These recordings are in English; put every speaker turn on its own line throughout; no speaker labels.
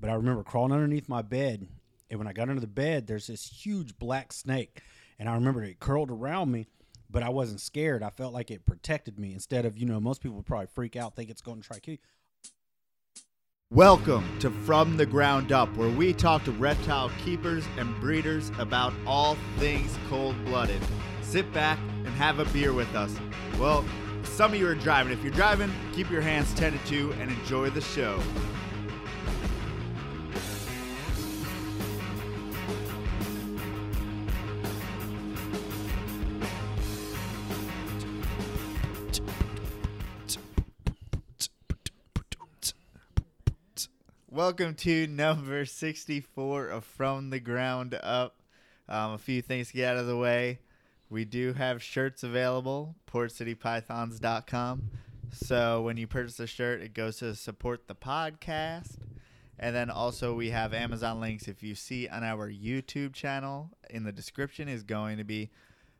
But I remember crawling underneath my bed, and when I got under the bed, there's this huge black snake, and I remember it curled around me, but I wasn't scared. I felt like it protected me instead of you know most people probably freak out, think it's going to try to kill you.
Welcome to From the Ground Up, where we talk to reptile keepers and breeders about all things cold blooded. Sit back and have a beer with us. Well, some of you are driving. If you're driving, keep your hands tended to and enjoy the show. Welcome to number 64 of From the Ground Up. Um, a few things to get out of the way. We do have shirts available, portcitypythons.com. So when you purchase a shirt, it goes to support the podcast. And then also we have Amazon links. If you see on our YouTube channel, in the description is going to be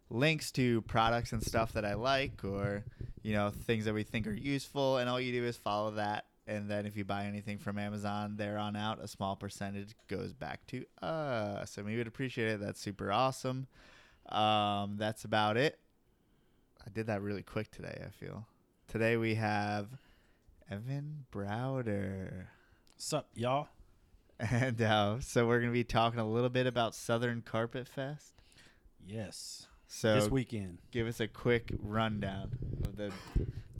links to products and stuff that I like or, you know, things that we think are useful. And all you do is follow that and then if you buy anything from Amazon there on out, a small percentage goes back to us. And we would appreciate it. That's super awesome. Um, that's about it. I did that really quick today, I feel. Today we have Evan Browder.
Sup, y'all?
And uh, so we're going to be talking a little bit about Southern Carpet Fest.
Yes.
So
this weekend.
give us a quick rundown of the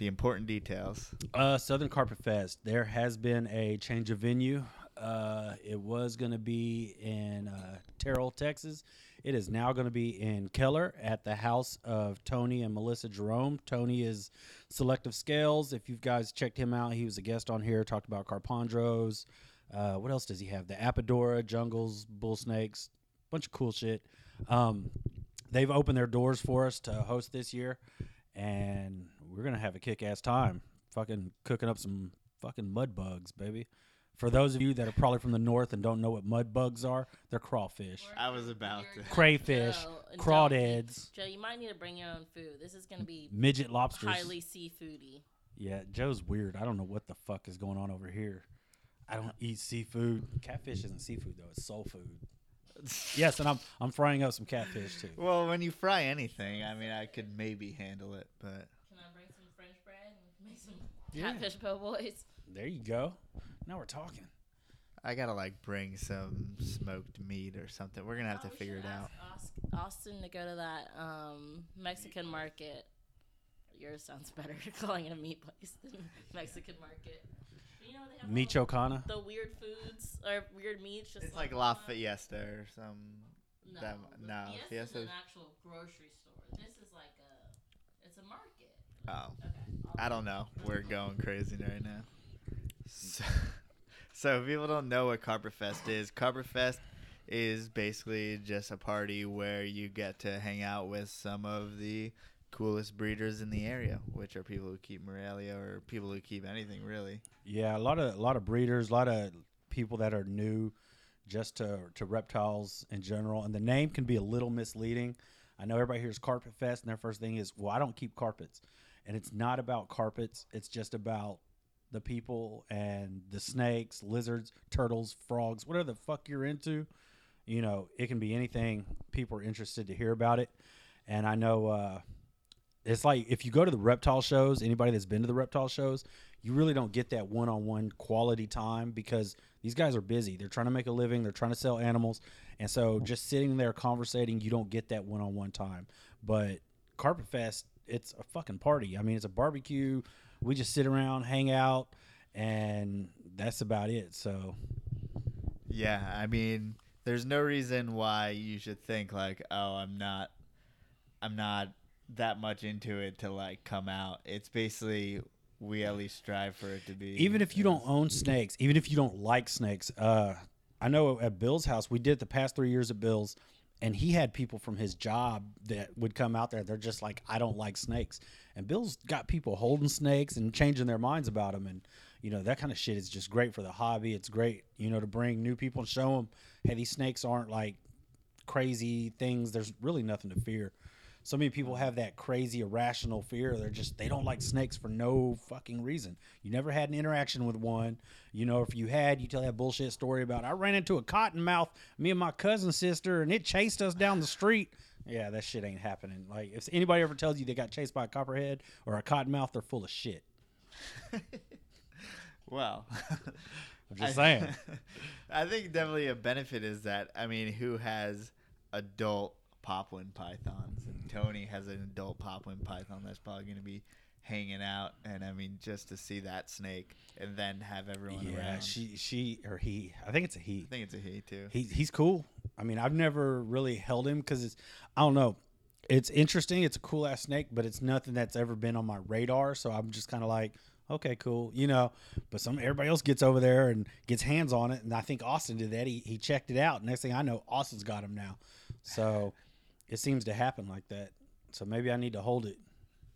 the important details.
Uh, Southern Carpet Fest. There has been a change of venue. Uh, it was going to be in uh, Terrell, Texas. It is now going to be in Keller at the house of Tony and Melissa Jerome. Tony is Selective Scales. If you guys checked him out, he was a guest on here, talked about Carpondros. Uh, what else does he have? The Apodora, Jungles, Bull Snakes, bunch of cool shit. Um, they've opened their doors for us to host this year, and we're gonna have a kick-ass time. Fucking cooking up some fucking mud bugs, baby. For those of you that are probably from the north and don't know what mud bugs are, they're crawfish.
I was about to.
Crayfish,
Joe, and
crawdads,
Joe, you might need to bring your own food. This is going to be
midget lobsters.
highly seafoody.
Yeah, Joe's weird. I don't know what the fuck is going on over here. I don't eat seafood. Catfish isn't seafood though; it's soul food. Yes, and I'm I'm frying up some catfish too.
Well, when you fry anything, I mean, I could maybe handle it, but
Can I bring some French bread and make some
Yeah.
catfish po' boys?
There you go. Now we're talking.
I gotta like bring some smoked meat or something. We're gonna have
Oh,
to
we
figure it
should
out.
ask Austin to go to that um, Mexican market. Yours sounds better calling it a meat place than Mexican market. You know, they have
Michoacana.
the weird foods or weird meats. Just
It's like
uh,
La Fiesta or some.
No,
that-
the
no,
Fiesta's
Fiesta's-
an actual grocery store. This is like a, it's a market.
Oh,
Okay.
I don't know. We're going crazy right now. So, so if people don't know what Carpet Fest is, Carpet Fest is basically just a party where you get to hang out with some of the coolest breeders in the area, which are people who keep Morelia or people who keep anything really.
Yeah, a lot of a lot of breeders, a lot of people that are new just to to reptiles in general, and the name can be a little misleading. I know everybody hears Carpet Fest, and their first thing is, "Well, I don't keep carpets," and it's not about carpets. It's just about the people and the snakes, lizards, turtles, frogs, whatever the fuck you're into. You know, it can be anything. People are interested to hear about it, and I know. uh it's like if you go to the reptile shows, anybody that's been to the reptile shows, you really don't get that one-on-one quality time because these guys are busy. They're trying to make a living, they're trying to sell animals, and so just sitting there conversating, you don't get that one-on-one time. But Carpet Fest, it's a fucking party. I mean, it's a barbecue. We just sit around, hang out, and that's about it. So
Yeah, I mean, there's no reason why you should think like, oh, I'm not, I'm not that much into it to like come out. It's basically we at least strive for it to be.
even if you don't own snakes, even if you don't like snakes, uh, I know at Bill's house we did the past three years at Bill's, and he had people from his job that would come out there. They're just like, I don't like snakes, and Bill's got people holding snakes and changing their minds about them, and you know that kind of shit is just great for the hobby. It's great, you know, to bring new people and show them, hey, these snakes aren't like crazy things. There's really nothing to fear. So many people have that crazy irrational fear. They're just they don't like snakes for no fucking reason. You never had an interaction with one. You know, if you had, you tell that bullshit story about I ran into a cottonmouth, me and my cousin sister, and it chased us down the street. Yeah, that shit ain't happening. Like if anybody ever tells you they got chased by a copperhead or a cottonmouth, they're full of shit.
Well,
I'm just saying.
I think definitely a benefit is that I mean, who has adult Papuan pythons? And Tony has an adult Papuan python that's probably going to be hanging out, and I mean, just to see that snake and then have everyone
Yeah,
around.
she she or he. I think it's a he.
I think it's a he too.
He he's cool. I mean, I've never really held him because it's I don't know. It's interesting. It's a cool ass snake, but it's nothing that's ever been on my radar. So I'm just kind of like, okay, cool, you know. But some everybody else gets over there and gets hands on it, and I think Austin did that. He he checked it out. Next thing I know, Austin's got him now. So it seems to happen like that. So maybe I need to hold it.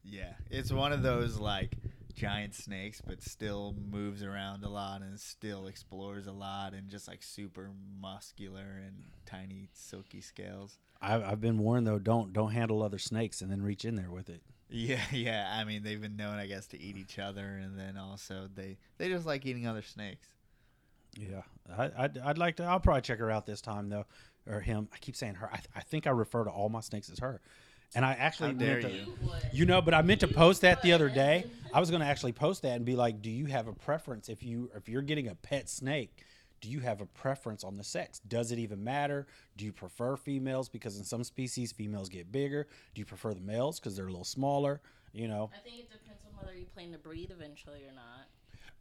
Yeah, it's one of those like giant snakes, but still moves around a lot and still explores a lot and just like super muscular and tiny silky scales.
I've, I've been warned though, don't don't handle other snakes and then reach in there with it.
Yeah, yeah. I mean, they've been known, I guess, to eat each other, and then also they they just like eating other snakes.
Yeah, I, I'd, I'd like to. I'll probably check her out this time though, or him. I keep saying her. I, I think I refer to all my snakes as her, and I actually
How dare
to-
you.
You know, but I meant to post that the other day. I was going to actually post that and be like, "Do you have a preference if you if you're getting a pet snake? Do you have a preference on the sex? Does it even matter? Do you prefer females because in some species females get bigger? Do you prefer the males because they're a little smaller? You know,
I think it depends on whether you plan to breed eventually or not.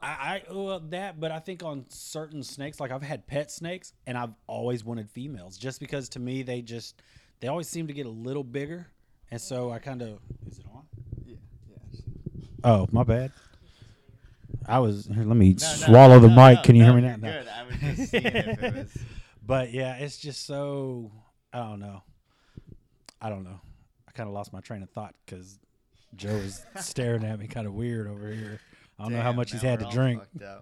I, I well that, but I think on certain snakes, like I've had pet snakes, and I've always wanted females, just because to me they just they always seem to get a little bigger, and so I kind of is it on?
Yeah, yeah.
Oh, my bad. I was here. Let me
No, no,
swallow the
no,
mic.
no,
Can you hear me now? No.
Good. I was just seeing if it was.
But yeah, it's just so I don't know. I don't know. I kind of lost my train of thought because Joe was staring at me kind of weird over here. I don't know how much he's had to drink.
Well, no,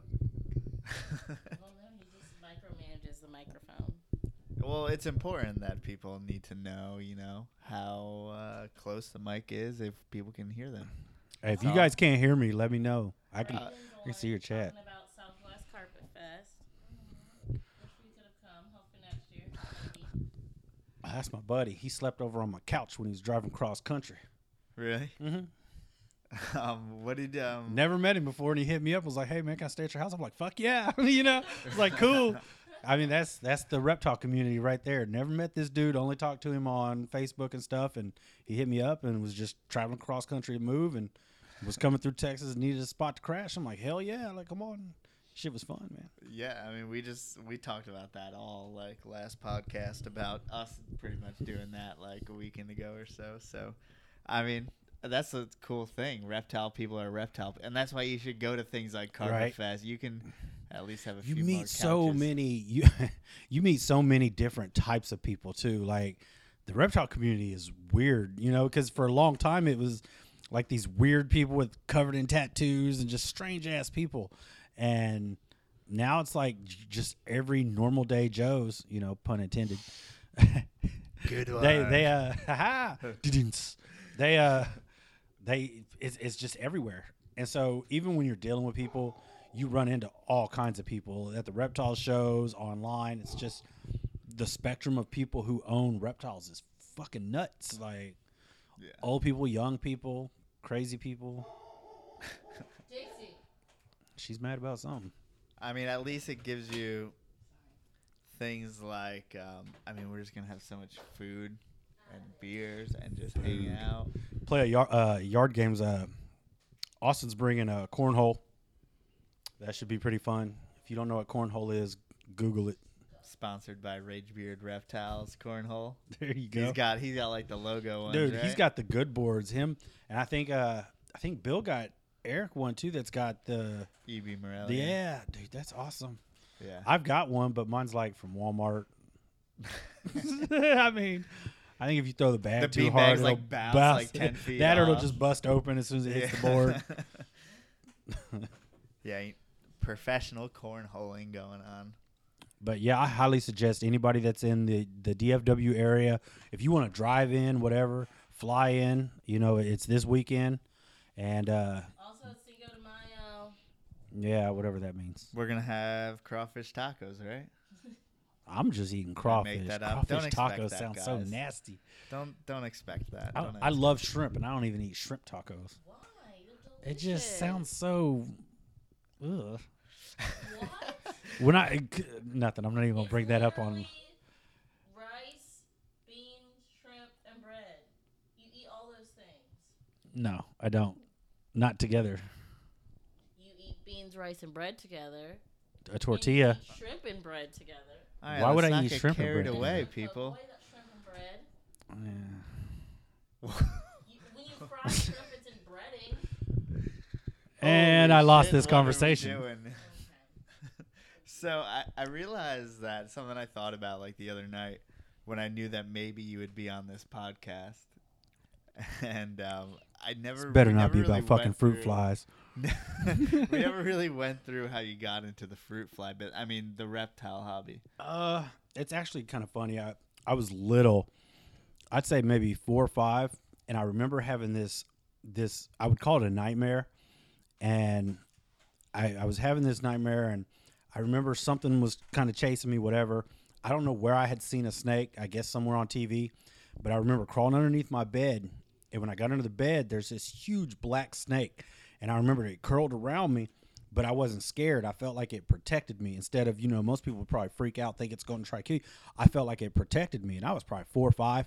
he just micromanages the microphone.
well, it's important that people need to know, you know, how uh, close the mic is if people can hear them.
Hey, if you guys can't hear me, let me know. I can.
Uh,
I can see your chat.
About Southwest Carpet Fest. Wish we could have come. Hopefully next year. Maybe.
That's my buddy. He slept over on my couch when he was driving cross country.
Really?
Mm-hmm.
Um, what did um?
Never met him before, and he hit me up. Was like, "Hey man, can I stay at your house?" I'm like, "Fuck yeah!" you know, it's like cool. I mean, that's that's the reptile community right there. Never met this dude. Only talked to him on Facebook and stuff, and he hit me up and was just traveling cross country to move and was coming through Texas and needed a spot to crash. I'm like, hell yeah! Like, come on, shit was fun, man.
Yeah, I mean, we just we talked about that all like last podcast about us pretty much doing that like a weekend ago or so. So, I mean, that's a cool thing. Reptile people are reptile, and that's why you should go to things like Carpet
Right.
Fest. You can at least have a
you
few more
meet so many you you meet so many different types of people too like the reptile community is weird you know because for a long time it was like these weird people with covered in tattoos and just strange ass people and now it's like just every normal day joes you know pun intended
Good
they
one.
they uh haha, didn't. they uh they it's, it's just everywhere. And so even when you're dealing with people you run into all kinds of people at the reptile shows online. It's just the spectrum of people who own reptiles is fucking nuts. Like
Yeah.
old people young people crazy people.
JC.
she's mad about something.
I mean, at least it gives you things like, um, I mean, we're just gonna have so much food and beers and just hang
Food.
out.
play a yard, uh, yard games uh austin's bringing a cornhole that should be pretty fun if you don't know what cornhole is google it
Sponsored by Ragebeard Reptiles Cornhole.
there you go
He's got he's got like the logo one.
Dude, he's got the good boards. Him and I think uh I think Bill got Eric one too. That's got the
EB Morelli.
the yeah, dude. That's awesome.
yeah.
I've got one, but mine's like from Walmart. I mean, I think if you throw the bag
The
too
bean
hard,
bag's,
it'll
like, bounce, like, 10 feet
That or it'll just bust open as soon as it hits the board.
yeah, professional cornholing going on.
But yeah, I highly suggest anybody that's in the the DFW area, if you want to drive in, whatever, fly in. You know, it's this weekend, and uh,
Also, Cinco de Mayo.
yeah, whatever that means.
We're gonna have crawfish tacos, right?
I'm just eating
make
crawfish.
that up. Don't
Crawfish tacos
that,
sound so nasty.
Don't don't expect that.
I,
Don't
I
expect-
love shrimp, and I don't even eat shrimp tacos.
Why?
It just sounds so. Ugh.
What?
When I nothing, I'm not even gonna bring that up on.
rice, beans, shrimp, and bread. You eat all those things.
No, I don't. Not together.
You eat beans, rice, and bread together.
A
and you
tortilla.
eat shrimp and bread together.
All right,
Why would I eat
get
shrimp and
carried
bread?
away, people?
shrimp and.
Yeah.
You, when you fry shrimp, it's in breading.
And
Holy
I lost
shit,
this
what are we
conversation.
doing? so I, I realized that something I thought about like the other night when I knew that maybe you would be on this podcast, and um, I never
It's better
we
not
never
be
really
about fucking fruit
through-
flies.
We never really went through how you got into the fruit fly, but I mean the reptile hobby.
Uh, it's actually kind of funny. I I was little. I'd say maybe four or five, and I remember having this this I would call it a nightmare, and I I was having this nightmare, and I remember something was kind of chasing me. Whatever. I don't know where I had seen a snake. I guess somewhere on TV, but I remember crawling underneath my bed, and when I got under the bed, there's this huge black snake, and I remember it curled around me but I wasn't scared. I felt like it protected me instead of, you know, most people would probably freak out, think it's going to try to kill you. I felt like it protected me, and I was probably four or five.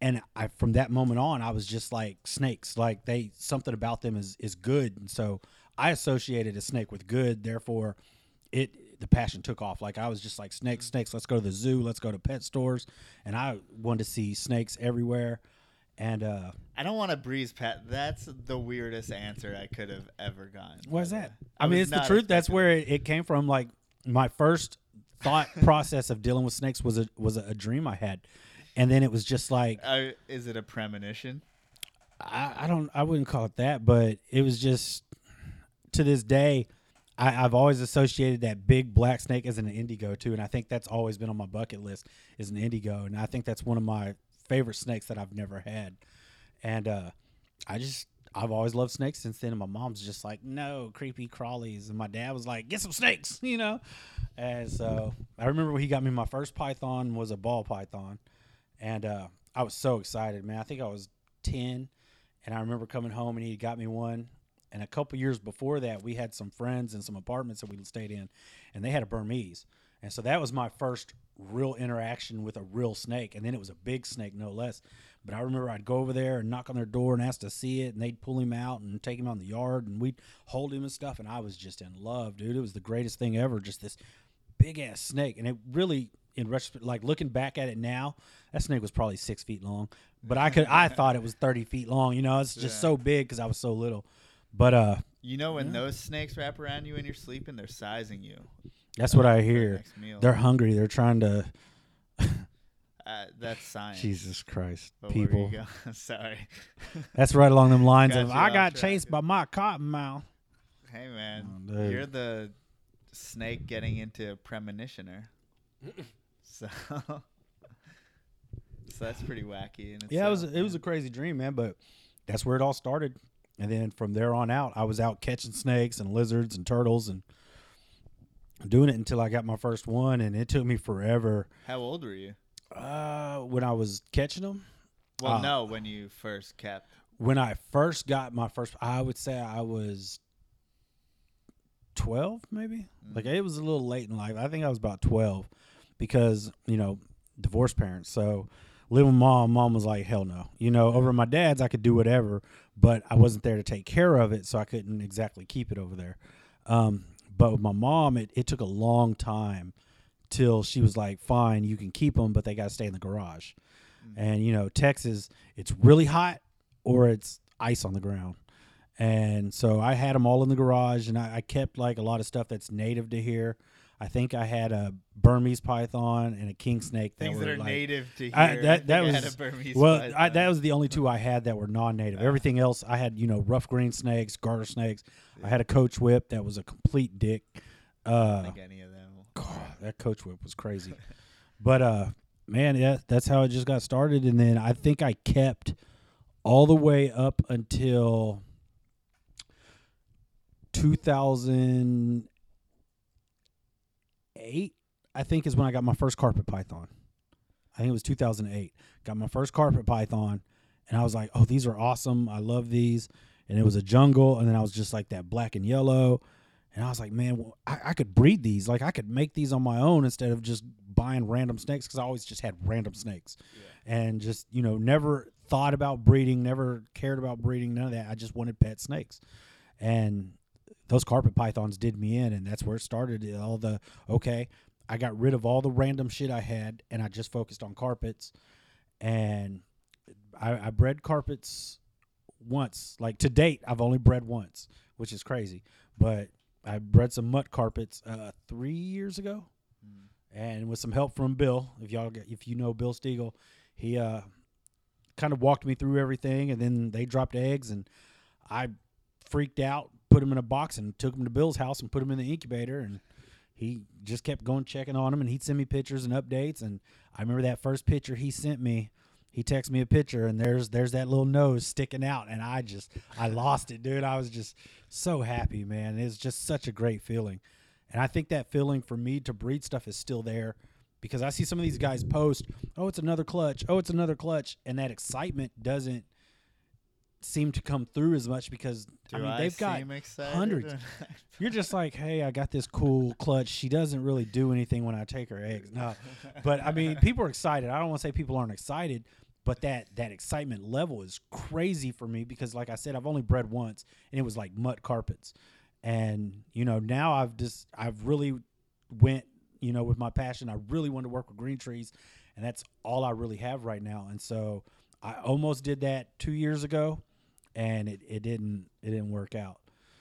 And I, from that moment on, I was just like snakes. Like they, something about them is is good, and so I associated a snake with good. Therefore, it the passion took off. Like I was just like snakes, mm. snakes. Let's go to the zoo. Let's go to pet stores, and I wanted to see snakes everywhere. And uh,
I don't want to breeze pat. That's the weirdest answer I could have ever gotten.
What's
by
that?
way.
I mean, it's the truth. That's where it, it came from. Like my first thought process of dealing with snakes was a was a, a dream I had, and then it was just like
Uh, is it a premonition?
I, I don't I wouldn't call it that, but it was just to this day. I, I've always associated that big black snake as an indigo too, and I think that's always been on my bucket list is an indigo, and I think that's one of my favorite snakes that I've never had, and uh, I just I've always loved snakes since then. And my mom's just like, no creepy crawlies, and my dad was like, get some snakes, you know, and so I remember when he got me my first python was a ball python, and uh, I was so excited, man. I think I was ten, and I remember coming home and he got me one. And a couple years before that, we had some friends and some apartments that we stayed in, and they had a Burmese. And so that was my first real interaction with a real snake. And then it was a big snake, no less. But I remember I'd go over there and knock on their door and ask to see it, and they'd pull him out and take him out in the yard, and we'd hold him and stuff. And I was just in love, dude. It was the greatest thing ever. Just this big ass snake, and it really, in retrospect, like looking back at it now, that snake was probably six feet long. But I could, I thought it was thirty feet long. You know, it's just
Yeah.
so big because I was so little. But uh,
You know when
Yeah.
those snakes wrap around you and you're sleeping, they're sizing you.
That's what I
the
hear. They're hungry. They're trying to.
Uh, that's science.
Jesus Christ,
But
people.
Sorry.
That's right along them lines
Got
of I got chased by my cottonmouth.
hey man,
Oh,
you're the snake getting into premonitioner. so, so that's pretty wacky.
Yeah, it was it was a crazy dream, man. But that's where it all started. And then from there on out, I was out catching snakes and lizards and turtles and doing it until I got my first one. And it took me forever.
How old were you?
Uh, when I was catching them,
Well,
Uh,
no, when you first kept.
when I first got my first, I would say I was twelve, maybe. Like it was a little late in life. I think I was about twelve because you know divorced parents. So living with mom, mom was like, hell no. You know, over my dad's, I could do whatever, but I wasn't there to take care of it, so I couldn't exactly keep it over there. Um, but with my mom, it, it took a long time till she was like, fine, you can keep them, but they got to stay in the garage. Mm. And you know, Texas, it's really hot or it's ice on the ground. And so I had them all in the garage, and I, I kept like a lot of stuff that's native to here. I think I had a Burmese python and a king snake that
Things
were
that are
like,
native to here.
I- that- that
I had
was-
a Burmese
well. I, that was the only two I had that were non-native.
Ah.
Everything else, I had you know rough green snakes, garter snakes. I had a coach whip that was a complete dick.
I don't
Uh,
think any of them.
God, that coach whip was crazy. but uh, man, yeah, that's how it just got started. And then I think I kept all the way up until 2008 i think is when i got my first carpet python. I think it was 2008 got my first carpet python and i was like oh these are awesome. I love these. And it was a jungle and then i was just like that black and yellow. And i was like man well, I, I could breed these. Like i could make these on my own instead of just buying random snakes because i always just had random snakes. And just you know never thought about breeding never cared about breeding none of that. I just wanted pet snakes. And those carpet pythons did me in and that's where it started. All the okay i got rid of all the random shit i had and i just focused on carpets. And i, I bred carpets once like to date i've only bred once which is crazy. But i bred some mutt carpets uh, three years ago. And with some help from bill if y'all get, if you know bill stiegel he uh kind of walked me through everything and then they dropped eggs and i freaked out put them in a box and took them to bill's house and put them in the incubator and he just kept going checking on them and he'd send me pictures and updates and i remember that first picture he sent me he texted me a picture and there's there's that little nose sticking out and i just i lost it dude. I was just so happy man. It's just such a great feeling. And i think that feeling for me to breed stuff is still there because i see some of these guys post oh it's another clutch. Oh it's another clutch. And that excitement doesn't seem to come through as much because
Do
i mean they've got hundreds. you're just like, hey, I got this cool clutch. She doesn't really do anything when I take her eggs. No, but I mean, people are excited. I don't want to say people aren't excited, but that that excitement level is crazy for me because, like I said, I've only bred once, and it was like mud carpets, and you know now I've just I've really went you know with my passion. I really want to work with green trees, and that's all I really have right now. And so I almost did that two years ago, and it, it didn't it didn't work out.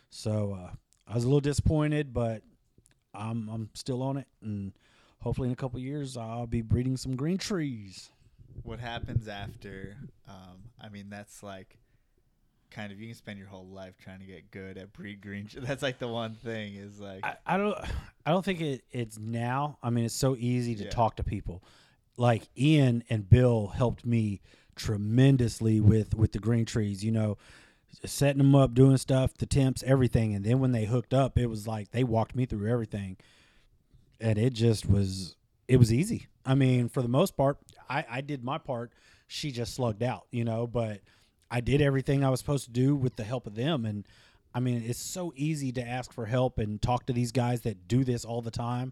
So uh, I was a little disappointed, but I'm I'm still on it, and hopefully in a couple years I'll be breeding some green trees.
what happens after? Um, I mean, that's like kind of you can spend your whole life trying to get good at breed green. tr- That's like the one thing is like
I, I don't I don't think it, it's now. I mean, it's so easy to
Yeah.
talk to people. Like Ian and Bill helped me tremendously with with the green trees. You know, setting them up, doing stuff, the temps, everything. And then when they hooked up, it was like they walked me through everything, and it just was it was easy. I mean, for the most part, I I did my part. She just slugged out, you know, but I did everything I was supposed to do with the help of them and. I mean, it's so easy to ask for help and talk to these guys that do this all the time,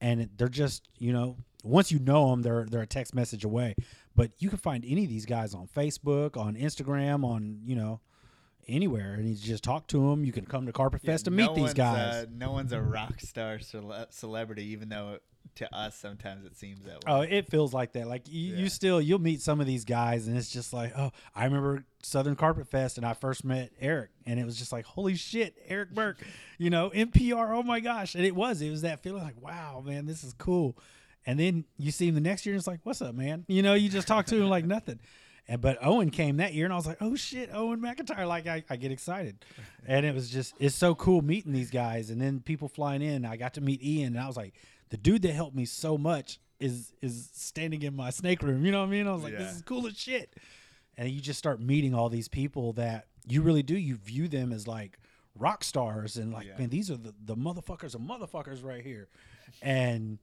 and they're just, you know, once you know them, they're they're a text message away. But you can find any of these guys on Facebook, on Instagram, on you know, anywhere, and you just talk to them. You can come to Carpet
Yeah,
Fest to
no
meet these guys.
Uh, no one's a rock star cele- celebrity, even though to us sometimes it seems that oh, way.
Oh, it feels like that. Like you,
Yeah.
you still you'll meet some of these guys, and it's just like, oh, I remember Southern Carpet Fest, and I first met Eric, and it was just like, holy shit, Eric Burke, you know, NPR. Oh my gosh, and it was, it was that feeling like, wow, man, this is cool. And then you see him the next year, and it's like, what's up, man? You know, you just talk to him like nothing. And but Owen came that year, and I was like, oh shit, Owen McIntyre. Like I, I get excited, and it was just it's so cool meeting these guys, and then people flying in. I got to meet Ian, and I was like, the dude that helped me so much is is standing in my snake room. You know what I mean? I was like,
Yeah.
this is cool as shit. And you just start meeting all these people that you really do. You view them as like rock stars, and like,
Yeah.
man, these are the the motherfuckers of motherfuckers right here. And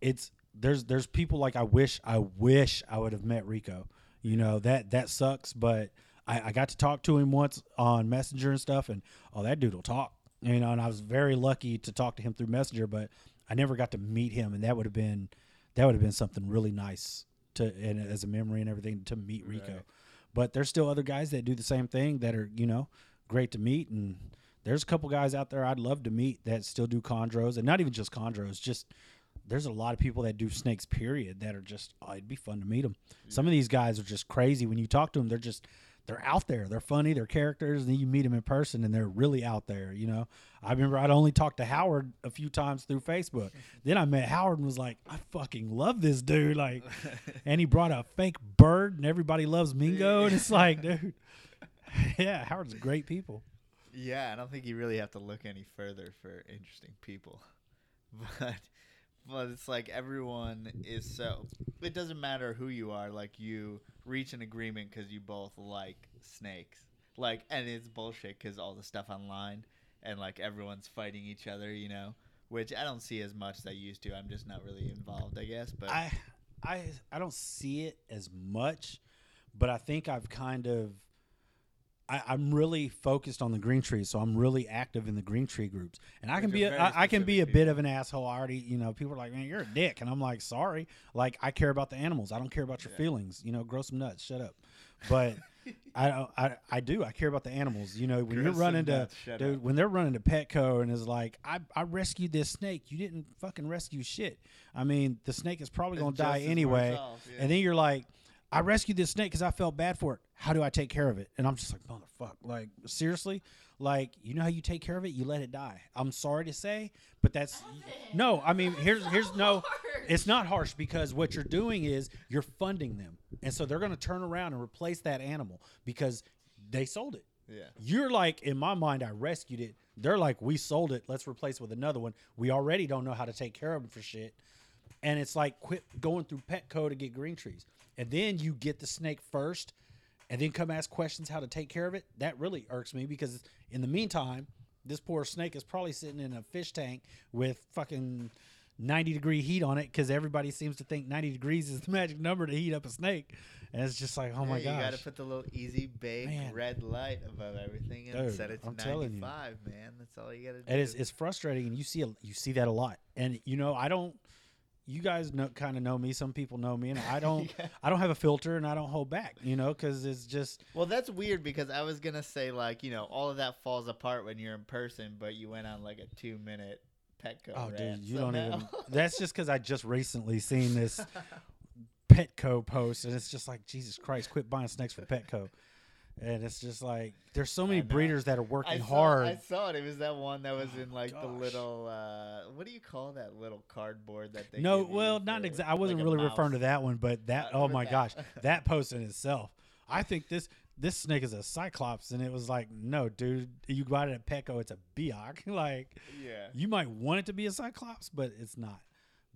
it's there's there's people like I wish I wish I would have met Rico. You know that that sucks, but I, I got to talk to him once on Messenger and stuff, and oh, that dude will talk. You know, and I was very lucky to talk to him through Messenger, but I never got to meet him, and that would have been that would have been something really nice to and as a memory and everything to meet Rico.
Right.
But there's still other guys that do the same thing that are you know great to meet, and there's a couple guys out there I'd love to meet that still do chondros, and not even just chondros, just there's a lot of people that do snakes period that are just oh, it'd be fun to meet them some of these guys are just crazy when you talk to them they're just they're out there. They're funny. They're characters. And then you meet them in person and they're really out there you know? I remember i'd only talked to howard a few times through facebook. Then i met howard and was like i fucking love this dude like and he brought a fake bird and everybody loves mingo and it's like dude yeah howard's great people.
Yeah, I don't think you really have to look any further for interesting people. But but it's like everyone is so. It doesn't matter who you are. Like you reach an agreement because you both like snakes. Like, and it's bullshit because all the stuff online and like everyone's fighting each other. You know, which I don't see as much as I used to. I'm just not really involved, I guess. But
I, I, I don't see it as much, but I think I've kind of, I, I'm really focused on the green tree, so I'm really active in the green tree groups, and I can be, a, I, I can be a
specific
bit of an asshole. I already, you know, people are like, man, you're a dick, and I'm like, sorry, like I care about the animals. I don't care about your
Yeah.
feelings. You know, grow some nuts. Shut up. But I, don't- I, I do. I care about the animals. You know, when
Grow
you're running to, dude,
up.
when they're running to Petco and is like, I, I rescued this snake. You didn't fucking rescue shit. I mean, the snake is probably gonna die anyway.
myself, yeah.
And then you're like, I rescued this snake because I felt bad for it. How do I take care of it? And I'm just like, motherfucker. Like, seriously? Like, you know how you take care of it? You let it die. I'm sorry to say, but that's no. I mean, here's here's no. It's not harsh because what you're doing is you're funding them, and so they're going to turn around and replace that animal because they sold it.
yeah.
You're like, in my mind, I rescued it. They're like, we sold it. Let's replace it with another one. We already don't know how to take care of them for shit. And it's like, quit going through Petco to get green trees. And then you get the snake first and then come ask questions how to take care of it. That really irks me because in the meantime, this poor snake is probably sitting in a fish tank with fucking 90 degree heat on it because everybody seems to think 90 degrees is the magic number to heat up a snake. And it's just like, oh my
Yeah,
gosh.
You got to put the little easy bake
Man.
red light above everything and
Dude,
set it to
I'm telling you.
95, man. That's all you got to do.
And it's, it's frustrating, and you see a, you see that a lot. And you know, I don't. You guys know, kind of know me. Some people know me, and I don't.
Yeah.
I don't have a filter, and I don't hold back. You know, because it's just
Well, that's weird because I was gonna say like you know all of that falls apart when you're in person, but you went on like a two minute Petco.
oh, dude, you don't even. That's just because I just recently seen this Petco post, and it's just like Jesus Christ, quit buying snakes from Petco. And it's just like there's so many breeders that are
I
working
saw,
hard.
I saw it. It was that one that was
Oh,
in like the little uh, what do you call that little cardboard that they?
no, well, not exactly. I wasn't
like
really referring to that one, but that.
Uh,
oh my
that-
gosh, that post in itself. I think this this snake is a cyclops, and it was like, no, dude, you got it at Petco. It's a Biak. like,
Yeah.
you might want it to be a cyclops, but it's not.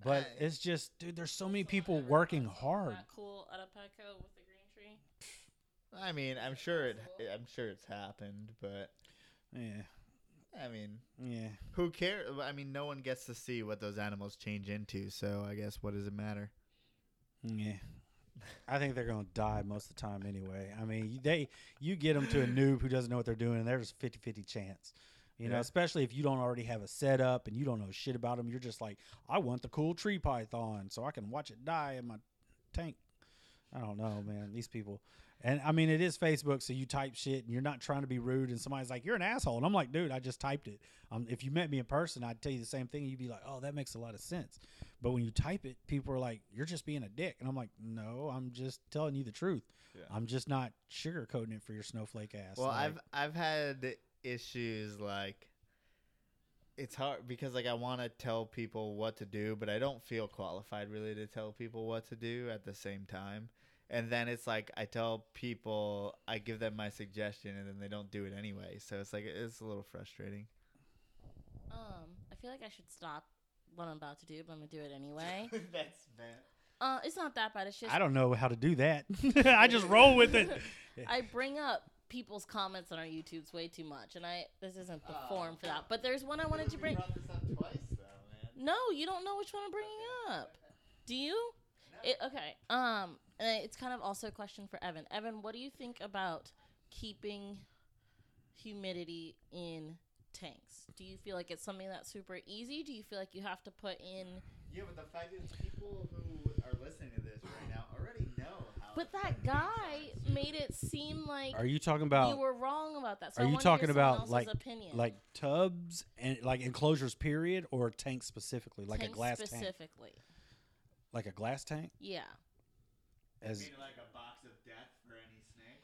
But
I-
it's just, dude. There's so many people working hard.
Cool at a Petco with the green tree.
I mean, I'm sure it. I'm sure it's happened, but
Yeah,
I mean,
yeah.
who cares? I mean, no one gets to see what those animals change into, so I guess what does it matter?
Yeah. I think they're going to die most of the time anyway. I mean, they you get them to a noob who doesn't know what they're doing, and there's a 50-50 chance. You know, especially if you don't already have a setup and you don't know shit about them. You're just like, I want the cool tree python so I can watch it die in my tank. I don't know, man. These people. And I mean, it is Facebook, so you type shit and you're not trying to be rude. And somebody's like, "You're an asshole," and I'm like, "Dude, I just typed it." Um, if you met me in person, I'd tell you the same thing. You'd be like, "Oh, that makes a lot of sense." But when you type it, people are like, "You're just being a dick," and I'm like, "No, I'm just telling you the truth.
Yeah.
I'm just not sugarcoating it for your snowflake ass."
Well,
Like,
I've I've had issues like it's hard because like I want to tell people what to do, but I don't feel qualified really to tell people what to do at the same time. And then it's like I tell people, I give them my suggestion, and then they don't do it anyway. So it's like it's a little frustrating.
Um, I feel like I should stop what I'm about to do, but I'm gonna do it anyway.
That's bad.
Uh, it's not that bad. It's just
I don't know how to do that. I just roll with it.
I bring up people's comments on our YouTubes way too much, and I this isn't the
Oh,
forum for that. But there's one I wanted to bring. up No, you don't know which one I'm bringing up. Do you? It, okay. Um, and it's kind of also a question for Evan. Evan, what do you think about keeping humidity in tanks? Do you feel like it's something that's super easy? Do you feel like you have to put in?
Yeah, but the fact is, people who are listening to this right now already know how.
But that guy made it seem like
Are you talking
you
about
were wrong about that. So
are
I
you
wanna hear
talking
someone
about,
else's
like-
opinion.
like tubs and like enclosures period or tanks specifically, like
Tank
a glass tank,
specifically?
like a glass tank?
Yeah.
As
like a box of death for any snake.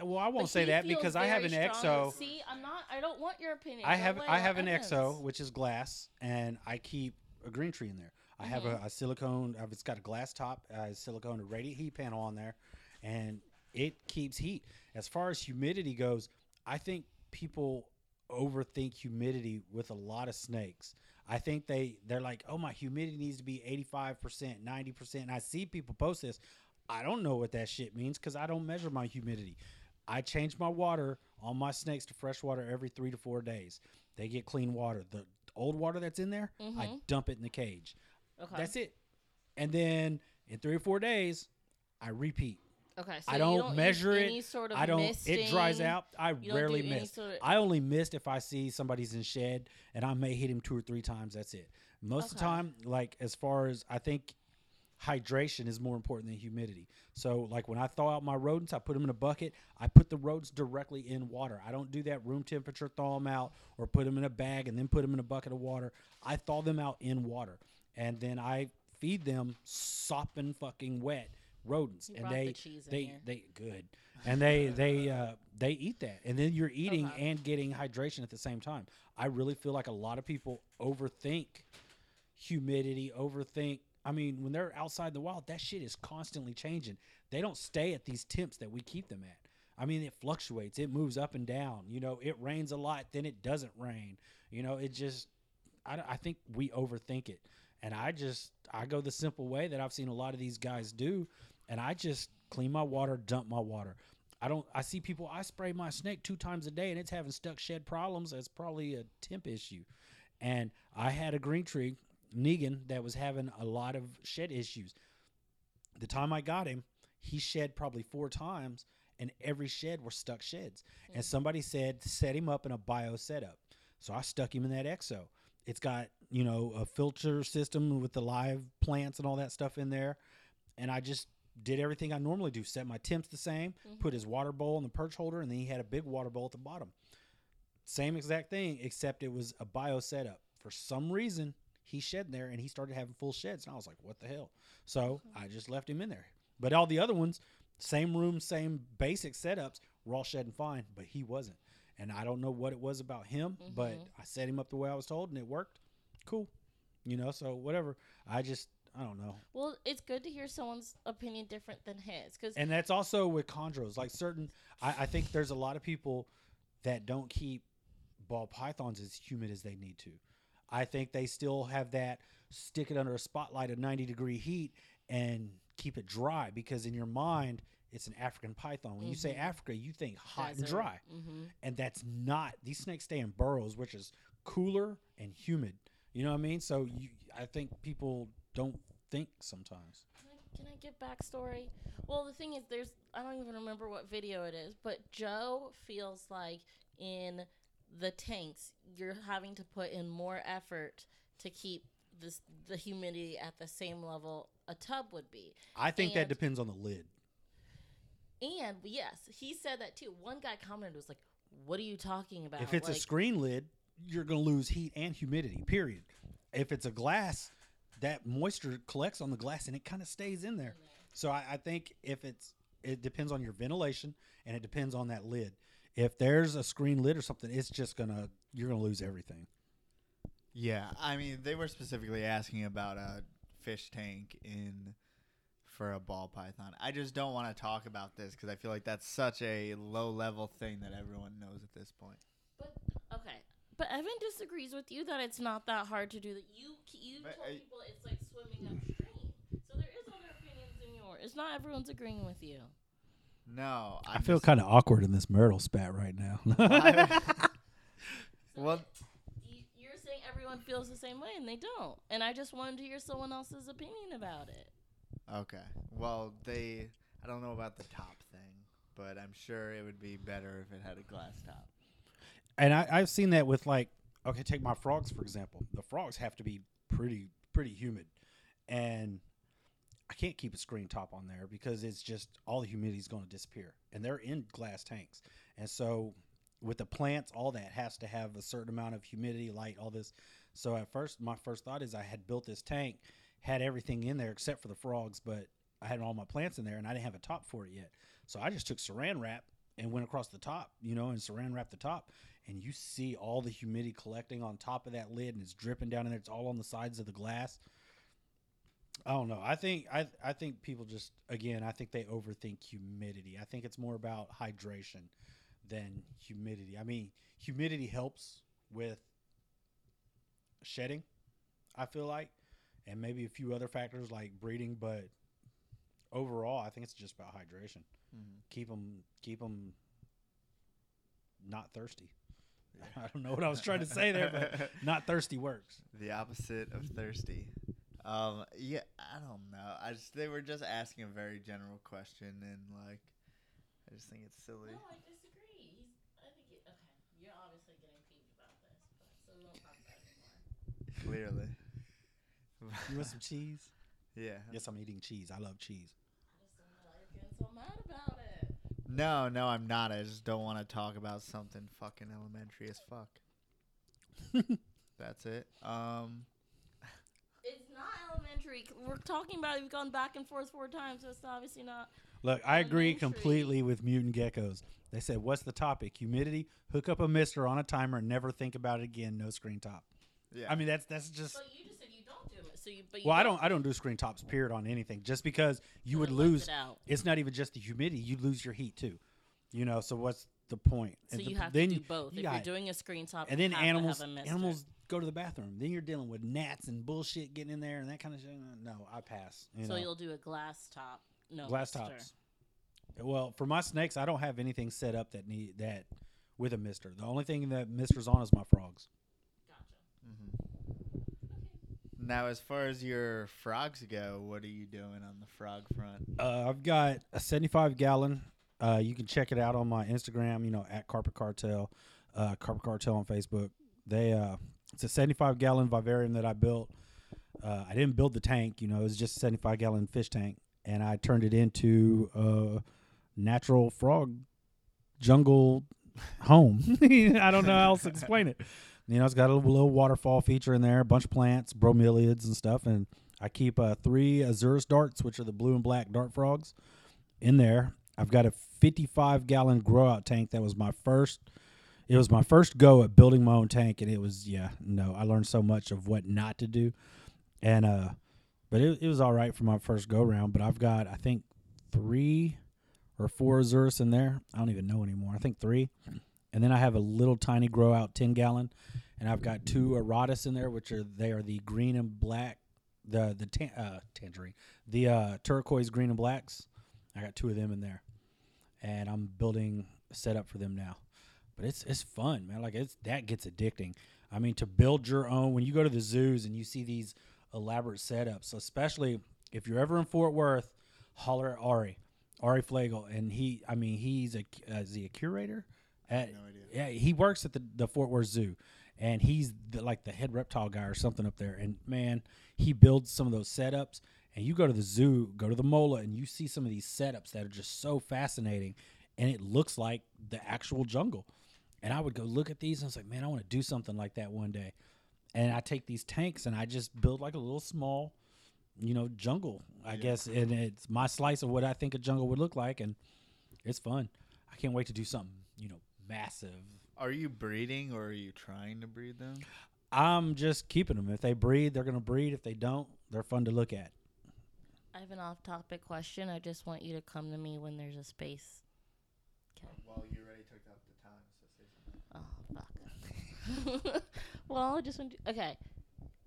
I, well, I won't
But
say
he
that
feels
because I have an
very strong-
EXO.
See, I'm not. I don't want your opinion.
I
Go
have I have an
Evans.
EXO which is glass, and I keep a green tree in there. I have
Mm-hmm.
a, a silicone. uh, It's got a glass top, uh, silicone a radiant heat panel on there, and it keeps heat. As far as humidity goes, I think people overthink humidity with a lot of snakes. I think they they're like, oh, my humidity needs to be eighty five percent, ninety percent. And I see people post this. I don't know what that shit means because I don't measure my humidity. I change my water on my snakes to fresh water every three to four days. They get clean water. The old water that's in there, I
Mhm.
dump it in the cage.
Okay.
That's it. And then in three or four days, I repeat.
Okay. So
I don't
don't
measure it.
Sort of
I don't. It dries out. I rarely miss.
sort of-
I only missed if I see somebody's in shed and I may hit him two or three times. That's it. Most of the time, like as far as I think hydration is more important than humidity. So like when I thaw out my rodents, I put them in a bucket. I put the rodents directly in water. I don't do that room temperature thaw them out or put them in a bag and then put them in a bucket of water. I thaw them out in water and then I feed them sopping fucking wet rodents and
brought the
they
in
they
here.
they good and they they uh they eat that and then you're eating
Okay.
and getting hydration at the same time i really feel like a lot of people overthink humidity overthink i mean when they're outside the wild that shit is constantly changing they don't stay at these temps that we keep them at i mean it fluctuates it moves up and down you know it rains a lot then it doesn't rain you know it just i, I think we overthink it and i just i go the simple way that i've seen a lot of these guys do and i just clean my water dump my water I don't. I see people. I spray my snake two times a day, and it's having stuck shed problems. That's probably a temp issue. And I had a green tree, Negan, that was having a lot of shed issues. The time I got him, he shed probably four times, and every shed were stuck sheds. And hmm. somebody said set him up in a bio setup. So I stuck him in that exo. It's got you know a filter system with the live plants and all that stuff in there, and I just did everything I normally do. Set my temps the same, mm-hmm. put his water bowl in the perch holder, and then he had a big water bowl at the bottom. Same exact thing, except it was a bio setup. For some reason, he shed in there and he started having full sheds. And I was like, what the hell? So I just left him in there. But all the other ones, same room, same basic setups, were all shedding fine, but he wasn't. And I don't know what it was about him, but mm-hmm. I set him up the way I was told and it worked. Cool. You know, so whatever. I just, I don't know.
Well, it's good to hear someone's opinion different than his because
And that's also with chondros. Like certain, I, I think there's a lot of people that don't keep ball pythons as humid as they need to. I think they still have that stick it under a spotlight at 90 degree heat and keep it dry because in your mind it's an African python. When you say Africa, you think hot and dry,
hmm
and that's not. These snakes stay in burrows, which is cooler and humid. You know what I mean? So you, I think people don't think sometimes.
Can I, can I get backstory? Well, the thing is, there's I don't even remember what video it is, but Joe feels like in the tanks you're having to put in more effort to keep this the humidity at the same level a tub would be.
I think that depends on the lid.
And yes, he said that too. One guy commented was like, "What are you talking about?"
If it's a screen lid, you're going to lose heat and humidity, period. If it's a glass, that moisture collects on the glass and it kind of stays in there. So I, I think if it's, it depends on your ventilation and it depends on that lid. If there's a screen lid or something, it's just going to, you're going to lose everything.
Yeah, I mean, they were specifically asking about a fish tank in for a ball python. I just don't want to talk about this because I feel like that's such a low level thing that everyone knows at this point.
But okay, but Evan disagrees with you that it's not that hard to do that. You you
But
told
I-
people it's like swimming upstream, so there is other opinions than yours. It's not everyone's agreeing with you.
No,
i
I'm
feel kind of awkward in this marital spat right now.
Well-
you're saying everyone feels the same way, and they don't. And I just wanted to hear someone else's opinion about it.
Okay. Well, they. I don't know about the top thing, but I'm sure it would be better if it had a glass top.
and I, I've seen that with like, okay, take my frogs for example. The frogs have to be pretty pretty humid, and I can't keep a screen top on there because it's just all the humidity is going to disappear, and they're in glass tanks, and so with the plants, all that has to have a certain amount of humidity, light, all this. So at first, my first thought is I had built this tank, had everything in there except for the frogs, but I had all my plants in there, and I didn't have a top for it yet. So I just took Saran wrap and went across the top, you know, and Saran wrap the top, and you see all the humidity collecting on top of that lid, and it's dripping down in there. It's all on the sides of the glass. I don't know. I think I I think people just again I think they overthink humidity. I think it's more about hydration than humidity. I mean, humidity helps with shedding I feel like, and maybe a few other factors like breeding. But overall, I think it's just about hydration.
Mhm.
Keep them, keep them not thirsty. I don't know what I was trying to say there, but not thirsty works.
the opposite of thirsty. Um, yeah, I don't know. I just they were just asking a very general question, and like, I just think it's silly.
No, I disagree. He's, I think it, okay. You're obviously getting peeved about this, but so we won't talk about it anymore.
Clearly,
You want some cheese?
yeah.
Yes, I'm eating cheese. I love cheese.
I just don't know why you're getting so mad about it.
No, no, I'm not. I just don't want to talk about something fucking elementary as fuck. That's it. Um,
It's not elementary. We're talking about it. We've gone back and forth four times, so it's obviously not.
Look, I agree completely with mutant geckos. They said, "What's the topic? Humidity. Hook up a mister on a timer and never think about it again. No screen top."
yeah.
I mean, that's that's just.
But you just said you don't do it. So you, but you
Well, I don't. I don't do screen tops. Period on anything. Just because you would lose.
It out.
It's not even just the humidity. You lose your heat too. You know. So what's the point?
So
And
you
the-
have
then
to
you-
do both.
you
if you're doing a screen top,
and
you
then
have to
animals
have a
animals go to the bathroom. Then you're dealing with gnats and bullshit getting in there and that kind of shit. No, I pass. You
so
know.
you'll do a glass top. No
glass
mister.
tops. Well, for my snakes, I don't have anything set up that need that with a mister. The only thing that misters on is my frogs.
Gotcha.
now, as far as your frogs go, what are you doing on the frog front?
Uh, I've got a 75 gallon. Uh, you can check it out on my Instagram. You know, at Carpet Cartel, uh, Carpet Cartel on Facebook. They uh, it's a 75 gallon vivarium that I built. Uh, I didn't build the tank. You know, it was just a 75 gallon fish tank, and I turned it into a natural frog jungle home. I don't know how else to explain it. You know, it's got a little, waterfall feature in there, a bunch of plants, bromeliads and stuff, and I keep uh, three Azureus darts, which are the blue and black dart frogs, in there. I've got a 55 gallon grow out tank that was my first. It was my first go at building my own tank, and it was yeah, no, I learned so much of what not to do, and uh, but it, it was all right for my first go round. But I've got I think three or four Azureus in there. I don't even know anymore. I think three, and then I have a little tiny grow out 10 gallon, and I've got two Auratus in there, which are they are the green and black, the the tan, uh, tangerine, the uh, turquoise green and blacks. I got two of them in there, and I'm building a setup for them now. But it's it's fun, man. Like it's that gets addicting. I mean, to build your own when you go to the zoos and you see these elaborate setups, especially if you're ever in Fort Worth, holler at Ari, Ari Flagel, and he. I mean, he's a uh, is he a curator? At,
No idea.
Yeah, he works at the the Fort Worth Zoo, and he's the, like the head reptile guy or something up there. And man, he builds some of those setups. And you go to the zoo, go to the Mola, and you see some of these setups that are just so fascinating, and it looks like the actual jungle. And I would go look at these, and I was like, man, I want to do something like that one day. And I take these tanks and I just build like a little small, you know, jungle, I
Yeah.
guess. And it's my slice of what I think a jungle would look like, and it's fun. I can't wait to do something, you know, massive.
Are you breeding or are you trying to breed them?
I'm just keeping them. If they breed, they're gonna breed. If they don't, they're fun to look at.
I have an off-topic question. I just want you to come to me when there's a space.
Well, you already took up the time, so say something.
Oh fuck. well, I just want to, okay.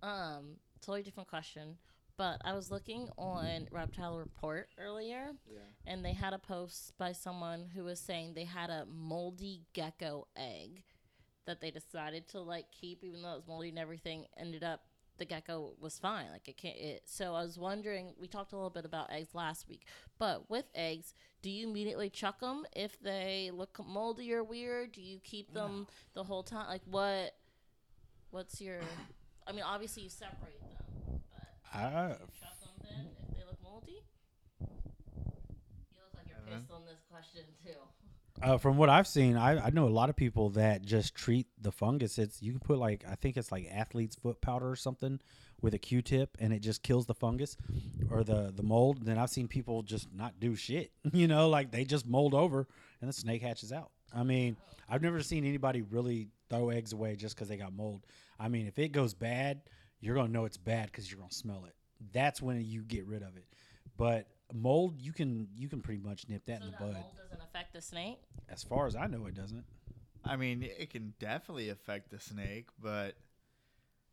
Um, totally different question. But I was looking on Reptile Report earlier,
Yeah.
and they had a post by someone who was saying they had a moldy gecko egg that they decided to like keep, even though it was moldy and everything. Ended up the gecko was fine, like it can't. It, so I was wondering. We talked a little bit about eggs last week, but with eggs, do you immediately chuck them if they look moldy or weird? Do you keep them the whole time? Like what? What's your? I mean, obviously you separate them, but
I,
chuck them then if they look moldy. You look like you're
Evan?
pissed on this question too.
Uh, from what I've seen, I, I know a lot of people that just treat the fungus. It's you can put like I think it's like athlete's foot powder or something with a Q-tip, and it just kills the fungus or the the mold. Then I've seen people just not do shit. You know, like they just mold over and the snake hatches out. I mean, I've never seen anybody really throw eggs away just because they got mold. I mean, if it goes bad, you're gonna know it's bad because you're gonna smell it. That's when you get rid of it. But mold, you can you can pretty much nip that
so
in the
that
bud.
mold doesn't affect the snake.
As far as I know, it doesn't.
I mean, it can definitely affect the snake, but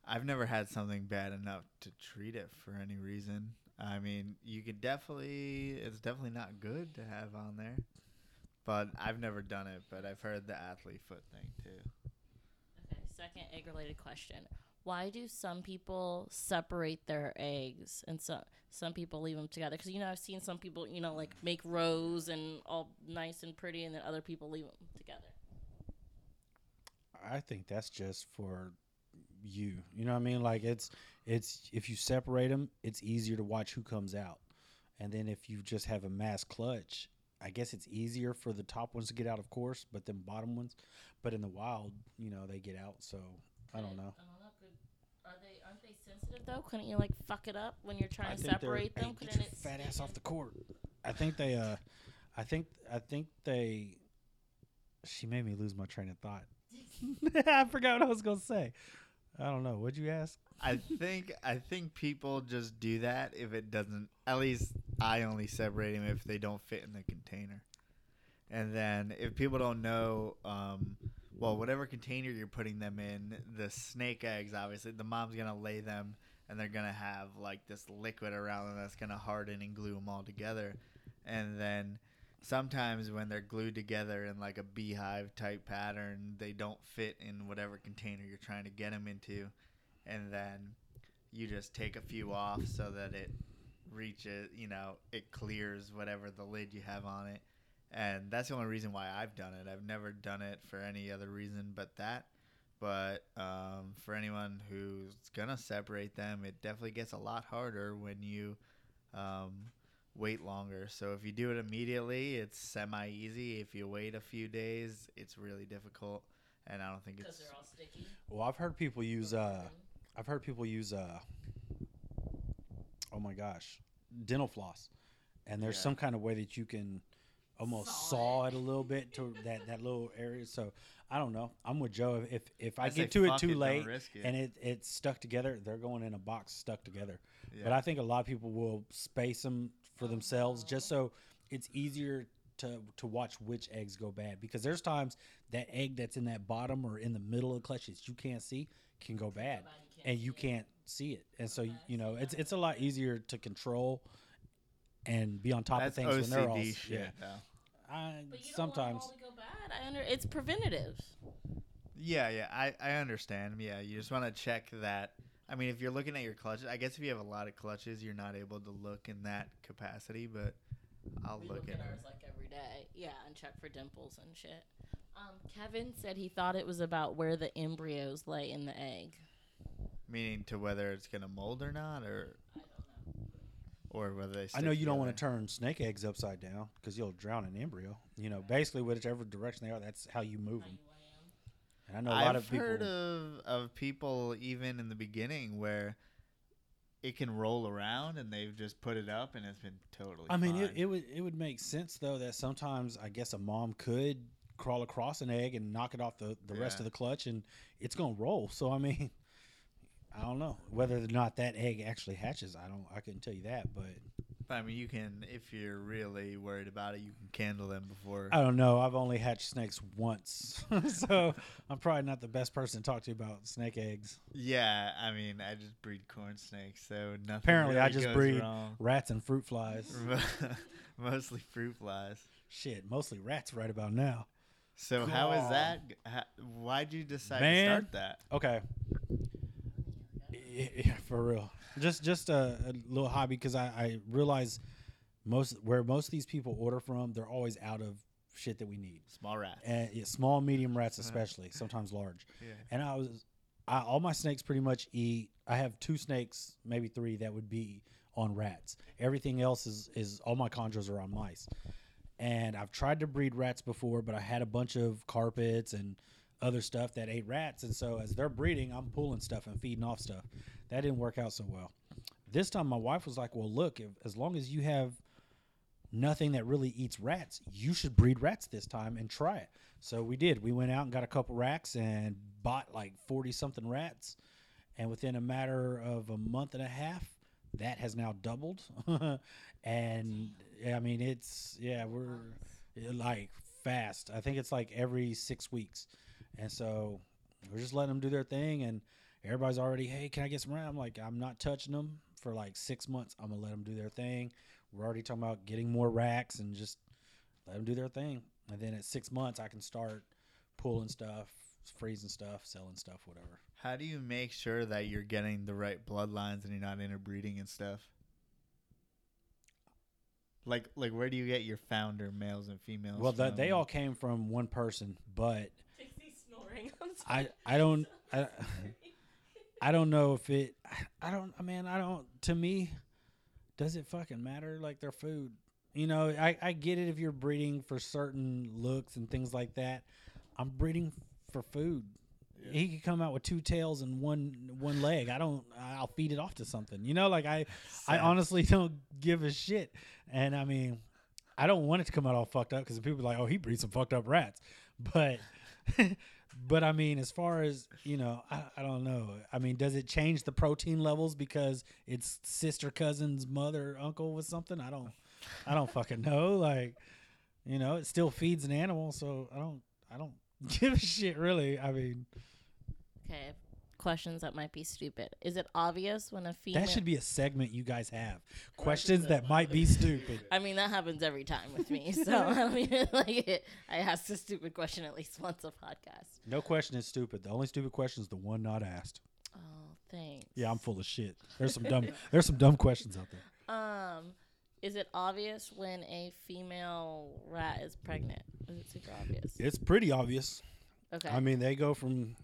I've never had something bad enough to treat it for any reason. I mean, you could definitely, it's definitely not good to have on there, but I've never done it. But I've heard the athlete foot thing too.
Okay, second egg related question. Why do some people separate their eggs and some some people leave them together? Because you know I've seen some people you know like make rows and all nice and pretty, and then other people leave them together.
I think that's just for you. You know what I mean? Like it's it's if you separate them, it's easier to watch who comes out. And then if you just have a mass clutch, I guess it's easier for the top ones to get out, of course, but then bottom ones. But in the wild, you know, they get out. So I don't know.
Um, I don't know. Could, are they aren't they sensitive though? Couldn't you like fuck it up when you're trying
I
to separate them?
hey, get
Couldn't
your
it
fat ass off the court. I think they. uh I think. I think they. She made me lose my train of thought. I forgot what I was gonna say. I don't know. What'd you ask?
I think I think people just do that if it doesn't. At least I only separate them if they don't fit in the container. And then if people don't know, um, well, whatever container you're putting them in, the snake eggs, obviously, the mom's gonna lay them, and they're gonna have like this liquid around them that's gonna harden and glue them all together. And then sometimes when they're glued together in like a beehive type pattern, they don't fit in whatever container you're trying to get them into and then you just take a few off so that it reaches, you know, it clears whatever the lid you have on it. And that's the only reason why I've done it. I've never done it for any other reason but that. But um, for anyone who's gonna separate them, it definitely gets a lot harder when you um, wait longer. So if you do it immediately, it's semi easy. If you wait a few days, it's really difficult. And I don't think it's.
Because
it's
they're all sticky.
Well, I've heard people use. uh I've heard people use. uh Oh my gosh, dental floss, and there's
Yeah.
some kind of way that you can almost
Saw
saw,
it.
it. a little bit to that that little area. So I don't know. I'm with Joe. If if I,
I
get to it too
it,
late
risk it.
and it it's stuck together, they're going in a box stuck together. But I think a lot of people will space them for themselves just so it's easier to to watch which eggs go bad because there's times that egg that's in that bottom or in the middle of the clutch that you can't see can go bad
bad can't
and you can't see it and so you know it's it's a lot easier to control and be on top
That's
of things when they're all
shit.
yeah. I,
But you
sometimes
don't want them all to go bad. I under it's preventative.
Yeah, yeah, I, I understand. Yeah, you just want to check that. I mean, if you're looking at your clutches, I guess if you have a lot of clutches, you're not able to look in that capacity. But I'll
we
look
look at ours like every day. Yeah, and check for dimples and shit. Um, Kevin said he thought it was about where the embryos lay in the egg.
Meaning to whether it's gonna mold or not, or
I don't know.
Or whether they.
I know you don't want to turn snake eggs upside down because you'll drown an embryo. You know, basically, whichever direction they are, that's how you move them.
you weigh 'em.
And I know a lot
I've
of people.
heard of of people even in the beginning where it can roll around and they've just put it up and it's been totally.
I mean, it,
fine.
it would it would make sense though that sometimes I guess a mom could crawl across an egg and knock it off the, the rest of the clutch and it's gonna roll. So I mean, I don't know whether or not that egg actually hatches. I don't. I couldn't tell you that, but
I mean, you can if you're really worried about it, you can candle them before.
I don't know. I've only hatched snakes once, so I'm probably not the best person to talk to about snake eggs.
Yeah, I mean, I just breed corn snakes, so nothing.
Apparently, I just breed
wrong.
rats and fruit flies.
mostly fruit flies.
Shit, mostly rats right about now.
So how is that? How, why'd you decide
Man.
to start that?
Okay. Yeah, yeah, for real. Just just a, a little hobby because I, I realize most where most of these people order from, they're always out of shit that we need.
Small rats.
And yeah, small, medium uh-huh. rats uh-huh. especially, sometimes large.
yeah.
And I was, I, all my snakes pretty much eat. I have two snakes, maybe three, that would be on rats. Everything else is is all my chondros are on mice. And I've tried to breed rats before, but I had a bunch of carpets and other stuff that ate rats. And so as they're breeding, I'm pulling stuff and feeding off stuff. That didn't work out so well. This time, my wife was like, "Well, look, if, as long as you have nothing that really eats rats, you should breed rats this time and try it. So we did. We went out and got a couple racks and bought like 40 something rats. And within a matter of a month and a half, that has now doubled. and I mean, it's, yeah, we're like fast. I think it's like every six weeks. And so we're just letting them do their thing. And everybody's already, hey, can I get some rats? I'm like, I'm not touching them for like six months. I'm gonna let them do their thing. We're already talking about getting more racks and just let them do their thing. And then at six months, I can start pulling stuff, freezing stuff, selling stuff, whatever.
How do you make sure that you're getting the right bloodlines and you're not interbreeding and stuff? Like, like where do you get your founder males and females?
Well, the, they all came from one person, but
Dixie's snoring. I'm sorry.
I I don't I, I don't know if it I don't I mean I don't to me does it fucking matter like their food? You know I I get it if you're breeding for certain looks and things like that. I'm breeding for food. He could come out with two tails and one one leg. I don't I'll feed it off to something. You know like I I honestly don't give a shit. And I mean I don't want it to come out all fucked up because people are like oh he breeds some fucked up rats. But but I mean, as far as you know, I, I don't know. I mean, does it change the protein levels because it's sister, cousin's mother, uncle with something? I don't, I don't fucking know. Like, you know, it still feeds an animal, so I don't, I don't give a shit really. I mean,
Okay, questions that might be stupid. Is it obvious when a female?
that should be a segment you guys have. Questions that might be stupid.
I mean, that happens every time with me. So I mean, like, it, I ask a stupid question at least once a podcast.
No question is stupid. The only stupid question is the one not asked.
Oh, thanks.
Yeah, I'm full of shit. There's some dumb. There's some dumb questions out there.
Um, is it obvious when a female rat is pregnant? Is it super obvious?
It's pretty obvious.
Okay.
I mean, they go from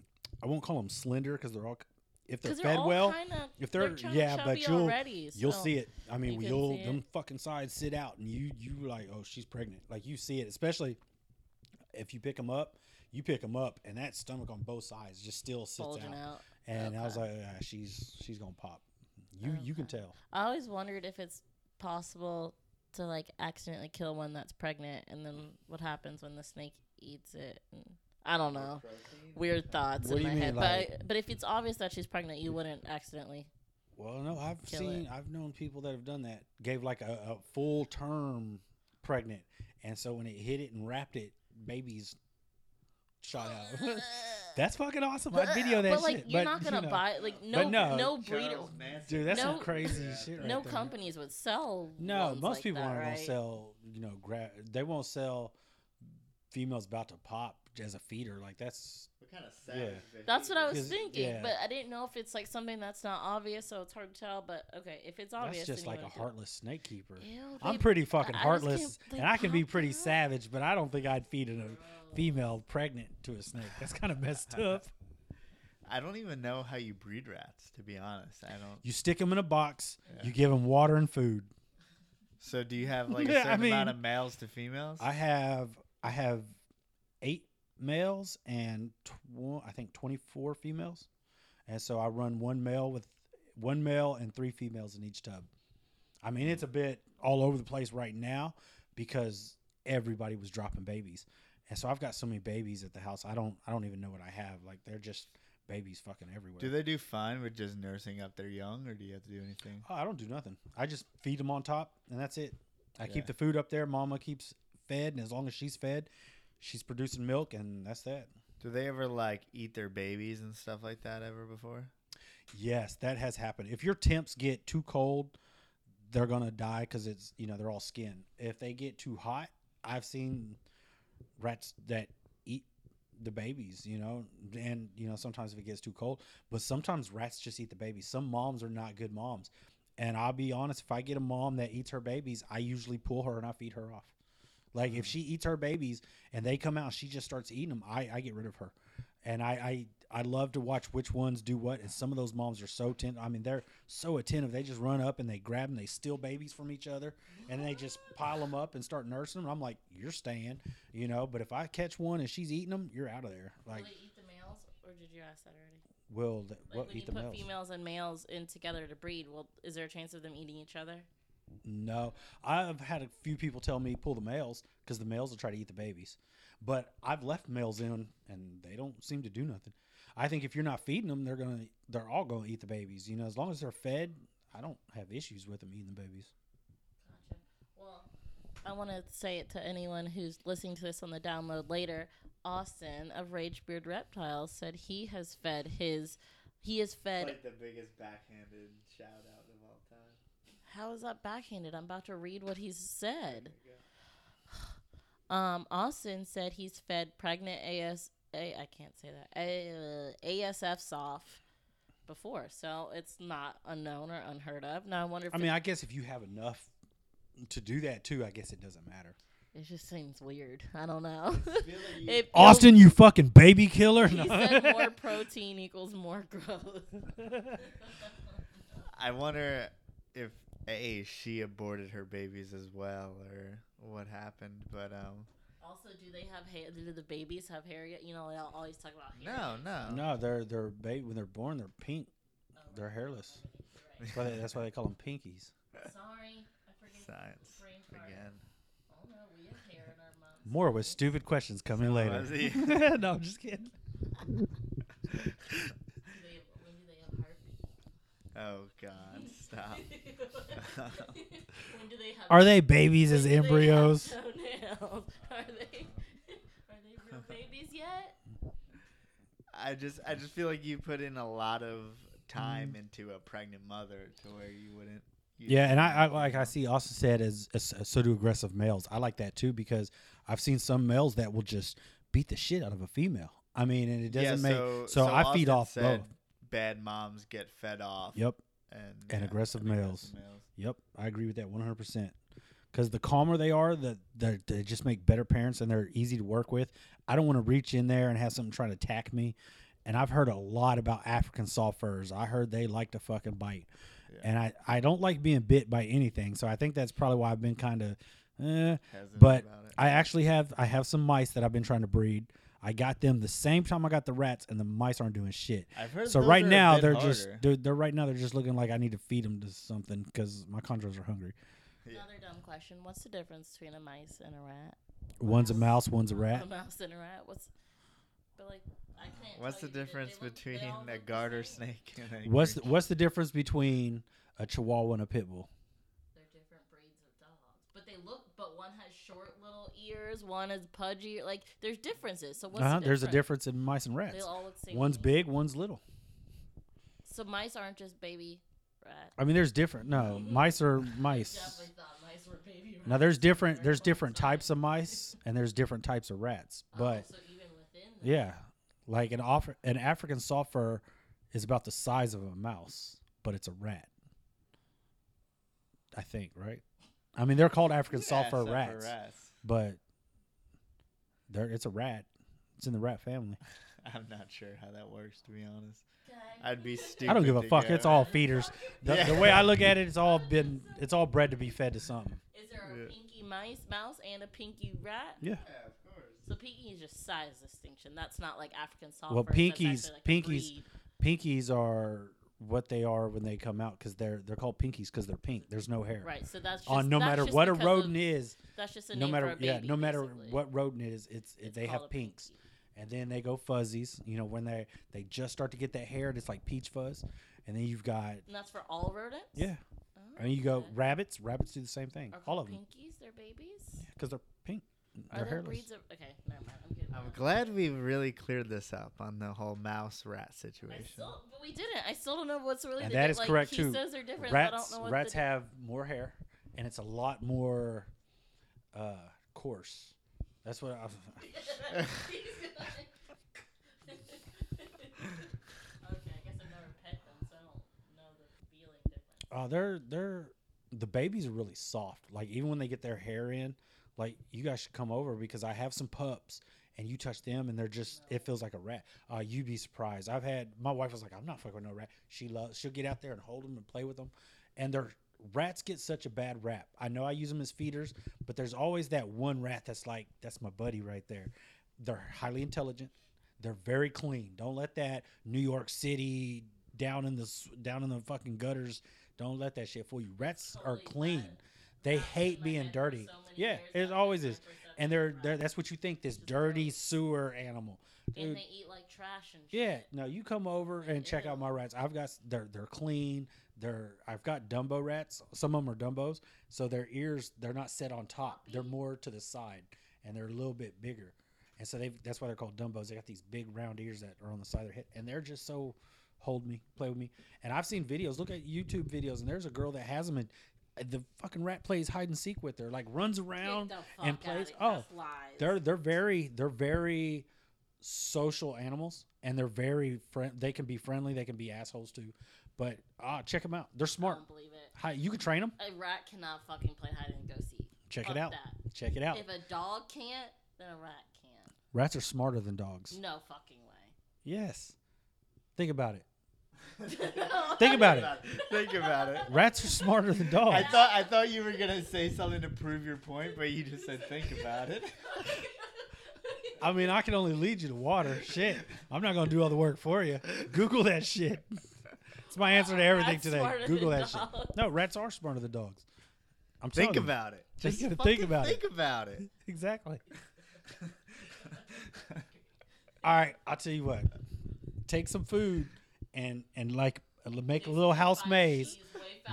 I won't call them slender because they're all if they're fed
all
well.
kinda-
if they're-
chubby
yeah, but you'll-
already,
You'll see it. I mean,
you
you'll them fucking sides sit out, and you you like, oh, she's pregnant. Like you see it, especially if you pick them up. You pick them up, and that stomach on both sides just still sits out.
out.
And I was like, yeah, she's she's gonna pop. You you can tell.
I always wondered if it's possible to like accidentally kill one that's pregnant, and then what happens when the snake eats it. And I don't know. Weird thoughts
What
in
do
my
you
head.
mean,
but
like-
I, but if it's obvious that she's pregnant, you wouldn't accidentally.
Well, no, I've
Kill
seen,
it.
I've known people that have done that. Gave like a, a full term pregnant, and so when it hit it and wrapped it, babies shot out. That's fucking awesome. I'd video that
but like
shit.
you're
but,
not gonna
you know,
buy like
but
no
no.
no breeder
Charles Manson.
Dude, that's some
No-
crazy shit right
no
there.
companies would sell.
No,
ones
most
like
people
that,
aren't
right?
gonna sell. You know, gra- they won't sell females about to pop as a feeder. Like that's
What kind of
Yeah.
That's what I was thinking,
yeah.
but I didn't know if it's like something that's not obvious, so it's hard to tell. But okay, if it's obvious,
that's just like a
wouldn't do it.
heartless snake keeper.
Ew,
I'm pretty fucking
I
heartless,
can't-
and I can be pretty
out.
savage, but I don't think I'd feed a female pregnant to a snake. That's kind of messed up.
I don't even know how you breed rats, to be honest. I don't.
You stick them in a box.
Yeah.
You give them water and food.
So do you have like a
Yeah, I
certain amount of males to females?
I have I have eight males and tw- I think twenty four females, and so I run one male with one male and three females in each tub. I mean, it's a bit all over the place right now because everybody was dropping babies, and so I've got so many babies at the house. I don't I don't even know what I have. Like they're just babies fucking everywhere.
do they do fine with just nursing up their young, or do you have to do anything?
Oh, I don't do nothing. I just feed them on top, and that's it. I
Yeah.
keep the food up there. Mama keeps fed, and as long as she's fed, she's producing milk, and that's that.
Do they ever like eat their babies and stuff like that ever before?
Yes, that has happened. If your temps get too cold, they're gonna die because it's you know they're all skin. If they get too hot, I've seen rats that eat the babies. You know, and you know sometimes if it gets too cold, but sometimes rats just eat the babies. Some moms are not good moms, and I'll be honest. If I get a mom that eats her babies, I usually pull her and I feed her off. Like if mm-hmm. she eats her babies and they come out, and she just starts eating them. I, I get rid of her, and I, I I love to watch which ones do what. And some of those moms are so attentive. I mean, they're so attentive. They just run up and they grab them. They steal babies from each other, and they just pile them up and start nursing them. I'm like, you're staying, you know. But if I catch one and she's eating them, you're out of there. Like,
Will they eat the males, or did you ask that already?
will th-
Like
what
when
eat
you
the
put
males?
females and males in together to breed, well, is there a chance of them eating each other?
No, I've had a few people tell me pull the males because the males will try to eat the babies, but I've left males in and they don't seem to do nothing. I think if you're not feeding them, they're gonna they're all gonna eat the babies. You know, as long as they're fed, I don't have issues with them eating the babies.
Gotcha. Well, I want to say it to anyone who's listening to this on the download later. Austin of Rage Beard Reptiles said he has fed his He is fed.
Like the biggest backhanded shout out of all time.
How is that backhanded? I'm about to read what he's said.
There you go.
Um, Austin said he's fed pregnant AS. A, I can't say that. A, ASF soft before, so it's not unknown or unheard of. Now I wonder if
I
it-
mean, I guess if you have enough to do that too, I guess it doesn't matter.
it just seems weird. I don't know.
feel
It
Austin, you fucking baby killer.
He
No.
said more protein equals more growth.
I wonder if a she aborted her babies as well, or what happened. But um,
also, do they have hair? Do the babies have hair yet? You know, they always talk about hair.
no, no,
no, they're they're baby when they're born, they're pink. They're hairless. That's why they, that's why they call them pinkies.
Sorry, I forget.
Science again.
Oh no, we have hair in our mouths.
More with stupid questions coming later. no, I'm just kidding.
Do they have, when do they have heartbeat?
Oh God, stop.
when do they have?
Are they babies
when
as
do they have
embryos?
toenails? Are they? Are they real babies yet?
I just, I just feel like you put in a lot of time mm-hmm. into a pregnant mother to where you wouldn't. you
Yeah, and I, I like I see also said as, as so do aggressive males. I like that too because I've seen some males that will just beat the shit out of a female. I mean, and it doesn't make so, I feed off
said
both.
Bad moms get fed off.
Yep,
And,
And
yeah,
aggressive
and
males.
males.
yep, I agree with that 100. percent Because the calmer they are, the they they just make better parents and they're easy to work with. I don't want to reach in there and have something try to attack me. And I've heard a lot about African soft furs. I heard they like to fucking bite.
Yeah.
And I, I don't like being bit by anything. So I think that's probably why I've been kind of, eh, but. I actually have I have some mice that I've been trying to breed. I got them the same time I got the rats, and the mice aren't doing shit.
I've heard
So right now they're just
harder.
they're, they're right now they're just looking like I need to feed them to something because my chondros are hungry.
Yeah.
Another dumb question: What's the difference between a mice and a rat?
One's a mouse, one's a rat.
A mouse and a rat. What's but like I can't.
What's the
tell you, they-
difference
look-
between a garter snake and a
What's the, what's the difference between a Chihuahua and a pit bull?
They're different breeds of dogs, but they look. But one has short little ears. One is pudgy. Like there's differences. So what's
Uh-huh,
the
there's a
difference?
difference in mice and rats.
They
rats.
all look the same.
One's big, one's little.
So mice aren't just baby rat.
I mean, there's different. No, mice are mice.
Mice were baby rats.
Now there's different. There's different types of mice, and there's different types of rats.
Oh,
But
so even within.
Yeah, like an Af- an African soft fur is about the size of a mouse, but it's a rat. I think, right? I mean, they're called African
Yeah,
soft fur rats,
rats.
But they're it's a rat. It's in the rat family.
I'm not sure how that works, to be honest. I'd be stupid.
I don't give a fuck.
go-
It's all feeders. The,
Yeah.
the way I look at it, it's all been it's all bred to be fed to something.
Is there a
Yeah.
pinky mice, mouse, and a pinky rat?
Yeah.
Yeah, of course.
So pinky is just size distinction. That's not like African soft.
Well, pinkies-
like
pinkies-
breed.
Pinkies are what they are when they come out because they're they're called pinkies because they're pink. There's no hair.
Right. So that's just,
On no
that's
matter what a rodent
of,
is,
That's just a
no
name
matter
baby,
yeah, no matter
basically.
what rodent is it's,
It's
they have pinks,
pinky.
and then they go fuzzies. You know when they they just start to get that hair, it's like peach fuzz, and then you've got
And that's for all rodents.
yeah,
Oh,
and you go rabbits. Rabbits do the same thing,
Are
all of them,
pinkies. They're babies.
because they're pink.
Are
They're
there
hairless.
breeds of? Okay, never mind. I'm
glad we really cleared this up on the whole mouse rat
I
situation.
still, but we didn't. I still don't know what's really.
And
the
that
di-
is
like,
correct,
he
too.
they're different. but I
Rats
don't know
rats
the
have more hair, and it's a lot more uh, coarse. That's what I was.
okay, I guess I've never pet them, so I don't know the feeling difference.
Oh, they're they're the babies are really soft. Like even when they get their hair in, like you guys should come over because I have some pups and you touch them and they're just it feels like a rat. Uh, you'd be surprised. I've had my wife was like, I'm not fucking with no rat. She loves. She'll get out there and hold them and play with them, and they're rats get such a bad rap. I know I use them as feeders, but there's always that one rat that's like that's my buddy right there. They're highly intelligent. They're very clean. Don't let that New York City down in the down in the fucking gutters. Don't let that shit fool you. Rats are clean.
bad.
They hate being dirty.
so
Yeah, it always is. And they're, they're that's what you think this dirty sewer animal.
And they eat like trash and shit.
yeah, no, you come over and check out my rats. I've got they're they're clean. They're I've got Dumbo rats. Some of them are Dumbos, so their ears they're not set on top. They're more to the side, and they're a little bit bigger. And so they that's why they're called Dumbos. They got these big round ears that are on the side of their head, and they're just so hold me, play with me. And I've seen videos. Look at YouTube videos, and there's a girl that has them, and the fucking rat plays hide and seek with her, like runs around and plays. Oh, they're they're very they're very social animals, and they're very friend. They can be friendly. They can be assholes too. But ah, check them out. They're
I
smart.
don't believe it.
Hi, you can train them.
A rat cannot fucking play hide and go seek.
Check
Fuck
it out.
that.
Check it out.
If a dog can't, then a rat can.
Rats are smarter than dogs.
No fucking way.
Yes. Think about it. Think about it.
Think about it.
Rats are smarter than dogs.
I thought I thought you were gonna say something to prove your point, but you just said think about it.
I mean, I can only lead you to water. Shit. I'm not going to do all the work for you. Google that shit. It's my answer to everything
Rats
today.
smarter
Google
than
that shit. No, rats are smarter than dogs. I'm
Think
telling you.
about it.
Think,
Just
think
fucking
about it.
think about it.
Exactly. All right, I'll tell you what. Take some food and and like uh, make a little house maze.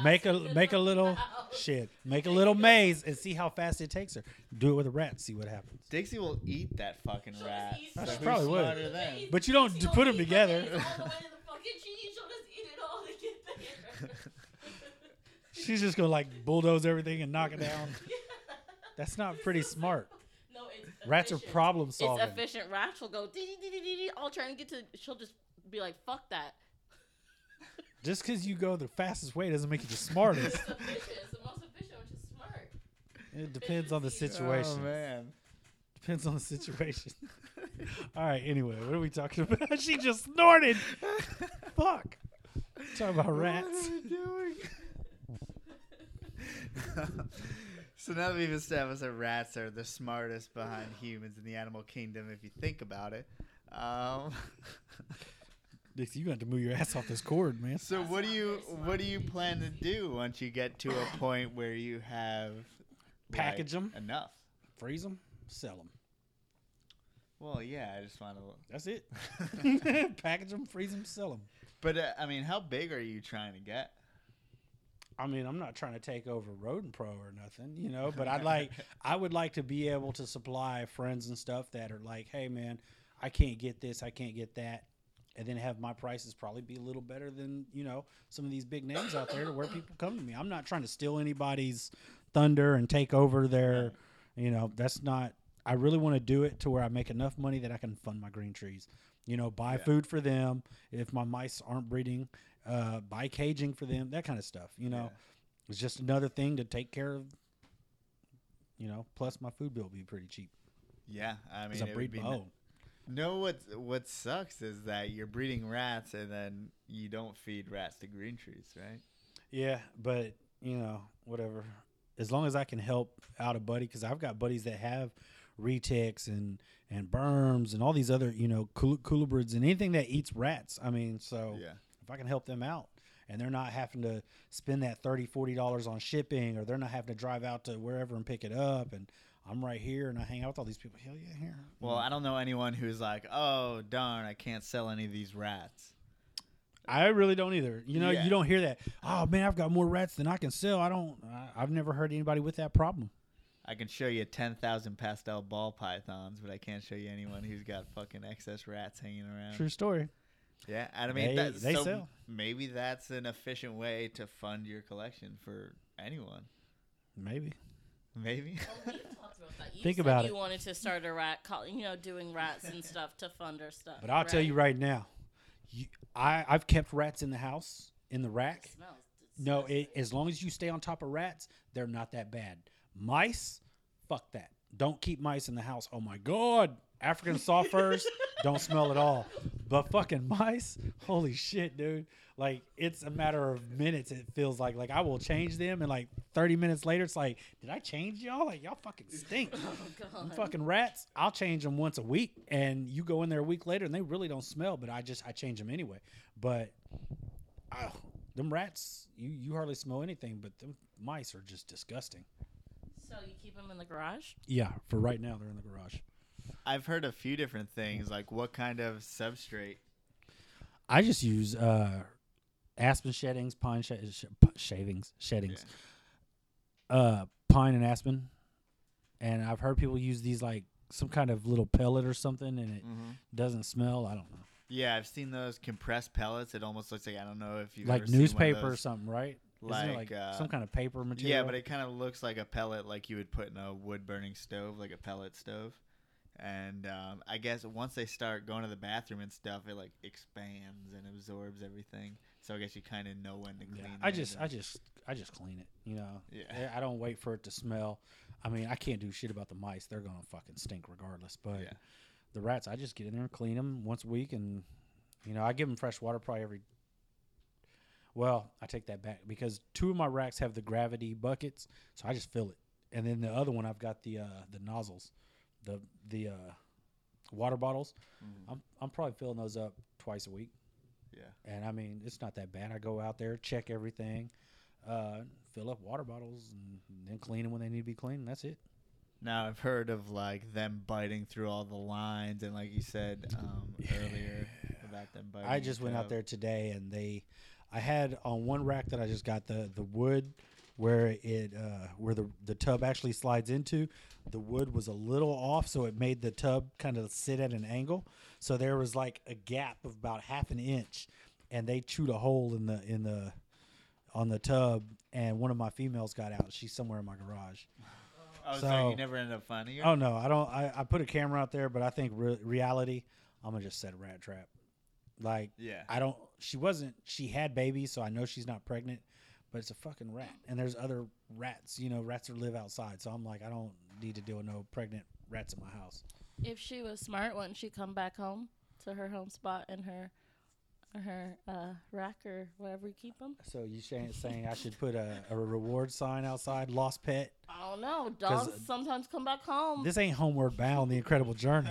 Make a make a little shit. Make a little maze and see how fast it takes her. Do it with a rat. See what happens.
Dixie will eat that fucking
She'll
rat.
just
So.
She probably would.
than?
But you don't
She'll
d- put 'em
eat
together.
the maze All the way to the fucking cheese. She'll just eat it all to get there.
She's just gonna like bulldoze everything and knock it down. That's not pretty smart.
No, it's
Rats are
efficient.
problem
It's efficient. Rats will go all trying to get to. She'll just be like, "Fuck that."
Just because you go the fastest way doesn't make you the smartest.
It's efficient. It's the most efficient, which is smart.
It depends on the situation.
Oh man.
Depends on the situation. All right. Anyway, what are we talking about? she just snorted. Fuck. Talking about rats.
What are we doing? so now that we've established that rats are the smartest behind humans in the animal kingdom, if you think about it. Um,
Dixie, you got to move your ass off this cord, man.
so what do you what do you plan to do once you get to a point where you have
Package
like,
'em?
enough?
Freeze them, sell them.
Well, yeah, I just want to.
That's it. Package them, freeze them, sell them.
But uh, I mean, how big are you trying to get?
I mean, I'm not trying to take over RodentPro or nothing, you know, but I'd like, I would like to be able to supply friends and stuff that are like, hey, man, I can't get this, I can't get that, and then have my prices probably be a little better than you know some of these big names out there to where people come to me. I'm not trying to steal anybody's thunder and take over their, you know, that's not. I really want to do it to where I make enough money that I can fund my green trees. You know, buy
Yeah.
food for them if my mice aren't breeding, uh, buy caging for them, that kind of stuff. You know,
Yeah.
it's just another thing to take care of. You know, plus my food bill will be pretty cheap
Yeah, I mean,
I
it would
breed
be
my own.
No, what what sucks is that you're breeding rats and then you don't feed rats to green trees, right?
Yeah, but you know, whatever. As long as I can help out a buddy, because I've got buddies that have retics and and berms and all these other you know cul- colubrids and anything that eats rats. I mean, so
Yeah.
if I can help them out and they're not having to spend that 30 40 dollars on shipping or they're not having to drive out to wherever and pick it up and I'm right here and I hang out with all these people. Hell yeah, here.
Well, I don't know anyone who's like, oh darn, I can't sell any of these rats.
I really don't either. You know,
Yeah.
you don't hear that. Oh man, I've got more rats than I can sell. I don't. I, I've never heard anybody with that problem.
I can show you ten thousand pastel ball pythons, but I can't show you anyone who's got fucking excess rats hanging around.
True story.
Yeah, I mean,
They-
that's,
they
so
sell.
maybe that's an efficient way to fund your collection for anyone.
Maybe.
Maybe.
Well, we talked about that. You
Think
said
about
you
it.
wanted to start a rat, col- you know, doing rats and stuff to fund our stuff.
But I'll tell you right now, you, I I've kept rats in the house in the rack.
It smells
No,
disgusting.
it, as long as you stay on top of rats, they're not that bad. Mice, fuck that. Don't keep mice in the house. Oh my god, African soft furs don't smell at all. But fucking mice, holy shit, dude! Like it's a matter of minutes. It feels like like I will change them, and like thirty minutes later, it's like, did I change y'all? Like y'all fucking stink.
Oh god.
fucking rats, I'll change them once a week, and you go in there a week later, and they really don't smell. But I just I change them anyway. But oh, them rats, you you hardly smell anything, but them mice are just disgusting.
So you keep them in the garage?
Yeah, for right now they're in the garage.
I've heard a few different things, like what kind of substrate.
I just use uh, aspen sheddings, pine sh- sh- shavings, sheddings, uh, pine and aspen, and I've heard people use these like some kind of little pellet or something, and it
Mm-hmm.
doesn't smell. I don't know.
Yeah, I've seen those compressed pellets. It almost looks like I don't know if you've
like
ever seen one of
newspaper or something, right?
Like,
like
uh,
some kind of paper material.
Yeah, but it kind of looks like a pellet, like you would put in a wood burning stove, like a pellet stove. And um, I guess once they start going to the bathroom and stuff, it like expands and absorbs everything. So I guess you kind of know when to clean.
Yeah,
it
I just, I just, I just clean it. You know,
Yeah.
I- don't wait for it to smell. I mean, I can't do shit about the mice; they're gonna fucking stink regardless. But
Yeah.
the rats, I just get in there and clean them once a week, and you know, I give them fresh water probably every. Well, I take that back because two of my racks have the gravity buckets, so I just fill it, and then the other one I've got the uh, the nozzles, the the uh, water bottles.
Mhm.
I'm I'm probably filling those up twice a week.
Yeah.
And I mean, it's not that bad. I go out there, check everything, uh, fill up water bottles, and then clean them when they need to be cleaned. and That's it.
Now I've heard of like them biting through all the lines, and like you said um, earlier about them biting.
I just went out there today, and they, I had on one rack that I just got the the wood where it uh, where the the tub actually slides into. The wood was a little off, so it made the tub kind of sit at an angle. So there was like a gap of about half an inch, and they chewed a hole in the in the on the tub, and one of my females got out. She's somewhere in my garage.
Oh, so,
so-
you never ended up finding her?
Oh no, I don't. I, I put a camera out there, but I think re- reality, I'm gonna just set a rat trap. Like
Yeah.
I don't. She wasn't. She had babies, so I know she's not pregnant. But it's a fucking rat, and there's other rats. You know, rats that live outside. So I'm like, I don't need to deal with no pregnant rats in my house.
If she was smart, wouldn't she come back home to her home spot in her her uh, rack or wherever you keep them?
So you saying saying I should put a, a reward sign outside? Lost pet.
I don't know. Dogs
uh,
sometimes come back home.
This ain't homeward bound. The Incredible Journey.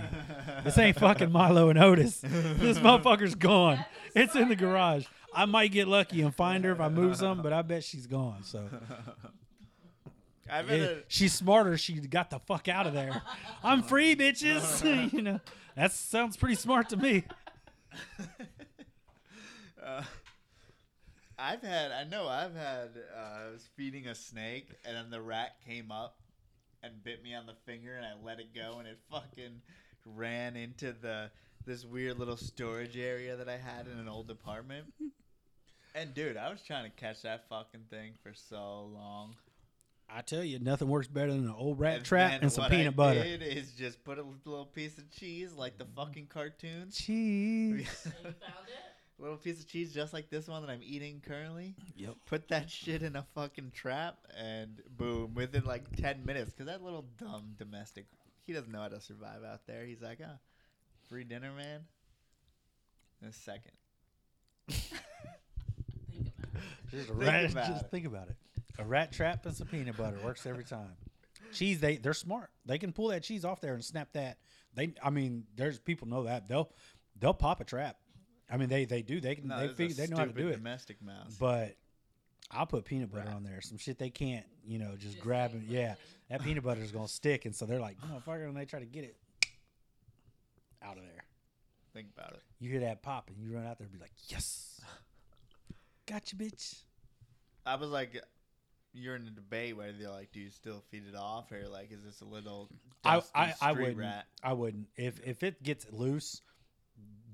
This ain't fucking Milo and Otis. This motherfucker's gone. It's in the garage. I might get lucky and find her if I move some, but I bet she's gone. So
I've
Yeah,
had
she's smarter. She got the fuck out of there. I'm free, bitches. you know, that sounds pretty smart to me.
Uh, I've had, I know I've had, uh, I was feeding a snake and then the rat came up and bit me on the finger and I let it go and it fucking ran into the, this weird little storage area that I had in an old apartment. And dude, I was trying to catch that fucking thing for so long.
I tell you, nothing works better than an old rat
And
trap and some
what I
peanut butter.
Did is just put a little piece of cheese like the fucking cartoons.
Cheese.
So you found it?
Little piece of cheese just like this one that I'm eating currently.
Yep.
Put that shit in a fucking trap and boom, within like 10 minutes. Because that little dumb domestic, he doesn't know how to survive out there. He's like, ah, free dinner, man. In a second.
Think about it.
Just, a
Think
rat,
about
just
it.
think about it. A rat trap and some peanut butter works every time. Cheese, they they're smart. They can pull that cheese off there and snap that. They, I mean, there's people know that they'll they'll pop a trap. I mean, they they do. They can
No,
they
it's a
figure, they know how to do it.
domestic mouse.
But I'll put peanut butter
Rat.
on there. Some shit they can't, you know, just,
Just
grab
like
it. Yeah, that peanut butter is gonna stick, and so they're like, "No motherfucker, and they try to get it out of there.
Think about it.
You hear that pop, and you run out there and be like, yes, gotcha, bitch.
I was like, you're in a debate where they're like, do you still feed it off? Or like, is this a little
I I, I
street
wouldn't.
rat?
I wouldn't. If if it gets loose,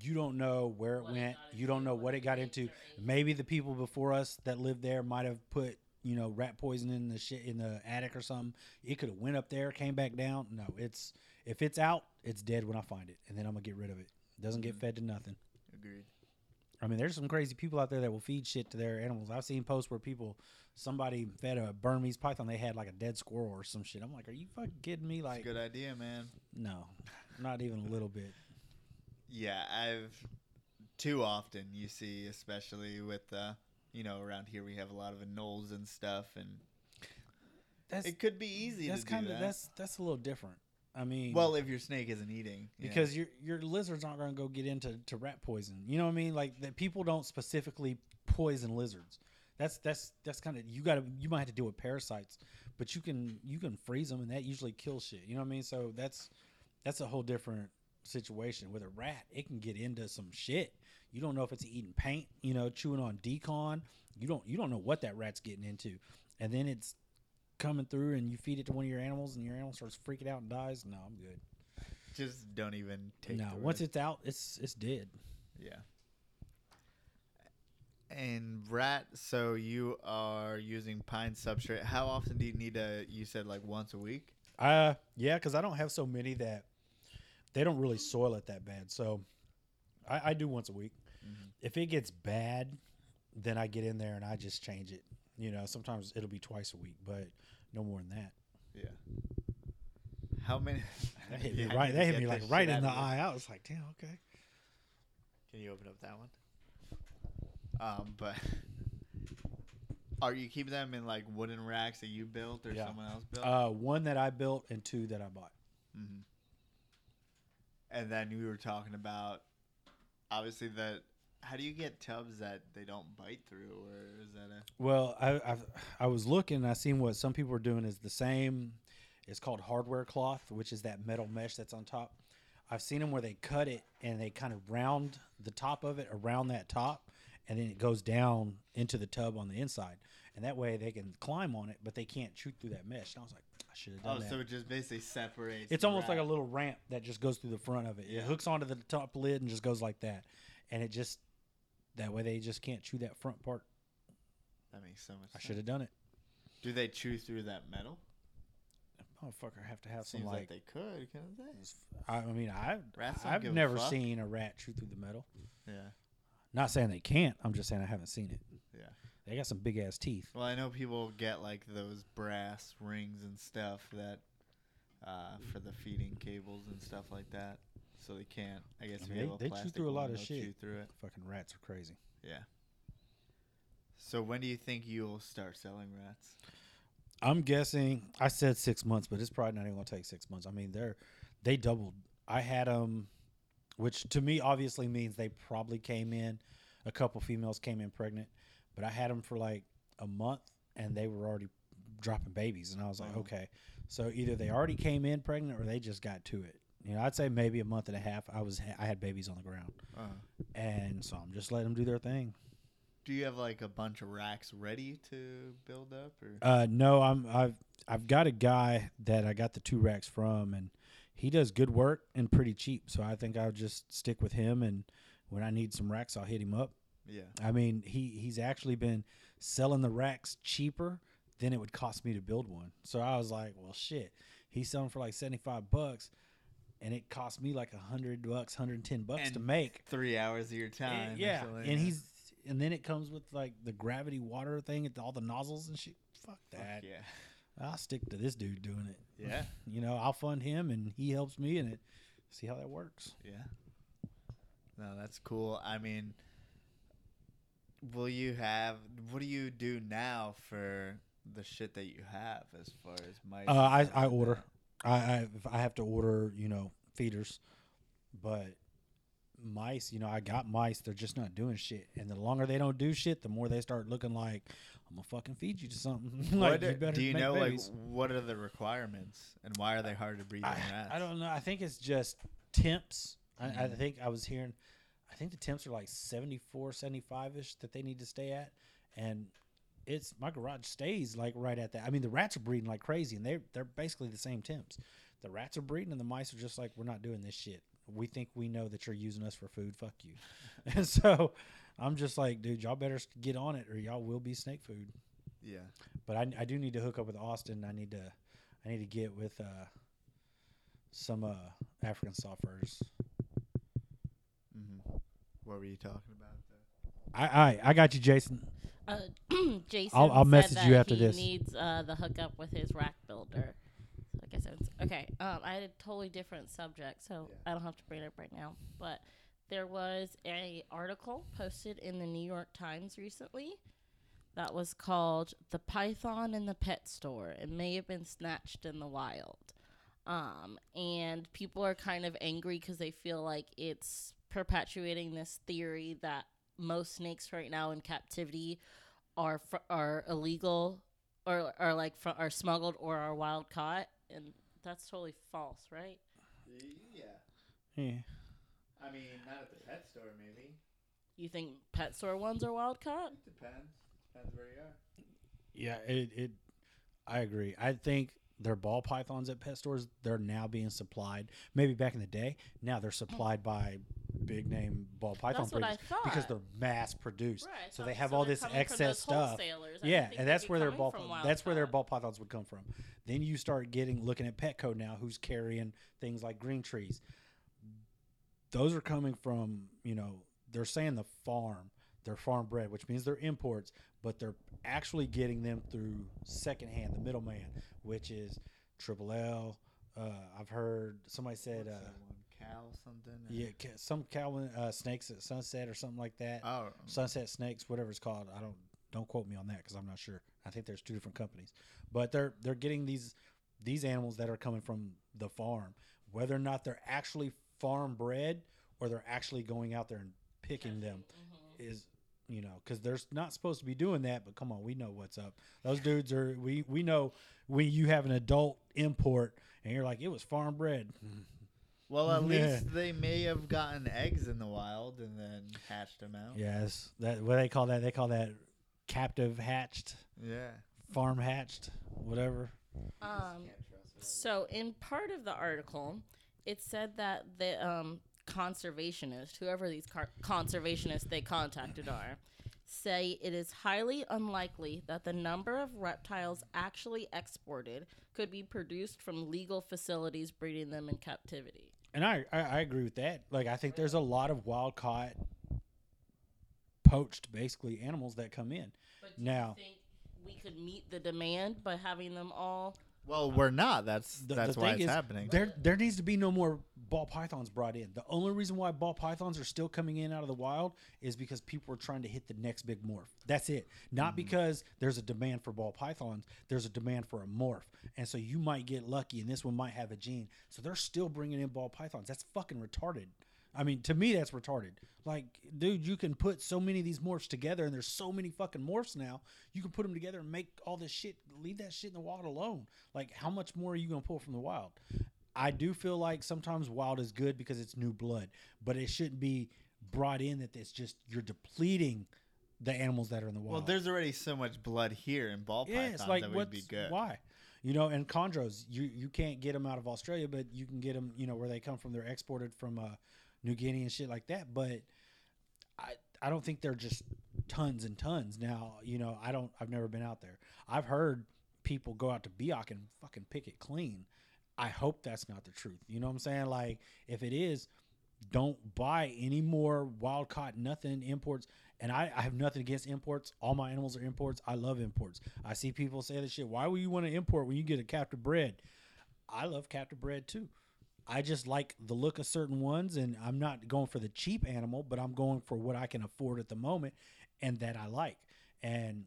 you don't know where it
What
went.
got
You don't know
what it
it got into. Maybe the people before us that lived there might have put you know rat poison in the shit in the attic or something. It could have went up there, came back down. No, it's if it's out, it's dead when I find it, and then I'm gonna get rid of it. Doesn't get
Mhm.
fed to nothing.
Agreed.
I mean, there's some crazy people out there that will feed shit to their animals. I've seen posts where people, somebody fed a Burmese python, they had like a dead squirrel or some shit. I'm like, are you fucking kidding me? Like,
a good idea, man.
no, not even a little bit.
Yeah, I've too often you see, especially with uh, you know, around here we have a lot of anoles and stuff, and
That's
it could be easy
that's kind of
that.
that's that's a little different. I mean,
well, if your snake isn't eating, yeah.
because your your lizards aren't going to go get into to rat poison. You know what I mean? Like that people don't specifically poison lizards. That's that's that's kind of you got to you might have to deal with parasites, but you can you can freeze them and that usually kills shit. You know what I mean? So that's that's a whole different situation with a rat. It can get into some shit. You don't know if it's eating paint, you know, chewing on d-CON. You don't you don't know what that rat's getting into, and then it's coming through and you feed it to one of your animals and your animal starts freaking out and dies. No, I'm good.
just don't even take.
No, once it's out, it's it's dead.
Yeah. And rat, so you are using pine substrate. How often do you need to? You said like once a week.
Uh, yeah, because I don't have so many that they don't really soil it that bad. So I, I do once a week.
Mm-hmm.
If it gets bad, then I get in there and I just change it. You know, sometimes it'll be twice a week, but no more than that.
Yeah. How many?
That hit me
Yeah,
right.
need
That hit me like right in the eye. I was like, damn, okay.
Can you open up that one? Um, but are you keeping them in like wooden racks that you built or
Yeah.
someone else built?
Uh, one that I built and two that I bought.
hmm And then we were talking about obviously that. How do you get tubs that they don't bite through, or is that a?
Well, I I've, I was looking. I seen what some people are doing is the same. It's called hardware cloth, which is that metal mesh that's on top. I've seen them where they cut it and they kind of round the top of it around that top, and then it goes down into the tub on the inside, and that way they can climb on it, but they can't shoot through that mesh. And I was like, I should have
Oh,
done that.
Oh, so it just basically separates.
It's almost like a little ramp that just goes through the front of it.
Yeah.
It hooks onto the top lid and just goes like that, and it just that way they just can't chew that front part.
That makes so much. Sense.
I should have done it.
Do they chew through that metal?
Motherfucker, have to have
Seems
some
like,
like.
they could, couldn't they?
I, I mean, I
Rats
I've
give a
never seen a rat chew through the metal.
Yeah,
Not saying they can't. I'm just saying I haven't seen it.
yeah.
They got some big ass teeth.
Well, I know people get like those brass rings and stuff that uh, for the feeding cables and stuff like that, so they can't. I guess
I mean, they- they chew through a lot of shit.
Chew through it.
Fucking rats are crazy.
Yeah. So when do you think you'll start selling rats?
I'm guessing. I said six months, but it's probably not even gonna take six months. I mean, they're they doubled. I had them, which to me obviously means they probably came in. A couple females came in pregnant, but I had them for like a month, and they were already dropping babies, and I was like, okay, so either they already came in pregnant or they just got to it. You know, I'd say maybe a month and a half. I was I had babies on the ground,
Uh,
and so I'm just letting them do their thing.
do you have like a bunch of racks ready to build up, or
Uh, no, I'm I've I've got a guy that I got the two racks from, and he does good work and pretty cheap. So I think I'll just stick with him, and when I need some racks, I'll hit him up.
Yeah?
I mean, he he's actually been selling the racks cheaper than it would cost me to build one. So I was like, well, shit, he's selling for like seventy five bucks, and it cost me like a hundred bucks, hundred and ten bucks to make.
Three hours of your
eh,
time. or
yeah,
something like
and
that.
he's and then it comes with like the gravity water thing, and all the nozzles and shit. Fuck that.
yeah,
I'll stick to this dude doing it.
yeah,
You know, I'll fund him and he helps me in it. See how that works.
yeah. No, that's cool. I mean, will you have? What do you do now for the shit that you have as far as mice?
Uh, I, I order. I, I I have to order, you know, feeders, but mice, you know, I got mice. They're just not doing shit, and the longer they don't do shit, the more they start looking like I'm gonna fucking feed you to something. like,
What
you better
do you know?
babies.
Like, what are the requirements, and why are they hard to breed
I,
rats?
I don't know. I think it's just temps. I, I
Mhm.
think I was hearing. I think the temps are like 74, 75 ish that they need to stay at, and it's my garage stays like right at that. I mean, the rats are breeding like crazy, and they they're basically the same temps. The rats are breeding, and the mice are just like, we're not doing this shit. We think we know that you're using us for food. Fuck you. and so I'm just like, dude, y'all better get on it, or y'all will be snake food.
Yeah.
But I, I do need to hook up with Austin. I need to I need to get with uh, some uh, African soft
furs. What were you talking about? There?
I, I I got you, Jason.
Uh, Jason
I'll- I'll
said
message
that
you after
he
this.
needs uh, the hookup with his rack builder. I guess it's okay. Um, I had a totally different subject, so
Yeah.
I don't have to bring it up right now. But there was a article posted in the New York Times recently that was called "The Python in the Pet Store." It may have been snatched in the wild, um, and people are kind of angry because they feel like it's perpetuating this theory that most snakes right now in captivity are fr- are illegal or are like fr- are smuggled or are wild caught and that's totally false right
Yeah.
Yeah.
I mean, not at the pet store, maybe.
you think pet store ones are wild caught
It depends. Depends where you are.
Yeah, it, it I agree. I think their ball pythons at pet stores, they're now being supplied. Maybe back in the day, now they're supplied by big name ball python
That's what I
breeders because they're mass produced.
Right,
so
so-
they have
so
all this
coming from
excess
those
stuff.
wholesalers.
Yeah, and that's where their ball
from wild
that's where their ball pythons would come from. Then you start getting looking at Petco now, who's carrying things like green trees. Those are coming from you know they're saying the farm, they're farm bred, which means they're imports, but they're actually getting them through secondhand, the middleman, which is Triple L. Uh, I've heard somebody said. Uh,
that one? Cal something.
yeah, ca- some cow uh, snakes at sunset or something like that.
Oh,
Sunset Snakes, whatever it's called. I don't don't quote me on that because I'm not sure. I think there's two different companies, but they're they're getting these these animals that are coming from the farm, whether or not they're actually farm bred or they're actually going out there and picking them
Mm-hmm.
is you know because they're not supposed to be doing that. But come on, we know what's up. Those dudes are we we know when you have an adult import and you're like it was farm bred.
Well, at
Yeah.
least they may have gotten eggs in the wild and then hatched them out.
Yes, that what they call that. They call that captive hatched,
Yeah.
farm hatched, whatever.
Um, so in part of the article, it said that the um, conservationist, whoever these car- conservationists they contacted are, say it is highly unlikely that the number of reptiles actually exported could be produced from legal facilities breeding them in captivity.
And I, I I agree with that. Like I think there's a lot of wild caught, poached basically animals that come in.
But do
Now-
you think we could meet the demand by having them all?
Well, we're not. That's
The,
that's
the
why
thing
it's
is,
happening.
There there needs to be no more ball pythons brought in. The only reason why ball pythons are still coming in out of the wild is because people are trying to hit the next big morph. That's it. Not mm-hmm. because there's a demand for ball pythons. There's a demand for a morph, and so you might get lucky, and this one might have a gene. So they're still bringing in ball pythons. That's fucking retarded. I mean, to me, that's retarded. Like, dude, you can put so many of these morphs together, and there's so many fucking morphs now. You can put them together and make all this shit. Leave that shit in the wild alone. Like, how much more are you gonna pull from the wild? I do feel like sometimes wild is good because it's new blood, but it shouldn't be brought in that it's just you're depleting the animals that are in the wild.
well, there's already so much blood here in ball
yeah,
pythons
like
that would be good.
why, you know, and chondros you you can't get them out of Australia, but you can get them, you know, where they come from. They're exported from uh, New Guinea and shit like that. But I I don't think they're just tons and tons. Now, you know, I don't. I've never been out there. I've heard people go out to Biak and fucking pick it clean. I hope that's not the truth. You know what I'm saying? Like, if it is, don't buy any more wild caught nothing imports. And I, I have nothing against imports. All my animals are imports. I love imports. I see people say this shit. Why would you want to import when you get a captive bred? I love captive bred too. I just like the look of certain ones, and I'm not going for the cheap animal, but I'm going for what I can afford at the moment and that I like. And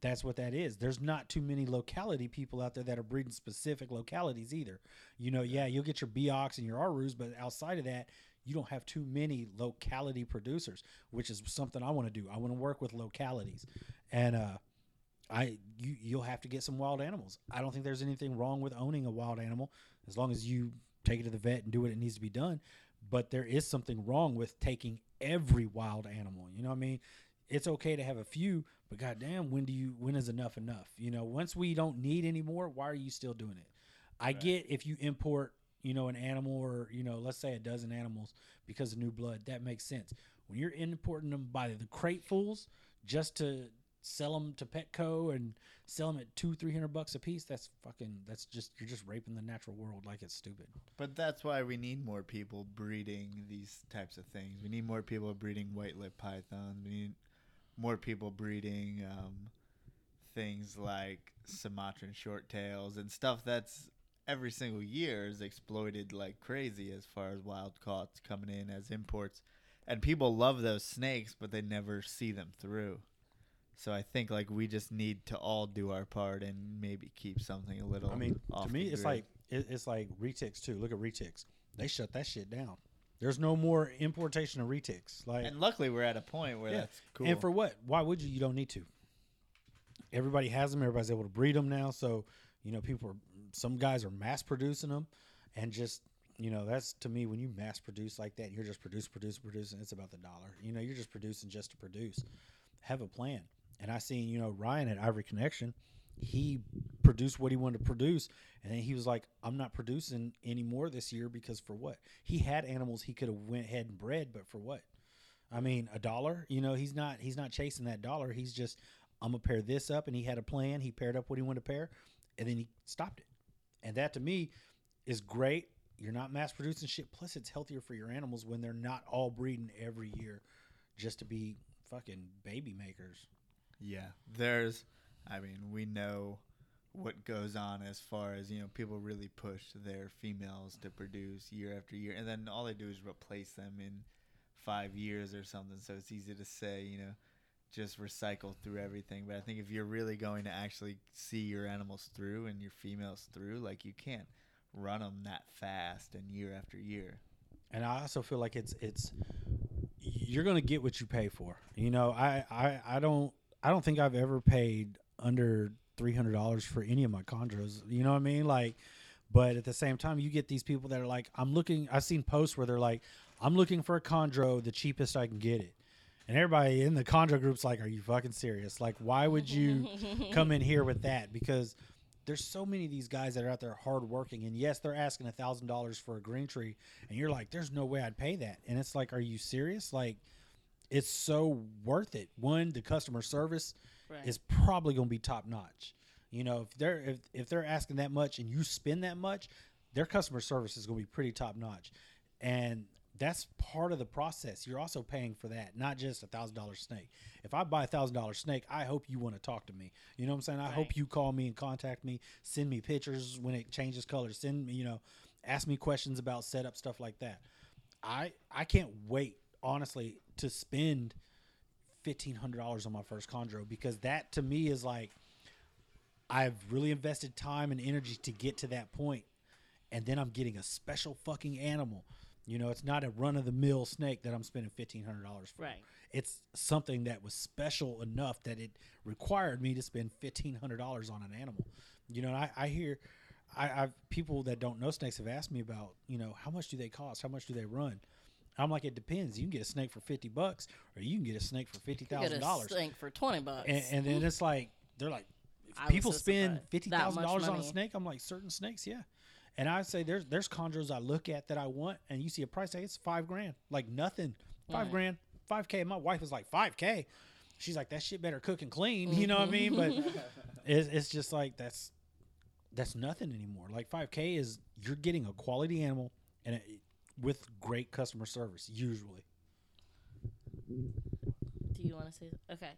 that's what that is. There's not too many locality people out there that are breeding specific localities either. You know, yeah, you'll get your Biaks and your Arus, but outside of that, you don't have too many locality producers, which is something I want to do. I want to work with localities, and uh, I you you'll have to get some wild animals. I don't think there's anything wrong with owning a wild animal as long as you take it to the vet and do what it needs to be done. But there is something wrong with taking every wild animal. You know what I mean? It's okay to have a few, but goddamn, when do you when is enough enough? You know, once we don't need any more, why are you still doing it? I get if you import, you know, an animal or you know, let's say a dozen animals because of new blood, that makes sense. When you're importing them by the cratefuls just to sell them to Petco and sell them at two, three hundred bucks a piece, that's fucking. That's just you're just raping the natural world like it's stupid.
But that's why we need more people breeding these types of things. We need more people breeding white lip pythons. We need more people breeding um, things like Sumatran short tails and stuff that's every single year is exploited like crazy as far as wild caughts coming in as imports. And people love those snakes, but they never see them through. So I think like we just need to all do our part and maybe keep something a little.
I mean, to me, it's like it, it's like retics too. Look at retics; they shut that shit down. There's no more importation of retics. Like,
And luckily, we're at a point where
Yeah.
that's cool.
and for what? Why would you? You don't need to. Everybody has them. Everybody's able to breed them now. So you know, people are. Some guys are mass producing them, and just you know, that's to me when you mass produce like that, you're just produce, produce, producing. It's about the dollar. You know, you're just producing just to produce. Have a plan. And I seen you know Ryan at Ivory Connection. he produced what he wanted to produce, and then he was like, "I'm not producing anymore this year because for what? He had animals he could have went ahead and bred, but for what? I mean, a dollar. You know, he's not he's not chasing that dollar. He's just I'm gonna pair this up, and he had a plan. He paired up what he wanted to pair, and then he stopped it. And that to me is great. You're not mass producing shit. Plus, it's healthier for your animals when they're not all breeding every year just to be fucking baby makers.
Yeah, there's. I mean, we know what goes on as far as you know. People really push their females to produce year after year, and then all they do is replace them in five years or something. So it's easy to say, you know, just recycle through everything. But I think if you're really going to actually see your animals through and your females through, like you can't run them that fast and year after year.
And I also feel like it's it's you're gonna get what you pay for. You know, I I, I don't I don't think I've ever paid under three hundred dollars for any of my chondros. You know what I mean? Like, but at the same time, you get these people that are like, I'm looking. I've seen posts where they're like, I'm looking for a chondro, the cheapest I can get it. And everybody in the chondro group's like, "Are you fucking serious? Like, why would you come in here with that?" Because there's so many of these guys that are out there hardworking, and yes, they're asking a thousand dollars for a green tree, and you're like, "There's no way I'd pay that." And it's like, "Are you serious? Like, it's so worth it." One, the customer service
Right.
is probably going to be top notch. You know, if they're if, if they're asking that much and you spend that much, their customer service is going to be pretty top notch, and that's part of the process. You're also paying for that, not just a thousand dollar snake. If I buy a thousand dollar snake, I hope you want to talk to me. You know what I'm saying? I hope you call me and contact me, send me pictures when it changes colors, send me, you know, ask me questions about setup stuff like that. I I can't wait honestly to spend fifteen hundred dollars on my first chondro because that to me is like I've really invested time and energy to get to that point, and then I'm getting a special fucking animal. You know, it's not a run of the mill snake that I'm spending fifteen hundred dollars for.
Right.
It's something that was special enough that it required me to spend fifteen hundred dollars on an animal. You know, and I, I hear, I, I've people that don't know snakes have asked me about, you know, how much do they cost? How much do they run? I'm like, it depends. You can get a snake for fifty bucks, or you can get a snake for fifty thousand
You get
thousand
a
dollars.
snake for twenty bucks.
And, and then it's like they're like, if people
so
spend fifty thousand dollars on a snake. I'm like, certain snakes, yeah. And I say there's there's chondros I look at that I want, and you see a price tag, it's five grand, like nothing, five
Right.
grand, five k. My wife was like five k. She's like that shit better cook and clean, you know what I mean? But it's, it's just like that's that's nothing anymore. Like five k is you're getting a quality animal and it, with great customer service usually.
Do you want to say okay?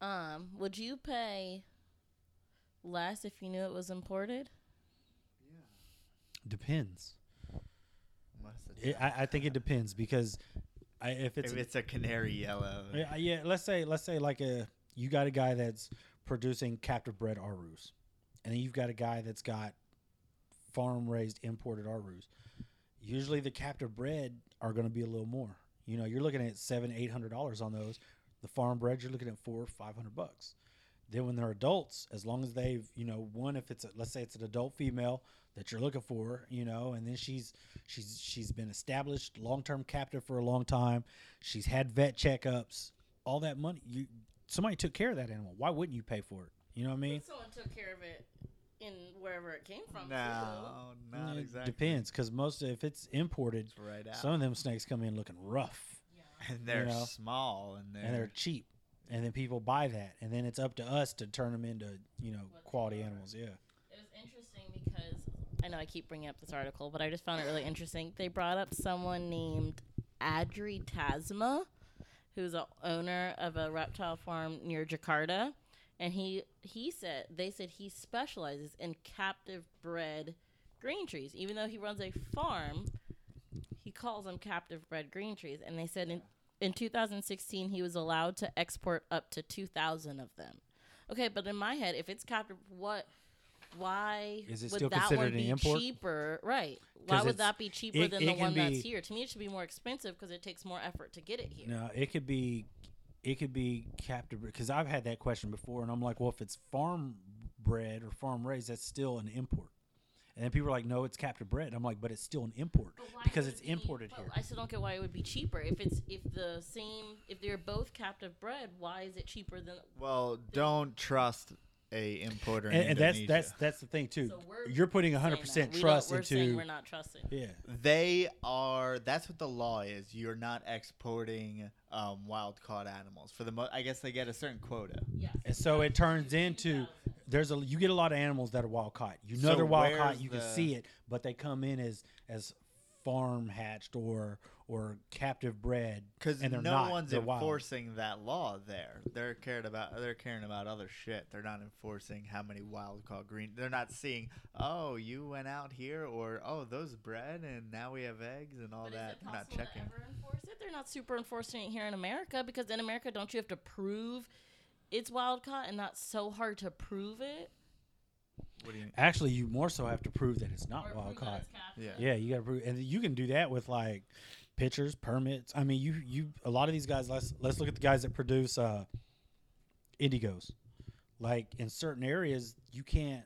Um, would you pay less if you knew it was imported?
Depends.
Most of the
It, I, I think it depends because I, if it's
if it's a canary yellow,
Yeah, yeah. Let's say let's say like a you got a guy that's producing captive bred Arus, and then you've got a guy that's got farm raised imported Arus. Usually the captive bred are going to be a little more. You know, you're looking at seven, eight hundred dollars on those. The farm bred, you're looking at four, five hundred bucks. Then when they're adults, as long as they've, you know, one if it's a, let's say it's an adult female that you're looking for, you know, and then she's she's she's been established long term captive for a long time. She's had vet checkups, all that money. You somebody took care of that animal. Why wouldn't you pay for it? You know what I mean?
Someone took care of it in wherever it came from.
no, not
it
exactly.
depends because most if it's imported,
It's right out,
some of them snakes come in looking rough
and they're
know,
small, and they're,
and they're cheap, and then people buy that, and then it's up to us to turn them into you know quality animals. Yeah.
It was interesting because I know I keep bringing up this article, but I just found it really interesting. They brought up someone named Adri Tasma, who's a owner of a reptile farm near Jakarta, and he he said they said he specializes in captive bred green trees. Even though he runs a farm, he calls them captive bred green trees, and they said in in 2016 he was allowed to export up to 2,000 of them. Okay, but in my head, if it's captive, what? Why
Is it
would
still
that one
considered an
be
import?
cheaper? Right. Why would that be cheaper
it-
than
it
the
can
one that's
be-
here? To me, it should be more expensive because it takes more effort to get it here.
No, it could be, it could be captive because I've had that question before, and I'm like, well, if it's farm bred or farm raised, that's still an import. And then people are like, no, it's captive bred. I'm like, but it's still an import because it's
it be-
imported
but
here.
I still don't get why it would be cheaper if it's if the same if they're both captive bred. Why is it cheaper than?
well, don't trust a importer.
and,
in
and that's that's that's the thing too.
So we're
You're putting
saying
100
that.
percent
We don't-
trust
we're saying
into
we're not trusting.
yeah.
They are. That's what the law is. You're not exporting um, wild caught animals. For the mo- I guess they get a certain quota.
Yes.
And so it turns into there's a you get a lot of animals that are wild caught. You know
So
they're wild
where's
caught. You can see it, but they come in as as farm hatched or or captive bred
Because
and
no
they're not.
one's
they're wild.
enforcing that law there. They're cared about. They're caring about other shit. They're not enforcing how many wild caught green. They're not seeing. Oh, you went out here, or oh, those bred, and now we have eggs and all
But
that.
is
They're not checking.
to ever enforce it? They're not super enforcing it here in America because in America, don't you have to prove it's wild caught and not so hard to prove it?
What do you?
Actually, you more so have to prove that it's
Or
not wild caught.
Yeah.
Yeah, you got to prove, and you can do that with like pictures, permits. I mean, you you a lot of these guys. Let's let's look at the guys that produce uh, indigos. Like in certain areas, you can't.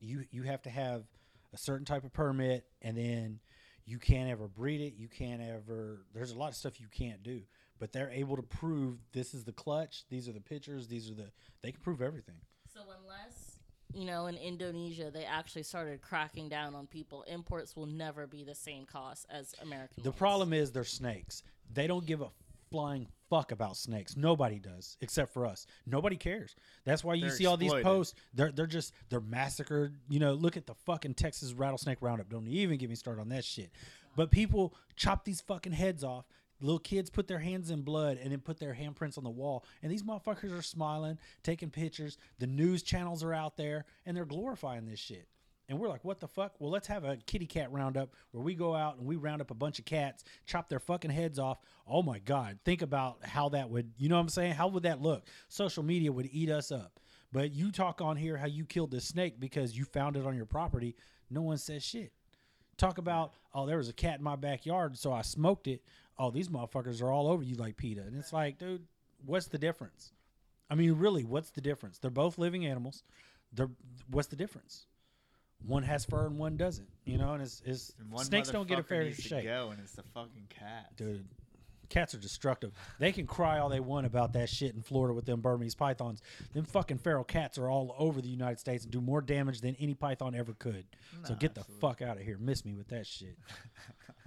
You you have to have a certain type of permit, and then you can't ever breed it. You can't ever. There's a lot of stuff you can't do, but they're able to prove this is the clutch. These are the pitchers. These are the. They can prove everything.
So unless you know in Indonesia they actually started cracking down on people, imports will never be the same cost as American.
The
ones.
problem is they're snakes. They don't give a flying fuck about snakes. Nobody does, except for us. Nobody cares. That's why you
They're
see all these posts. They're they're just they're massacred. You know, look at the fucking Texas rattlesnake roundup. Don't even get me started on that shit. But people chop these fucking heads off. Little kids put their hands in blood and then put their handprints on the wall. And these motherfuckers are smiling, taking pictures. The news channels are out there and they're glorifying this shit. And we're like, what the fuck? Well, let's have a kitty cat roundup where we go out and we round up a bunch of cats, chop their fucking heads off. Oh my God. Think about how that would, you know what I'm saying? How would that look? Social media would eat us up. But you talk on here how you killed this snake because you found it on your property. No one says shit. Talk about, oh, there was a cat in my backyard, so I smoked it. Oh, these motherfuckers are all over you like PETA. And it's like, dude, what's the difference? I mean, really, what's the difference? They're both living animals. They're what's the difference? One has fur and one doesn't. You know, and it's, it's
And
snakes don't get a fair shake.
Go, and it's the fucking cat.
Dude, cats are destructive. They can cry all they want about that shit in Florida with them Burmese pythons. Them fucking feral cats are all over the United States and do more damage than any python ever could. so
No,
get the fuck out of here. Miss me with that shit.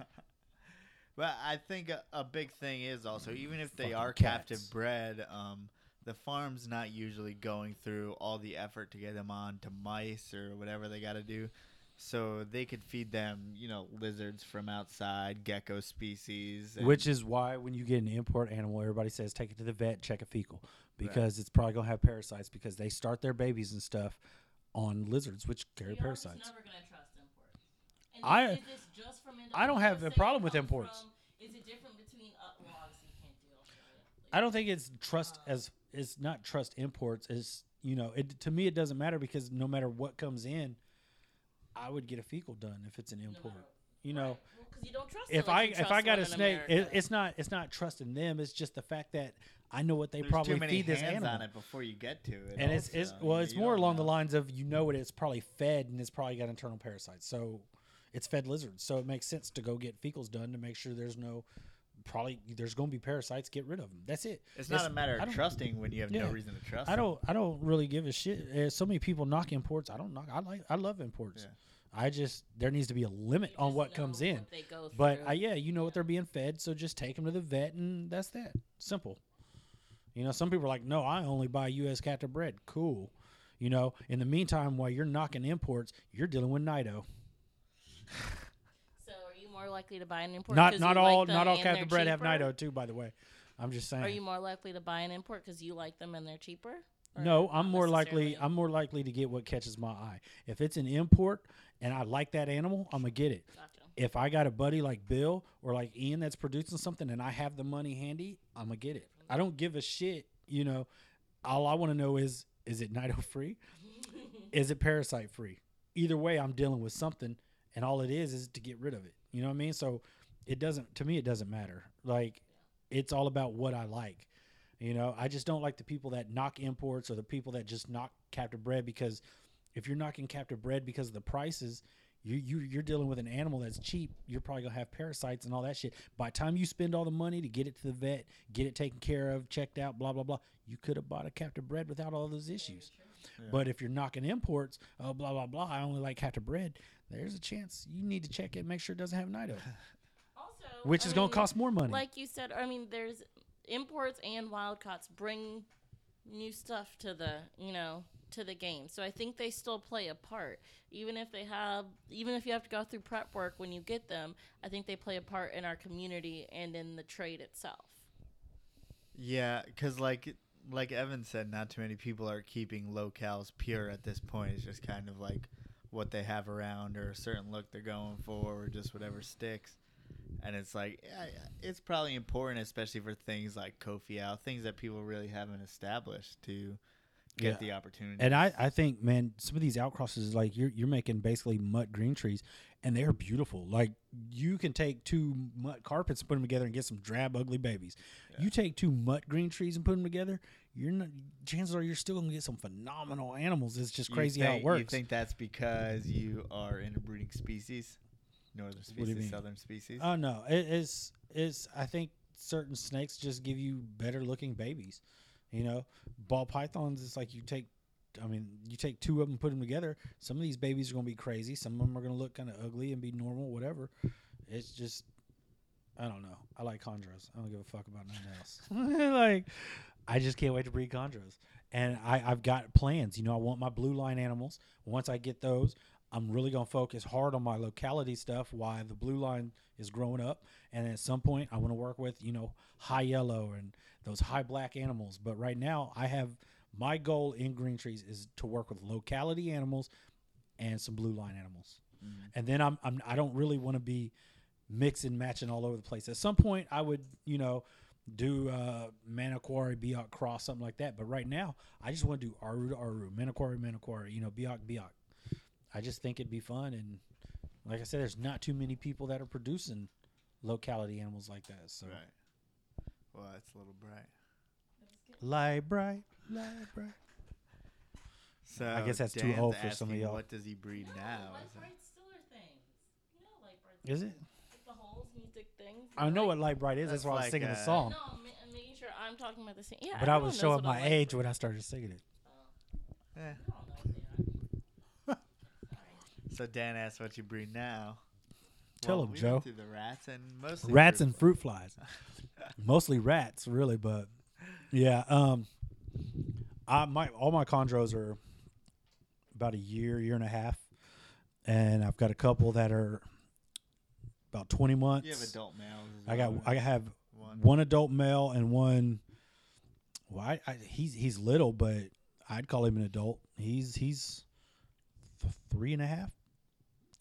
But I think a, a big thing is also even if they
Fucking
are
cats.
captive bred, um, the farm's not usually going through all the effort to get them on to mice or whatever they got to do. So they could feed them, you know, lizards from outside, gecko species, and-
Which is why when you get an import animal, everybody says take it to the vet, check a fecal, because it's probably gonna have parasites because they start their babies and stuff on lizards, which carry
We are just
parasites.
never gonna trust imports. And
I-
just from
I don't have a problem with imports.
from- is it different between? Uh, well, obviously you can't deal with it.
I don't think it's trust as it's not trust imports. Is you know, it to me it doesn't matter because no matter what comes in, I would get a fecal done if it's an import.
matter-
You know,
Right. Well, 'cause you don't trust
if
like
I
you
if I got a snake, it, it's not it's not trusting them. It's just the fact that I know what they
There's
probably
too many
feed this animal.
on it before you get to it.
and it's, it's well, it's more
don't
along the lines of you know what it's probably fed and it's probably got internal parasites. So it's fed lizards. So it makes sense to go get fecals done to make sure there's no probably there's going to be parasites. Get rid of them. That's it.
It's not a matter of trusting when you have
Yeah.
no reason to trust.
I don't. I don't really give a shit. Uh, so many people knock imports. I don't knock. I like. I love imports.
Yeah.
I just there needs to be a limit
You
on what
know
comes in.
what they go
But
through.
I, yeah, you know what they're being fed, so just take them to the vet, and that's that. Simple. You know, some people are like, "No, I only buy U.S. captive bred." Cool. You know, in the meantime, while you're knocking imports, you're dealing with Nido.
So are you more likely to buy an import?
Not
'cause
not
you
all
like them
not all
and they're
captive bred have
cheaper?
Nido too. By the way, I'm just saying.
Are you more likely to buy an import because you like them and they're cheaper? Or
No, I'm
not
more likely.
necessarily?
I'm more likely to get what catches my eye. If it's an import and I like that animal, I'm gonna get it.
Gotcha.
If I got a buddy like Bill or like Ian that's producing something and I have the money handy, I'm gonna get it. I don't give a shit. You know, all I want to know is is it Nido free? is it parasite free? Either way, I'm dealing with something, and all it is is to get rid of it. You know what I mean? So it doesn't. To me, it doesn't matter. Like it's all about what I like. You know, I just don't like the people that knock imports or the people that just knock captive bred because if you're knocking captive bred because of the prices, you, you you're dealing with an animal that's cheap. You're probably gonna have parasites and all that shit. By the time you spend all the money to get it to the vet, get it taken care of, checked out, blah blah blah, you could have bought a captive bred without all those issues. But if you're knocking imports, oh blah blah blah, I only like captive bred. There's a chance you need to check it, and make sure it doesn't have nido,
Also,
which
I
is going
mean,
to cost more money.
Like you said, I mean, there's imports and wild caughts bring new stuff to the you know to the game. So I think they still play a part, even if they have, even if you have to go through prep work when you get them. I think they play a part in our community and in the trade itself.
Yeah, because like like Evan said, not too many people are keeping locales pure at this point. It's just kind of like what they have around or a certain look they're going for or just whatever sticks. And it's like yeah, yeah, it's probably important, especially for things like Kofiau, things that people really haven't established to get
Yeah.
the opportunity.
And I, I think, man, some of these outcrosses, like you're you're making basically mutt green trees, and they're beautiful. Like you can take two mutt carpets, and put them together, and get some drab, ugly babies. You take two mutt green trees and put them together, you're not. Chances are you're still gonna get some phenomenal animals. It's just crazy how it works.
You think that's because you are interbreeding species, northern species, southern species?
Oh no, it is it's. I think certain snakes just give you better looking babies. You know, ball pythons. It's like you take. I mean, you take two of them, put them together. Some of these babies are gonna be crazy. Some of them are gonna look kind of ugly and be normal, whatever. It's just, I don't know. I like chondros. I don't give a fuck about nothing else. like, I just can't wait to breed chondros. And I, I've got plans. You know, I want my blue line animals. Once I get those, I'm really gonna focus hard on my locality stuff Why the blue line is growing up. And at some point, I want to work with you know high yellow and those high black animals. But right now, I have my goal in green trees is to work with locality animals and some blue line animals. Mm. And then I'm, I'm I don't really want to be mixing matching all over the place. At some point, I would you know do uh, Manokwari, Biak cross, something like that. But right now, I just want to do Aru to Aru, Manokwari, Manokwari, you know, Biak, Biak. I just think it'd be fun. And like I said, there's not too many people that are producing locality animals like that. So
Right. Well, it's a little bright.
light bright, light bright.
So
I guess that's too old for some of y'all.
What does he breed now?
light bright stiller things. You know, light bright.
Is it?
Like the holes and you stick things.
I know what light bright is. That's,
That's
why I was singing
uh,
the song.
No, I'm, I'm making sure I'm talking about the same. Yeah,
But I
everyone
was
knows
showing my
light
age
bright-
when I started singing it.
I don't know what they are.
So Dan asked what you breed now.
Tell
Well,
him,
we
Joe.
The rats and mostly
Rats
fruit
and fruit flies. Mostly rats, really, but yeah. Um, I my all my chondros are about a year, year and a half, and I've got a couple that are about twenty months.
You have adult males.
I got I have
one.
one adult male and one. Well, I, I, he's he's little, but I'd call him an adult. He's he's th- three and a half,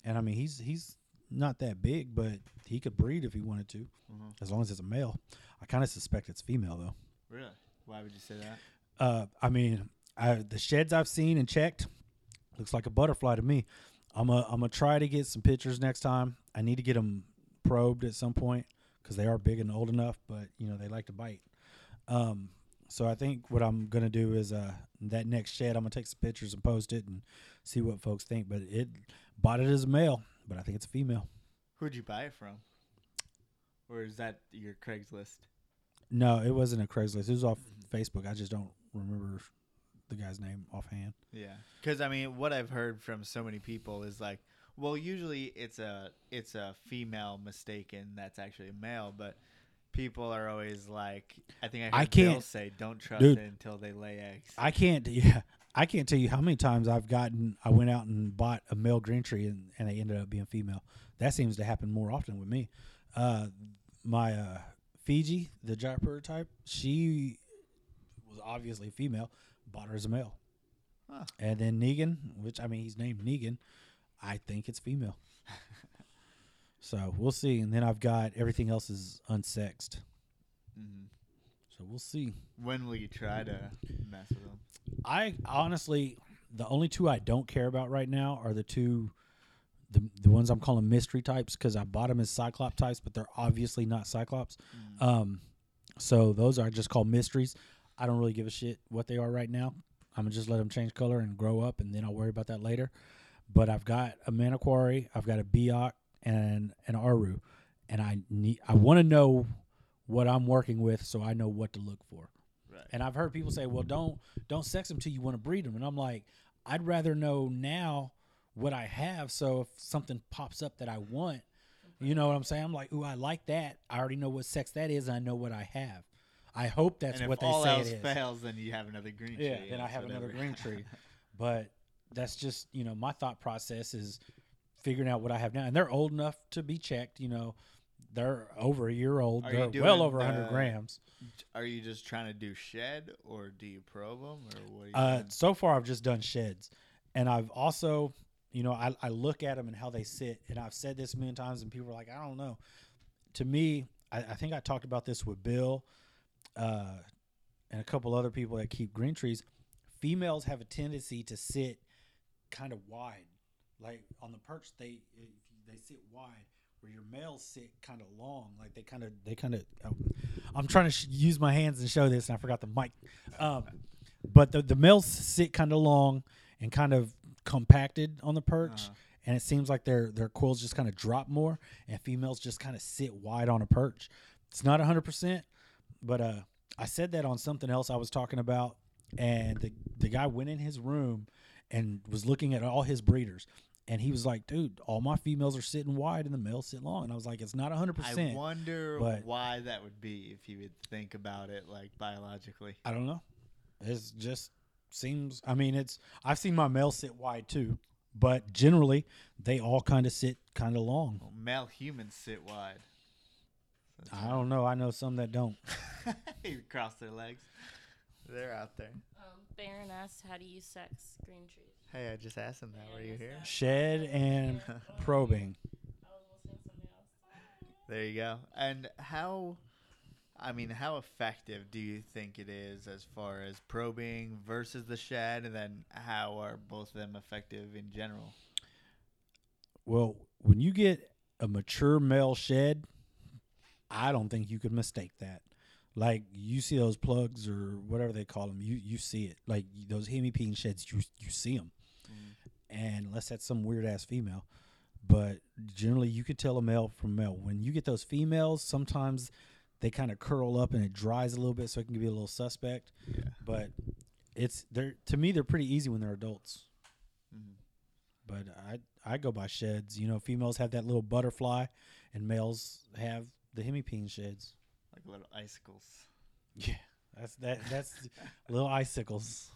and I mean he's he's not that big, but he could breed if he wanted to,
Mhm.
as long as it's a male. I kind of suspect it's female though.
Really? Why would you say that?
Uh, I mean, I, the sheds I've seen and checked looks like a butterfly to me. I'm a, I'm gonna try to get some pictures next time. I need to get them probed at some point because they are big and old enough, but you know they like to bite. Um, so I think what I'm gonna do is uh, that next shed I'm gonna take some pictures and post it and see what folks think. But it bought it as a male, but I think it's a female.
Who'd you buy it from? Or is that your Craigslist?
No, it wasn't a Craigslist. It was off Facebook. I just don't remember the guy's name offhand.
Yeah, because I mean, what I've heard from so many people is like, well, usually it's a it's a female mistaken that's actually a male, but people are always like, I think I heard
I can't-
say, don't trust
dude,
it until they lay eggs.
I can't. Yeah, I can't tell you how many times I've gotten. I went out and bought a male green tree, and, and they ended up being female. That seems to happen more often with me. Uh, my uh, Fiji, the Jayapura type, she was obviously female. Bought her as a male,
Huh.
and then Negan, which I mean he's named Negan, I think it's female. so we'll see. And then I've got everything else is unsexed.
Mhm.
So we'll see.
When will you try to mess with them?
I honestly, the only two I don't care about right now are the two, the the ones I'm calling mystery types because I bought them as Cyclops types, but they're obviously not Cyclops. Um, so those are just called mysteries. I don't really give a shit what they are right now. I'm gonna just let them change color and grow up, and then I'll worry about that later. But I've got a Manokwari, I've got a Biak, and an Aru, and I need I want to know what I'm working with so I know what to look for.
Right.
And I've heard people say, "Well, don't don't sex them till you want to breed them." And I'm like, I'd rather know now what I have, so if something pops up that I want, you know what I'm saying? I'm like, "Ooh, I like that. I already know what sex that is. And I know what I have." I hope that's
and
what they
all
say
else
it is.
fails, then you have another green
Yeah,
tree.
then I have another green tree. But that's just you know my thought process is figuring out what I have now, and they're old enough to be checked. You know, they're over a year old.
Are
they're
doing
well over 100
the-
grams.
Are you just trying to do shed, or do you probe them, or what?
Uh, so far, I've just done sheds, and I've also, you know, I, I look at them and how they sit, and I've said this a million times, and people are like, I don't know. To me, I, I think I talked about this with Bill, uh, and a couple other people that keep green trees. Females have a tendency to sit kind of wide, like on the perch. They they sit wide, where your males sit kind of long, like they kind of they kind of. Oh, I'm trying to sh- use my hands and show this, and I forgot the mic. Um, but the the males sit kind of long and kind of compacted on the perch,
Uh-huh.
and it seems like their their quills just kind of drop more, and females just kind of sit wide on a perch. It's not 100, percent but uh, I said that on something else I was talking about, and the the guy went in his room and was looking at all his breeders. And he was like, "Dude, all my females are sitting wide and the males sit long." And I was like, "It's not 100%.
I
percent."
wonder why that would be if you would think about it like biologically.
I don't know. It just seems. I mean, it's. I've seen my males sit wide too, but generally they all kind of sit kind of long.
Well, male humans sit wide.
I don't know. I know some that don't.
you cross their legs. They're out there.
Baron asked, "How do you sex green trees?"
Hey, I just asked them that. Were you here?
Shed and probing.
I was listening to something else.
There you go. And how, I mean, how effective do you think it is as far as probing versus the shed? And then how are both of them effective in general?
Well, when you get a mature male shed, I don't think you could mistake that. Like you see those plugs or whatever they call them, you you see it. Like those hemipene sheds, you you see them. And unless that's some weird ass female, but generally you could tell a male from male. When you get those females, sometimes they kind of curl up and it dries a little bit, so it can be a little suspect.
Yeah.
But it's they're to me they're pretty easy when they're adults.
Mhm.
But I I go by sheds. You know, females have that little butterfly, and males have the hemipene sheds.
Like little icicles.
Yeah, that's that. That's little icicles.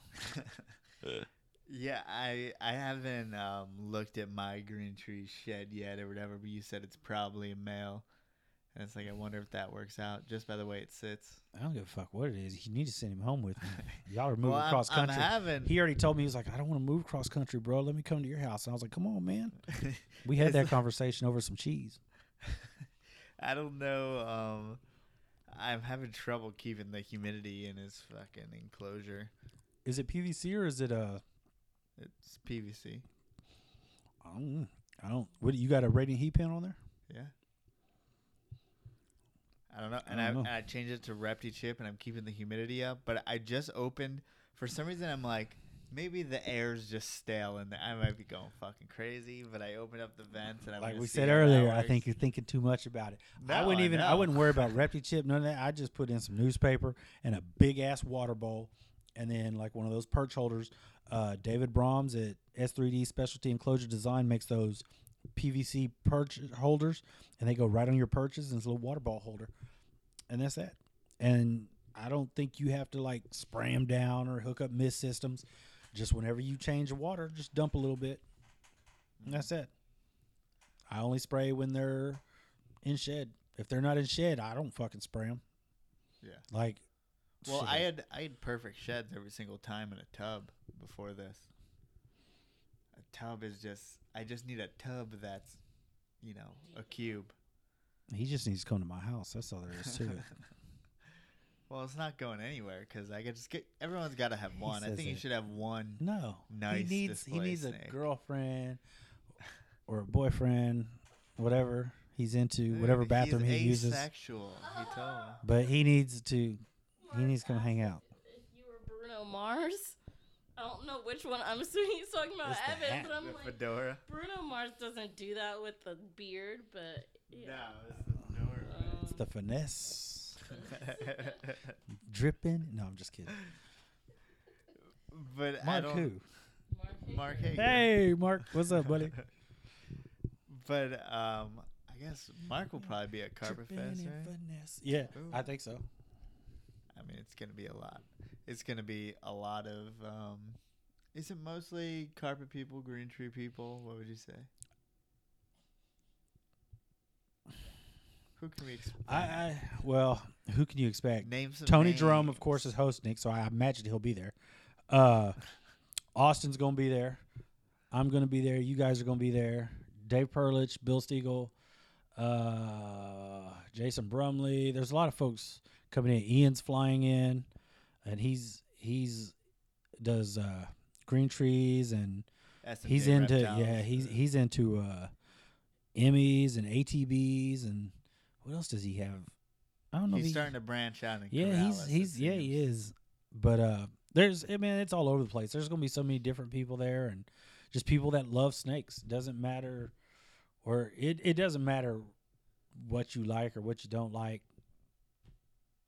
Yeah, I I haven't um, looked at my green tree shed yet or whatever, but you said it's probably a male, and it's like I wonder if that works out just by the way it sits.
I don't give a fuck what it is. You need to send him home with me. Y'all are moving
well, I'm-
cross
I'm,
country.
having.
he already told me he was like, I don't want to move cross country, bro. Let me come to your house. And I was like, Come on, man. We had that conversation over some cheese.
I don't know. Um, I'm having trouble keeping the humidity in his fucking enclosure.
Is it PVC or is it uh?
It's PVC.
I don't. I don't. What you got a radiant heat pan on there?
Yeah. I don't know. And I,
don't know.
and I changed it to Repti chip, and I'm keeping the humidity up. But I just opened. For some reason, I'm like, maybe the air's just stale, and I might be going fucking crazy. But I opened up the vents, and I
Like we said earlier, I think you're thinking too much about it. I wouldn't
I
even. I
know.
wouldn't worry about Repti chip. None of that. I just put in some newspaper and a big ass water bowl, and then like one of those perch holders. Uh, David Brahms at S3D Specialty Enclosure Design makes those PVC perch holders, and they go right on your perches, and it's a little water ball holder, and that's that. And I don't think you have to like spray them down or hook up mist systems. Just whenever you change the water, just dump a little bit. And that's it. I only spray when they're in shed. If they're not in shed, I don't fucking spray them.
Yeah.
Like,
Well, I had I had perfect sheds every single time in a tub before this. A tub is just I just need a tub that's, you know, a cube.
he just needs to come to my house. That's all there is to it.
Well, it's not going anywhere because I could just get. Everyone's got to have
He
one. I
says
think you
it.
should have one.
No,
Nice
he needs he
display
needs a
snake.
girlfriend or a boyfriend, whatever he's into,
Dude,
whatever bathroom
he's
he uses.
Asexual. He told me.
But he needs to he needs to come hang out.
If you were Bruno Mars, I don't know which one. I'm assuming he's talking about
It's the
Evan,
hat.
but I'm
The
like,
fedora.
Bruno Mars doesn't do that with the beard, but yeah.
No, it's the fedora.
Um,
It's the finesse. Dripping. No, I'm just kidding.
but I
Mark
don't.
who?
Mark Hager.
Hey, Mark. What's up, buddy?
But um, I guess Mark will probably be at Carpet Fest,
in
right?
finesse. Yeah,
Ooh.
I think so.
I mean, it's gonna be a lot. It's gonna be a lot of. Um, is it mostly carpet people, green tree people? What would you say? Who can we expect?
I, I well, who can you expect?
Name some.
Tony Jerome, of course, is hosting, so I imagine he'll be there. Uh, Austin's gonna be there. I'm gonna be there. You guys are gonna be there. Dave Perlich, Bill Stiegel, uh, Jason Brumley. There's a lot of folks coming in. Ian's flying in, and he's he's does uh, green trees and
SMJ
he's into
Reptiles.
yeah he's he's into uh Emmys and ATBs and what else does he have? I don't know.
He's
he-
starting to branch out and
yeah, he's he's yeah he is. But uh, there's I mean it's all over the place. There's gonna be so many different people there and just people that love snakes. Doesn't matter, or it it doesn't matter what you like or what you don't like.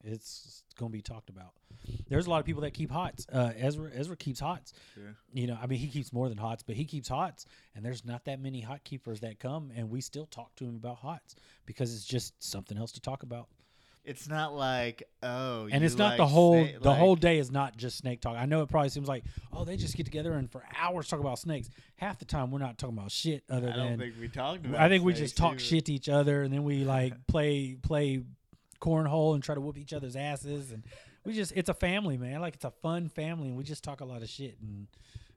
It's gonna be talked about. There's a lot of people that keep hots. Uh, Ezra Ezra keeps hots.
Sure.
You know, I mean, he keeps more than hots, but he keeps hots, and there's not that many hot keepers that come, and we still talk to him about hots because it's just something else to talk about.
It's not like oh,
and it's not the whole
snake-
the
like-
whole day is not just snake talk. I know it probably seems like oh they just get together and for hours talk about snakes. Half the time we're not talking about shit other than
I don't
than
think we talked about.
I think we just talk
either.
shit to each other and then we like play play cornhole and try to whoop each other's asses and we just it's a family man like it's a fun family and we just talk a lot of shit and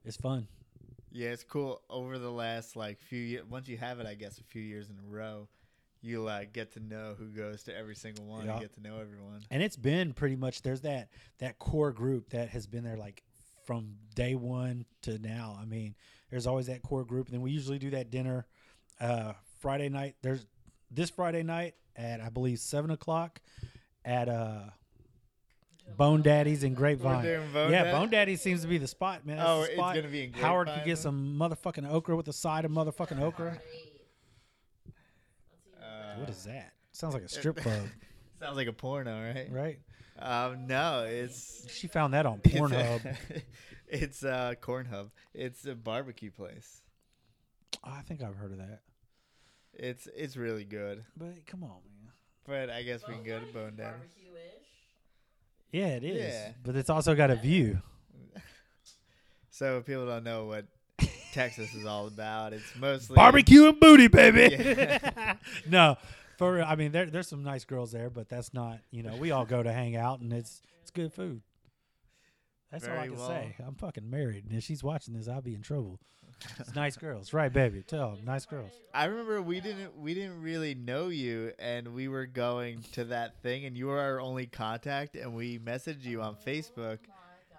it's fun.
Yeah, it's cool. Over the last like few years, once you have it, I guess a few years in a row, you like get to know who goes to every single one.
Yeah.
and get to know everyone.
And it's been pretty much there's that that core group that has been there like from day one to now. I mean, there's always that core group, and then we usually do that dinner uh, Friday night. There's this Friday night at I believe seven o'clock at uh, Bone Daddies in Grapevine.
doing Bone
yeah,
Daddy?
Bone Daddy seems to be the spot, man. That's
Oh,
the
it's gonna be in Grapevine.
Howard could get some motherfucking okra with a side of motherfucking okra.
Uh,
What is that? Sounds like a strip club,
Sounds like a porno, right?
right?
Um, no, it's
She found that on
it's a-
Pornhub.
it's uh, Corn Hub. It's a barbecue place.
Oh, I think I've heard of that.
It's it's really good.
But come on, man.
But I guess we can go to Bone Daddy.
Yeah, it is.
Yeah.
But it's also got a view.
So if people don't know what Texas is all about, it's mostly
Barbecue and booty, baby.
Yeah.
no, for real, I mean, there, there's some nice girls there, but that's not. You know, we all go to hang out, and it's it's good food. That's all I can
well.
say. I'm fucking married, and if she's watching this, I'll be in trouble. It's nice girls, right, baby? Tell 'em, nice girls.
I remember we didn't we didn't really know you, and we were going to that thing, and you were our only contact, and we messaged you on Facebook,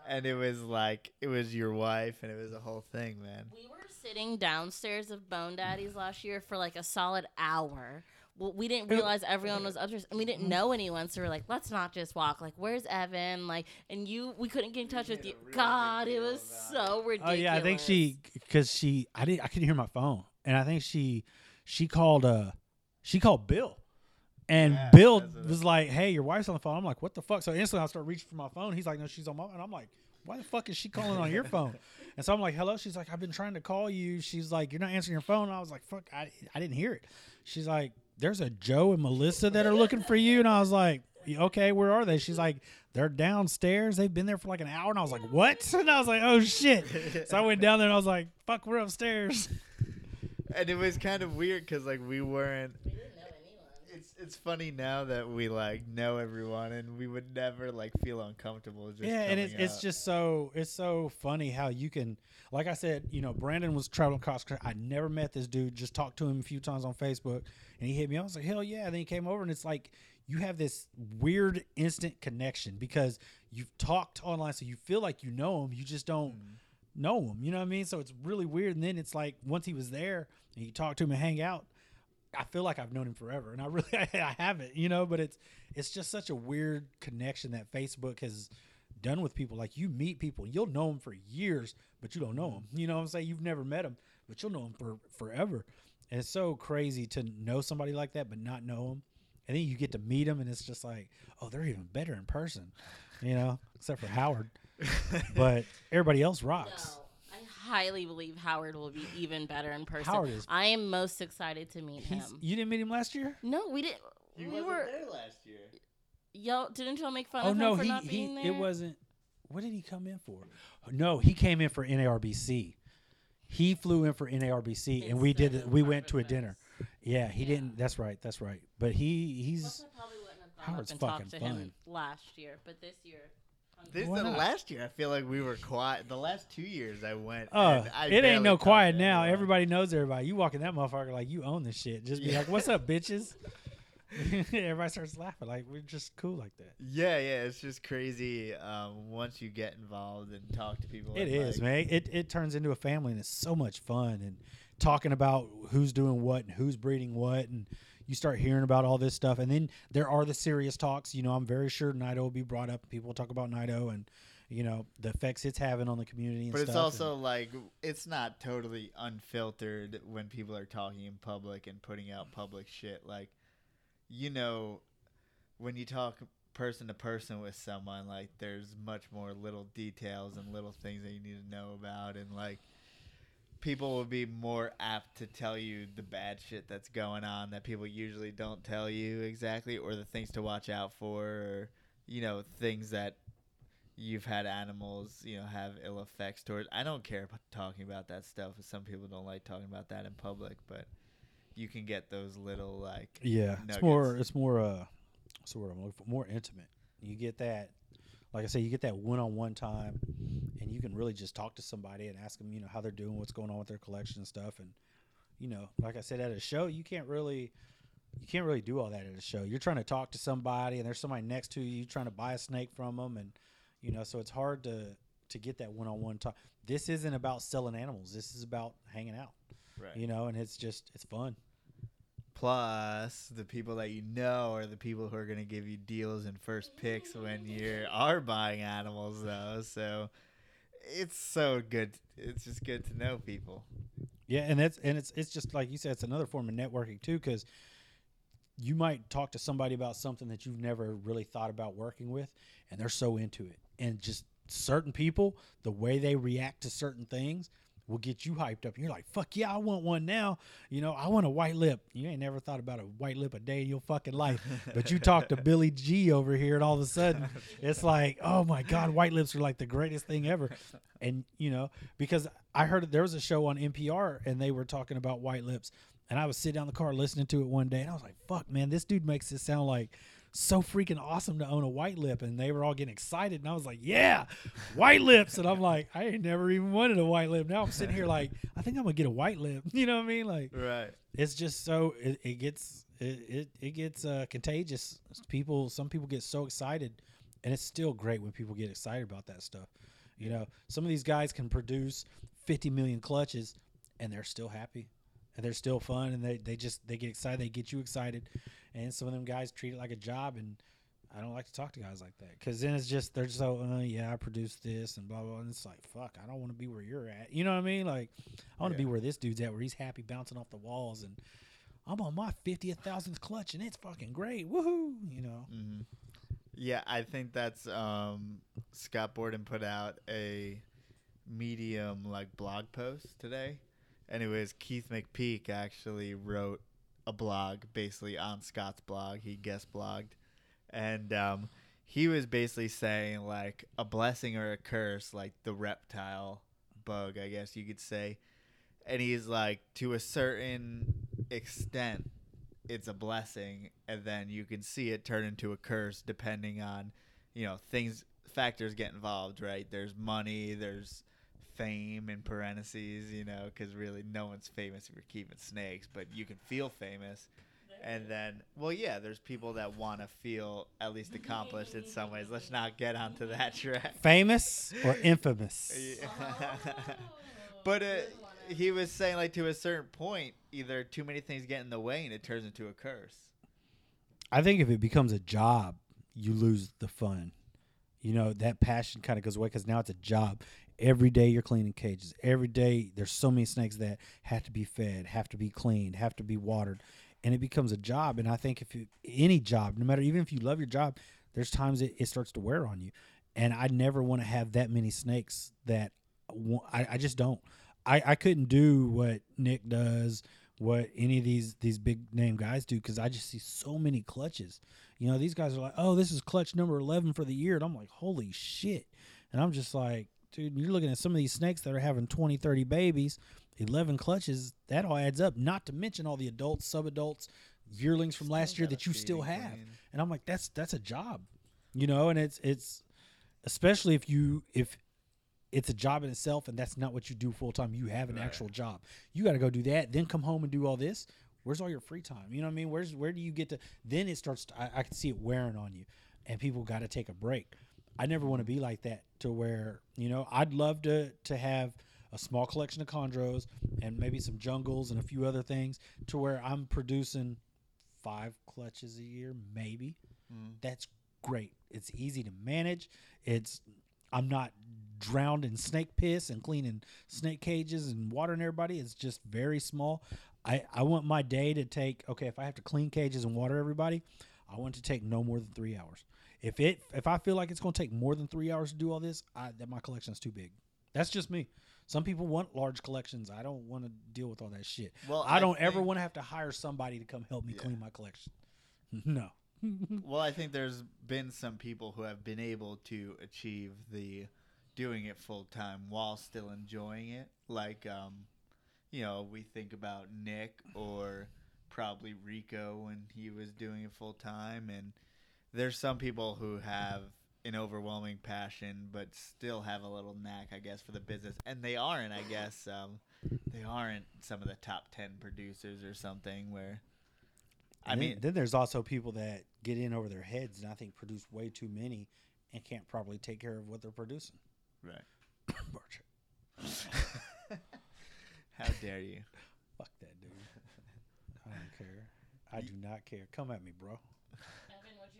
and it was like it was your wife, and it was a whole thing, man.
We were sitting downstairs of Bone Daddies last year for like a solid hour. Well, we didn't realize everyone was upstairs, and we didn't know anyone. So we are like, let's not just walk. Like, where's Evan? Like, and you, we couldn't get in touch with you. God, it was so ridiculous.
Oh yeah, I think she because she I didn't I couldn't hear my phone, and I think she she called uh she called Bill, and
Yeah,
Bill
that's what-
was like, "Hey, your wife's on the phone." I'm like, "What the fuck?" So instantly I start reaching for my phone. He's like, "No, she's on my," and I'm like, "Why the fuck is she calling on your phone?" And so I'm like, "Hello." She's like, "I've been trying to call you." She's like, "You're not answering your phone." And I was like, "Fuck, I I didn't hear it." She's like, "There's a Joe and Melissa that are looking for you," and I was like. Okay, where are they? She's like, they're downstairs. They've been there for like an hour, and I was like, what? And I was like, oh shit. So I went down there and I was like, fuck, we're upstairs.
And it was kind of weird because like we weren't.
We didn't know anyone.
It's it's funny now that we like know everyone, and we would never like feel uncomfortable. Just
yeah, and it's
coming
it's just so it's so funny how you can, like I said, you know, Brandon was traveling across. country. I never met this dude. Just talked to him a few times on Facebook, and he hit me. I was like, hell yeah! And then he came over, and it's like you have this weird instant connection because you've talked online, so you feel like you know him. You just don't
Mm-hmm.
know him. You know what I mean? So it's really weird. And then it's like once he was there and you talk to him and hang out, I feel like I've known him forever, and I really I haven't, you know. But it's it's just such a weird connection that Facebook has done with people. Like you meet people, you'll know them for years, but you don't know them. You know what I'm saying? You've never met them, but you'll know them for forever. And it's so crazy to know somebody like that, but not know them. and then you get to meet them, and it's just like, oh, they're even better in person, you know, except for Howard. but everybody else rocks.
No, I highly believe Howard will be even better in person.
Howard is-
I am most excited to meet him.
you didn't meet him last year?
No, we didn't.
He
we
wasn't
were.
there last year.
Y'all didn't y'all make fun
Oh
of him
no,
for
he,
not
he
being there?
it wasn't. What did he come in for? No, he came in for NARBC. He flew in for NARBC, and we did.
Instead
it- We went to a dinner. Yeah, he
Yeah.
didn't. That's right. That's right. But he he's
Plus, I probably wouldn't have gone
Howard's
up to
fucking
him
fun.
last year, but this year.
This
Why
the last year. I feel like we were quiet. The last two years I went.
Oh,
and I
it ain't no quiet now.
anyone.
Everybody knows everybody. You walk in that motherfucker like you own this shit. Just be
Yeah.
like, "What's up, bitches?" everybody starts laughing like we're just cool like that.
Yeah, yeah. It's just crazy. Um, once you get involved and talk to people.
it is,
like,
man. It it turns into a family, and it's so much fun. And talking about who's doing what and who's breeding what, and you start hearing about all this stuff. And then there are the serious talks. You know, I'm very sure Nido will be brought up. People will talk about Nido and you know the effects it's having on the community. And
But it's also
and-
like it's not totally unfiltered when people are talking in public and putting out public shit. Like, you know, when you talk person to person with someone, like there's much more little details and little things that you need to know about, and like people will be more apt to tell you the bad shit that's going on that people usually don't tell you exactly, or the things to watch out for, or you know things that you've had animals, you know, have ill effects towards. I don't care about talking about that stuff. Some people don't like talking about that in public, but you can get those little like
Yeah, it's more. It's more. Uh, what's the word I'm looking for? More intimate. You get that. Like I say, you get that one-on-one time, and you can really just talk to somebody and ask them, you know, how they're doing, what's going on with their collection and stuff. And you know, like I said, at a show, you can't really, you can't really do all that at a show. You're trying to talk to somebody, and there's somebody next to you, trying to buy a snake from them, and you know, so it's hard to to get that one-on-one talk. This isn't about selling animals. This is about hanging out.
right.
You know, and it's just it's fun.
Plus, the people that you know are the people who are going to give you deals and first picks when you are buying animals, though. So it's so good. It's just good to know people.
Yeah, and that's and it's it's just like you said, it's another form of networking too, because you might talk to somebody about something that you've never really thought about working with, and they're so into it, and just certain people, the way they react to certain things will get you hyped up. You're like, fuck yeah, I want one now. You know, I want a white lip. You ain't never thought about a white lip a day in your fucking life, but you talk to Billy G over here, and all of a sudden, it's like, oh my god, white lips are like the greatest thing ever. And you know, because I heard there was a show on NPR and they were talking about white lips, and I was sitting down in the car listening to it one day, and I was like, fuck, man, this dude makes it sound like so freaking awesome to own a white lip, and they were all getting excited, and I was like, yeah, white lips, and I'm like, I ain't never even wanted a white lip. Now I'm sitting here like, I think I'm gonna get a white lip. You know what I mean? Like,
Right.
it's just so it, it gets it it, it gets uh, contagious. People, some people get so excited, and it's still great when people get excited about that stuff. You know, some of these guys can produce 50 million clutches, and they're still happy, and they're still fun, and they they just they get excited, they get you excited, and some of them guys treat it like a job, and I don't like to talk to guys like that. Because then it's just they're so uh, yeah I produced this and blah blah and it's like fuck I don't want to be where you're at. You know what I mean? Like I want to
Yeah.
be where this dude's at where he's happy bouncing off the walls and I'm on my fiftieth thousandth clutch and it's fucking great. Woohoo! You know?
Hmm Yeah, I think that's um, Scott Borden put out a medium like blog post today. Anyways, Keith McPeak actually wrote a blog basically on Scott's blog. He guest blogged, and um, he was basically saying like a blessing or a curse, like the reptile bug, I guess you could say. And he's like, to a certain extent, it's a blessing, and then you can see it turn into a curse depending on, you know, things factors get involved, right? There's money, there's fame in parentheses, you know, because really no one's famous if you're keeping snakes, but you can feel famous. And then, well, yeah, there's people that want to feel at least accomplished in some ways. Let's not get onto that track.
famous or infamous
but uh, he was saying, like, to a certain point, either too many things get in the way and it turns into a curse.
I think if it becomes a job you lose the fun you know that passion kind of goes away because now it's a job every day you're cleaning cages every day there's so many snakes that have to be fed have to be cleaned have to be watered and it becomes a job. And I think if you, any job, no matter even if you love your job, there's times it, it starts to wear on you. And I never want to have that many snakes that I, I just don't. I, I couldn't do what Nick does, what any of these these big name guys do, because I just see so many clutches. You know, these guys are like, oh, this is clutch number 11 for the year. And I'm like, holy shit. And I'm just like, dude, you're looking at some of these snakes that are having 20, 30 babies, 11 clutches. That all adds up, not to mention all the adults, sub adults, yearlings from last year that you still have. And I'm like, that's that's a job, you know. And it's it's especially if you if it's a job in itself and that's not what you do full time. You have an
Right.
actual job. You got to go do that, then come home and do all this. Where's all your free time? You know what I mean? Where's where do you get to? Then it starts. To, I, I can see it wearing on you, and people got to take a break. I never want to be like that. To where you know, I'd love to to have a small collection of chondros and maybe some jungles and a few other things to where I'm producing five clutches a year, maybe.
Mm.
That's great. It's easy to manage. It's I'm not drowned in snake piss and cleaning snake cages and watering everybody. It's just very small. I, I want my day to take okay, if I have to clean cages and water everybody, I want to take no more than three hours. If it if I feel like it's gonna take more than three hours to do all this, I that my collection is too big. That's just me. Some people want large collections. I don't want to deal with all that shit.
Well,
I
I
don't ever want to have to hire somebody to come help me
Yeah.
clean my collection. No.
Well, I think there's been some people who have been able to achieve the doing it full time while still enjoying it. Like, um, you know, we think about Nick or probably Rico when he was doing it full time, and there's some people who have an overwhelming passion but still have a little knack, I guess, for the business, and they aren't, I guess, um, they aren't some of the top ten producers or something where. I
And
mean,
then there's also people that get in over their heads and I think produce way too many and can't properly take care of what they're producing.
right. How dare you?
Fuck that dude. I don't care. I do not care. Come at me, bro.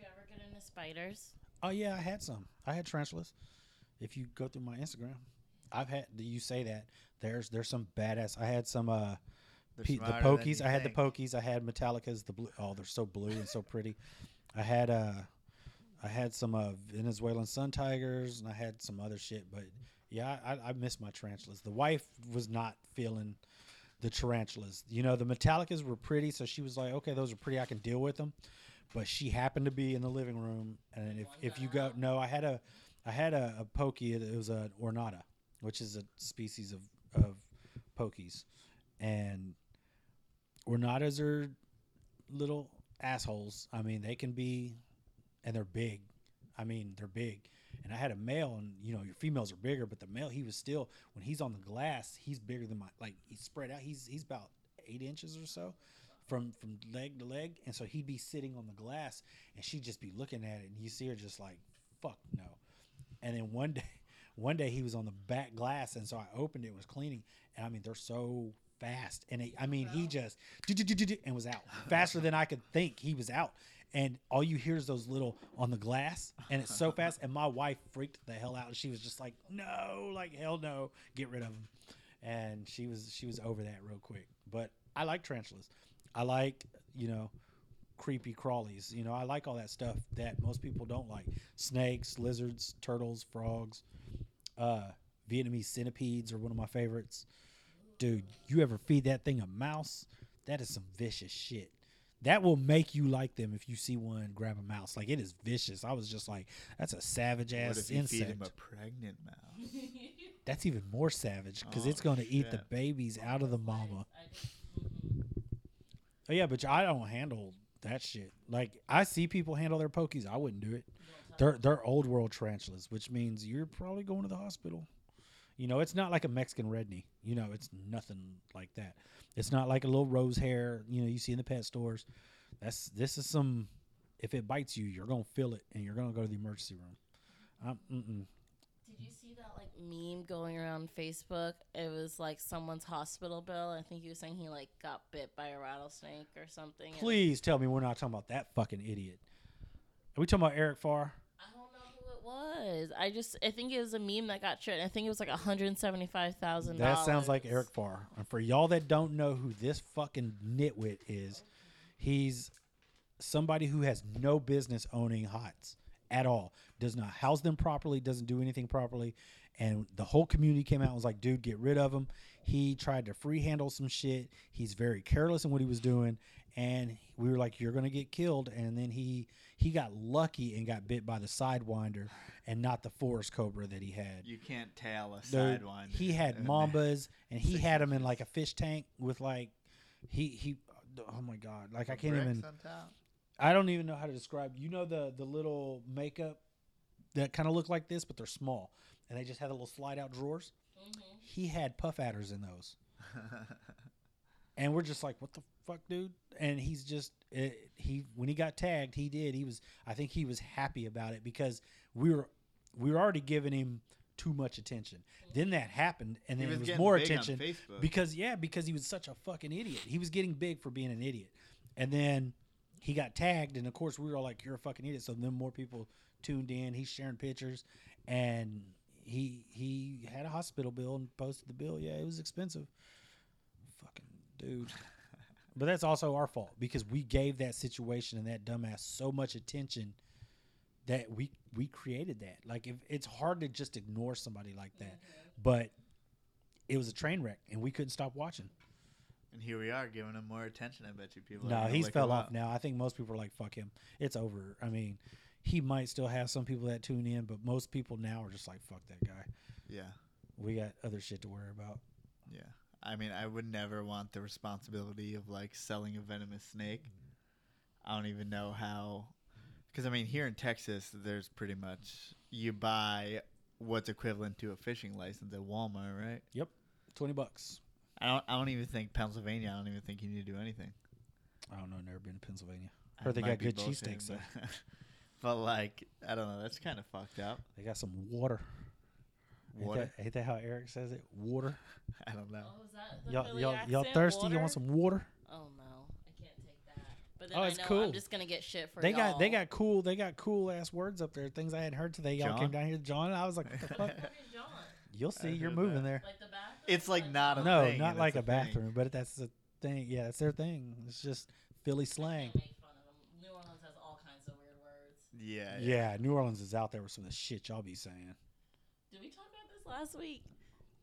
Evan, you ever get into spiders?
Oh yeah, I had some. I had tarantulas. If you go through my Instagram, I've had. Do you say that? There's there's some badass. I had some uh Pe- the
smarter than
pokies.
you
I had the
think.
pokies. I had Metallica's. The blue. Oh, they're so blue and so pretty. I had uh, I had some uh, Venezuelan sun tigers, and I had some other shit. But yeah, I, I miss my tarantulas. The wife was not feeling the tarantulas. You know, the Metallicas were pretty, so she was like, "Okay, those are pretty. I can deal with them." But she happened to be in the living room, and if if you go, no, I had a, I had a, a pokey. It was an ornata, which is a species of of pokies, and ornatas are little assholes. I mean, they can be, and they're big. I mean, they're big. And I had a male, and you know, your females are bigger, but the male, he was still when he's on the glass, he's bigger than my like he's spread out. He's he's about eight inches or so from from leg to leg, and so he'd be sitting on the glass, and she'd just be looking at it, and you see her just like, "Fuck no." And then one day, one day he was on the back glass, and so I opened it, was cleaning, and I mean they're so fast, and it, I mean he just and was out faster than I could think. He was out, and all you hear is those little on the glass, and it's so fast. And my wife freaked the hell out, and she was just like, "No, like hell no, get rid of him." And she was she was over that real quick. But I like tarantulas. I like you know creepy crawlies. You know, I like all that stuff that most people don't like. Snakes, lizards, turtles, frogs. Uh, Vietnamese centipedes are one of my favorites. Dude, you ever feed that thing a mouse? That is some vicious shit. That will make you like them if you see one grab a mouse. Like it is vicious. I was just like, that's a savage
What
ass
if you feed him a pregnant mouse?
That's even more savage because
Oh,
it's going to eat the
shit.
babies out of the mama. Oh yeah, but I don't handle that shit. Like I see people handle their pokies. I wouldn't do it. They're they're old world tarantulas, which means you're probably going to the hospital. You know, it's not like a Mexican redknee. You know, it's nothing like that. It's not like a little rose hair. You know, you see in the pet stores. That's this is some. If it bites you, you're gonna feel it, and you're gonna go to the emergency room.
Did you see that like meme going around Facebook? It was like someone's hospital bill. I think he was saying he like got bit by a rattlesnake or something. and-
Please tell me we're not talking about that fucking idiot. Are we talking about Eric Farr?
I don't know who it was. I just I think it was a meme that got trending. I think it was like one hundred seventy five thousand.
That sounds like Eric Farr. And for y'all that don't know who this fucking nitwit is, He's somebody who has no business owning HOTS at all. Does not house them properly, doesn't do anything properly. And the whole community came out and was like, dude, get rid of him. He tried to free handle some shit. He's very careless in what he was doing. And we were like, you're going to get killed. And then he he got lucky and got bit by the sidewinder and not the forest cobra that he had.
You can't tail a
Dude,
sidewinder.
He had mambas, and he had them in like a fish tank with like, he he. Oh my god! Like I can't even. I don't even know how to describe. You know the the little makeup that kind of look like this, but they're small, and they just had the little slide out drawers. Mm-hmm. He had puff adders in those, and we're just like, what the fuck, dude? And he's just it, he when he got tagged, he did. He was. I think he was happy about it because we were we were already giving him too much attention. Then that happened, and
He
then
was
it was more
big on
attention
Facebook.
because yeah, because he was such a fucking idiot. He was getting big for being an idiot, and then he got tagged, and of course we were all like, "You're a fucking idiot." So then more people tuned in. He's sharing pictures, and he he had a hospital bill and posted the bill. Yeah, it was expensive. Fucking dude. But that's also our fault because we gave that situation and that dumbass so much attention that we we created that. Like if it's hard to just ignore somebody like that, mm-hmm. but it was a train wreck and we couldn't stop watching.
And here we are giving him more attention. I bet you people.
No, he's fell off now. I think most people are like, "Fuck him, it's over." I mean, he might still have some people that tune in, but most people now are just like, "Fuck that guy."
Yeah,
We got other shit to worry about.
yeah. I mean, I would never want the responsibility of like selling a venomous snake. I don't even know how, because I mean, here in Texas, there's pretty much you buy what's equivalent to a fishing license at Walmart, right?
Yep, twenty bucks.
I don't. I don't even think Pennsylvania. I don't even think you need to do anything.
I don't know. Never been to Pennsylvania.
I
Heard they got good cheesesteaks though.
but- But like, I don't know. That's kind of fucked up.
They got some water. Ain't
Water.
that, ain't that how Eric says it? Water.
I don't know.
Oh, is that the
Y'all,
Philly
y'all, y'all
accent?
thirsty? You want some water?
Oh no, I can't take that. But then
Oh,
I
it's
know
cool.
I'm just gonna get shit for
They got they
y'all.
got cool they got cool ass words up there. Things I hadn't heard today. Y'all
John?
came down here, to John. I was like, what the fuck?
Where's John?
You'll see. You're moving
that.
there.
Like the bathroom?
It's like not a
No,
thing,
not like a
a
bathroom, but that's the thing. Yeah, it's their thing. It's just Philly slang.
Can't make fun of them. New Orleans has all kinds of weird words.
Yeah.
Yeah, New Orleans is out there with some of the shit y'all be saying.
Did we talk about this last week?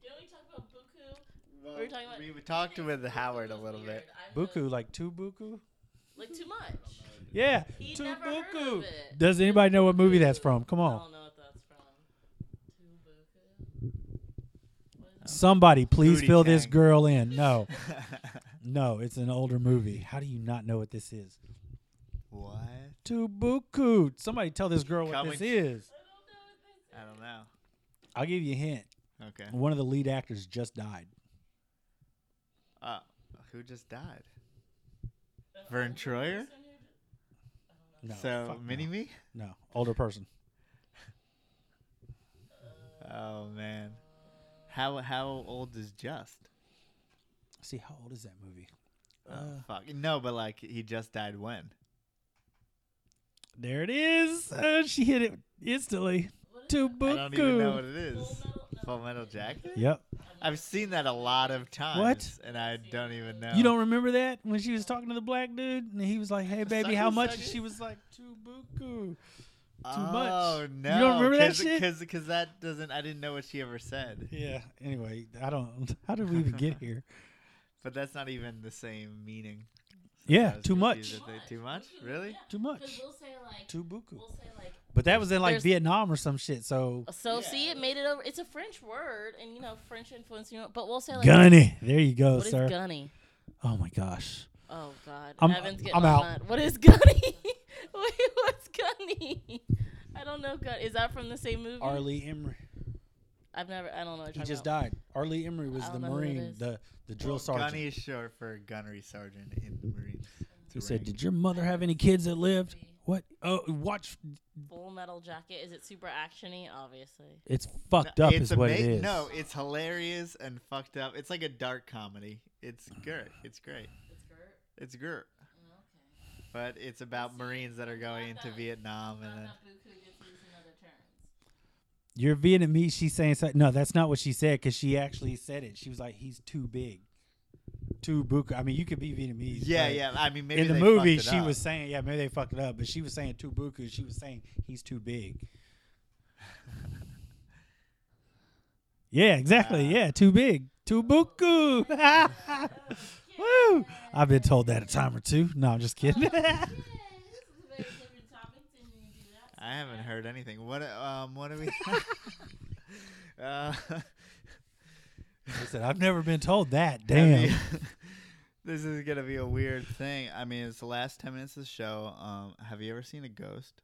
Didn't we talk about buku?
Well,
We were talking about-
we, we talked with Howard a little
weird.
bit.
I know-
Buku, like two buku.
Like too much.
Yeah,
He
two
never heard
buku. Does anybody know what movie that's from? Come
I
on,
don't know what that's from. Two buku. What is
somebody, please
Booty
fill this girl in. No, no, it's an older movie. How do you not know what this is?
what?
Two buku. Somebody tell this girl what
Coming
this is.
I don't know.
I'll give you a hint.
Okay.
One of the lead actors just died.
Uh, who just died? Verne Troyer?
No,
so
fuck no.
mini me?
No, older person.
Oh man. How how old is Just?
See, how old is that movie?
Oh,
Uh.
fuck. No, but like he just died when?
There it is. Uh, she hit it instantly. Two
I don't even know what
buku.
it is.
Full Metal- no.
Full Metal Jacket?
Yep.
I've seen that a lot of times. What? And I don't even know.
You don't remember that when she was talking to the black dude and he was like, "Hey, baby, how much?" And she was like, two buku."
oh,
much.
Oh no.
You don't remember that shit?
Because that doesn't. I didn't know what she ever said.
Yeah. Anyway, I don't. How did we even get here?
But that's not even the same meaning.
Yeah, too much.
too much? Really?
yeah.
Too
'Cause
much.
we'll say like
Two buku.
we'll say like
But that was in like
There's-
Vietnam or some shit. So
so
Yeah.
see it made it over it's a French word and you know French influence you know but we'll say like
gunny. There you go,
what is
sir.
gunny?
Oh my gosh.
Oh god.
I'm-
Evan's getting
I'm out.
that. What is gunny? Wait, what's gunny? I don't know gun is that from the same movie?
Arlie Emery.
I've never I don't know what
He
you're
just
talking
died. R. Lee Ermey
was
the
don't know who it
Marine, the the drill
Well,
sergeant.
Gunny is short for gunnery sergeant in the Marines. It's
He said, "Did your mother have any kids that lived?" What? Oh, watch.
about. Full metal jacket. Is it super actiony? Obviously.
It's fucked
No,
up,
it's
is what it
ama-
is.
No, it's hilarious and fucked up. It's like a dark comedy. It's great. It's great.
It's Gert.
It's great.
Mm, okay.
But it's about Marines that are going into Vietnam and then.
You're Vietnamese. She's saying something. No, that's not what she said because she actually said it. She was like, "He's too big." Too Buku. I mean, you could be Vietnamese.
Yeah, yeah. I mean, maybe
in the
they
movie, she
up.
was saying, yeah, maybe they fucked it up, but she was saying Tu Buku. She was saying he's too big. yeah, exactly.
Ah.
yeah, too big. Too buku. Woo! I've been told that a time or two. No, I'm just kidding.
I haven't heard anything. What? Um. What are we? uh,
I said I've never been told that. Damn.
you- this is gonna be a weird thing. I mean, it's the last ten minutes of the show. Um. Have you ever seen a ghost?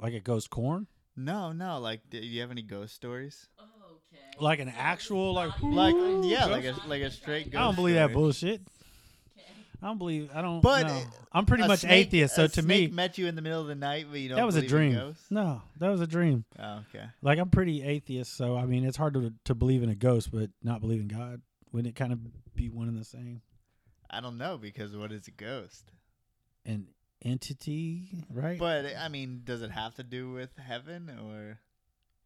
Like a ghost corn?
No, no. Like, do you have any ghost stories?
Okay.
Like an actual like
Like, yeah,
ghost?
like a like a straight ghost.
I don't believe that bullshit. I don't believe. I don't.
But,
no. I'm pretty much
snake-
atheist. So to me,
met you in the middle of the night, but you don't.
that was a dream. No, that was a dream.
Oh, okay.
Like I'm pretty atheist, so I mean it's hard to to believe in a ghost, but not believe in God. Wouldn't it kind of be one and the same?
I don't know because what is a ghost?
An entity, right?
But I mean, does it have to do with heaven or?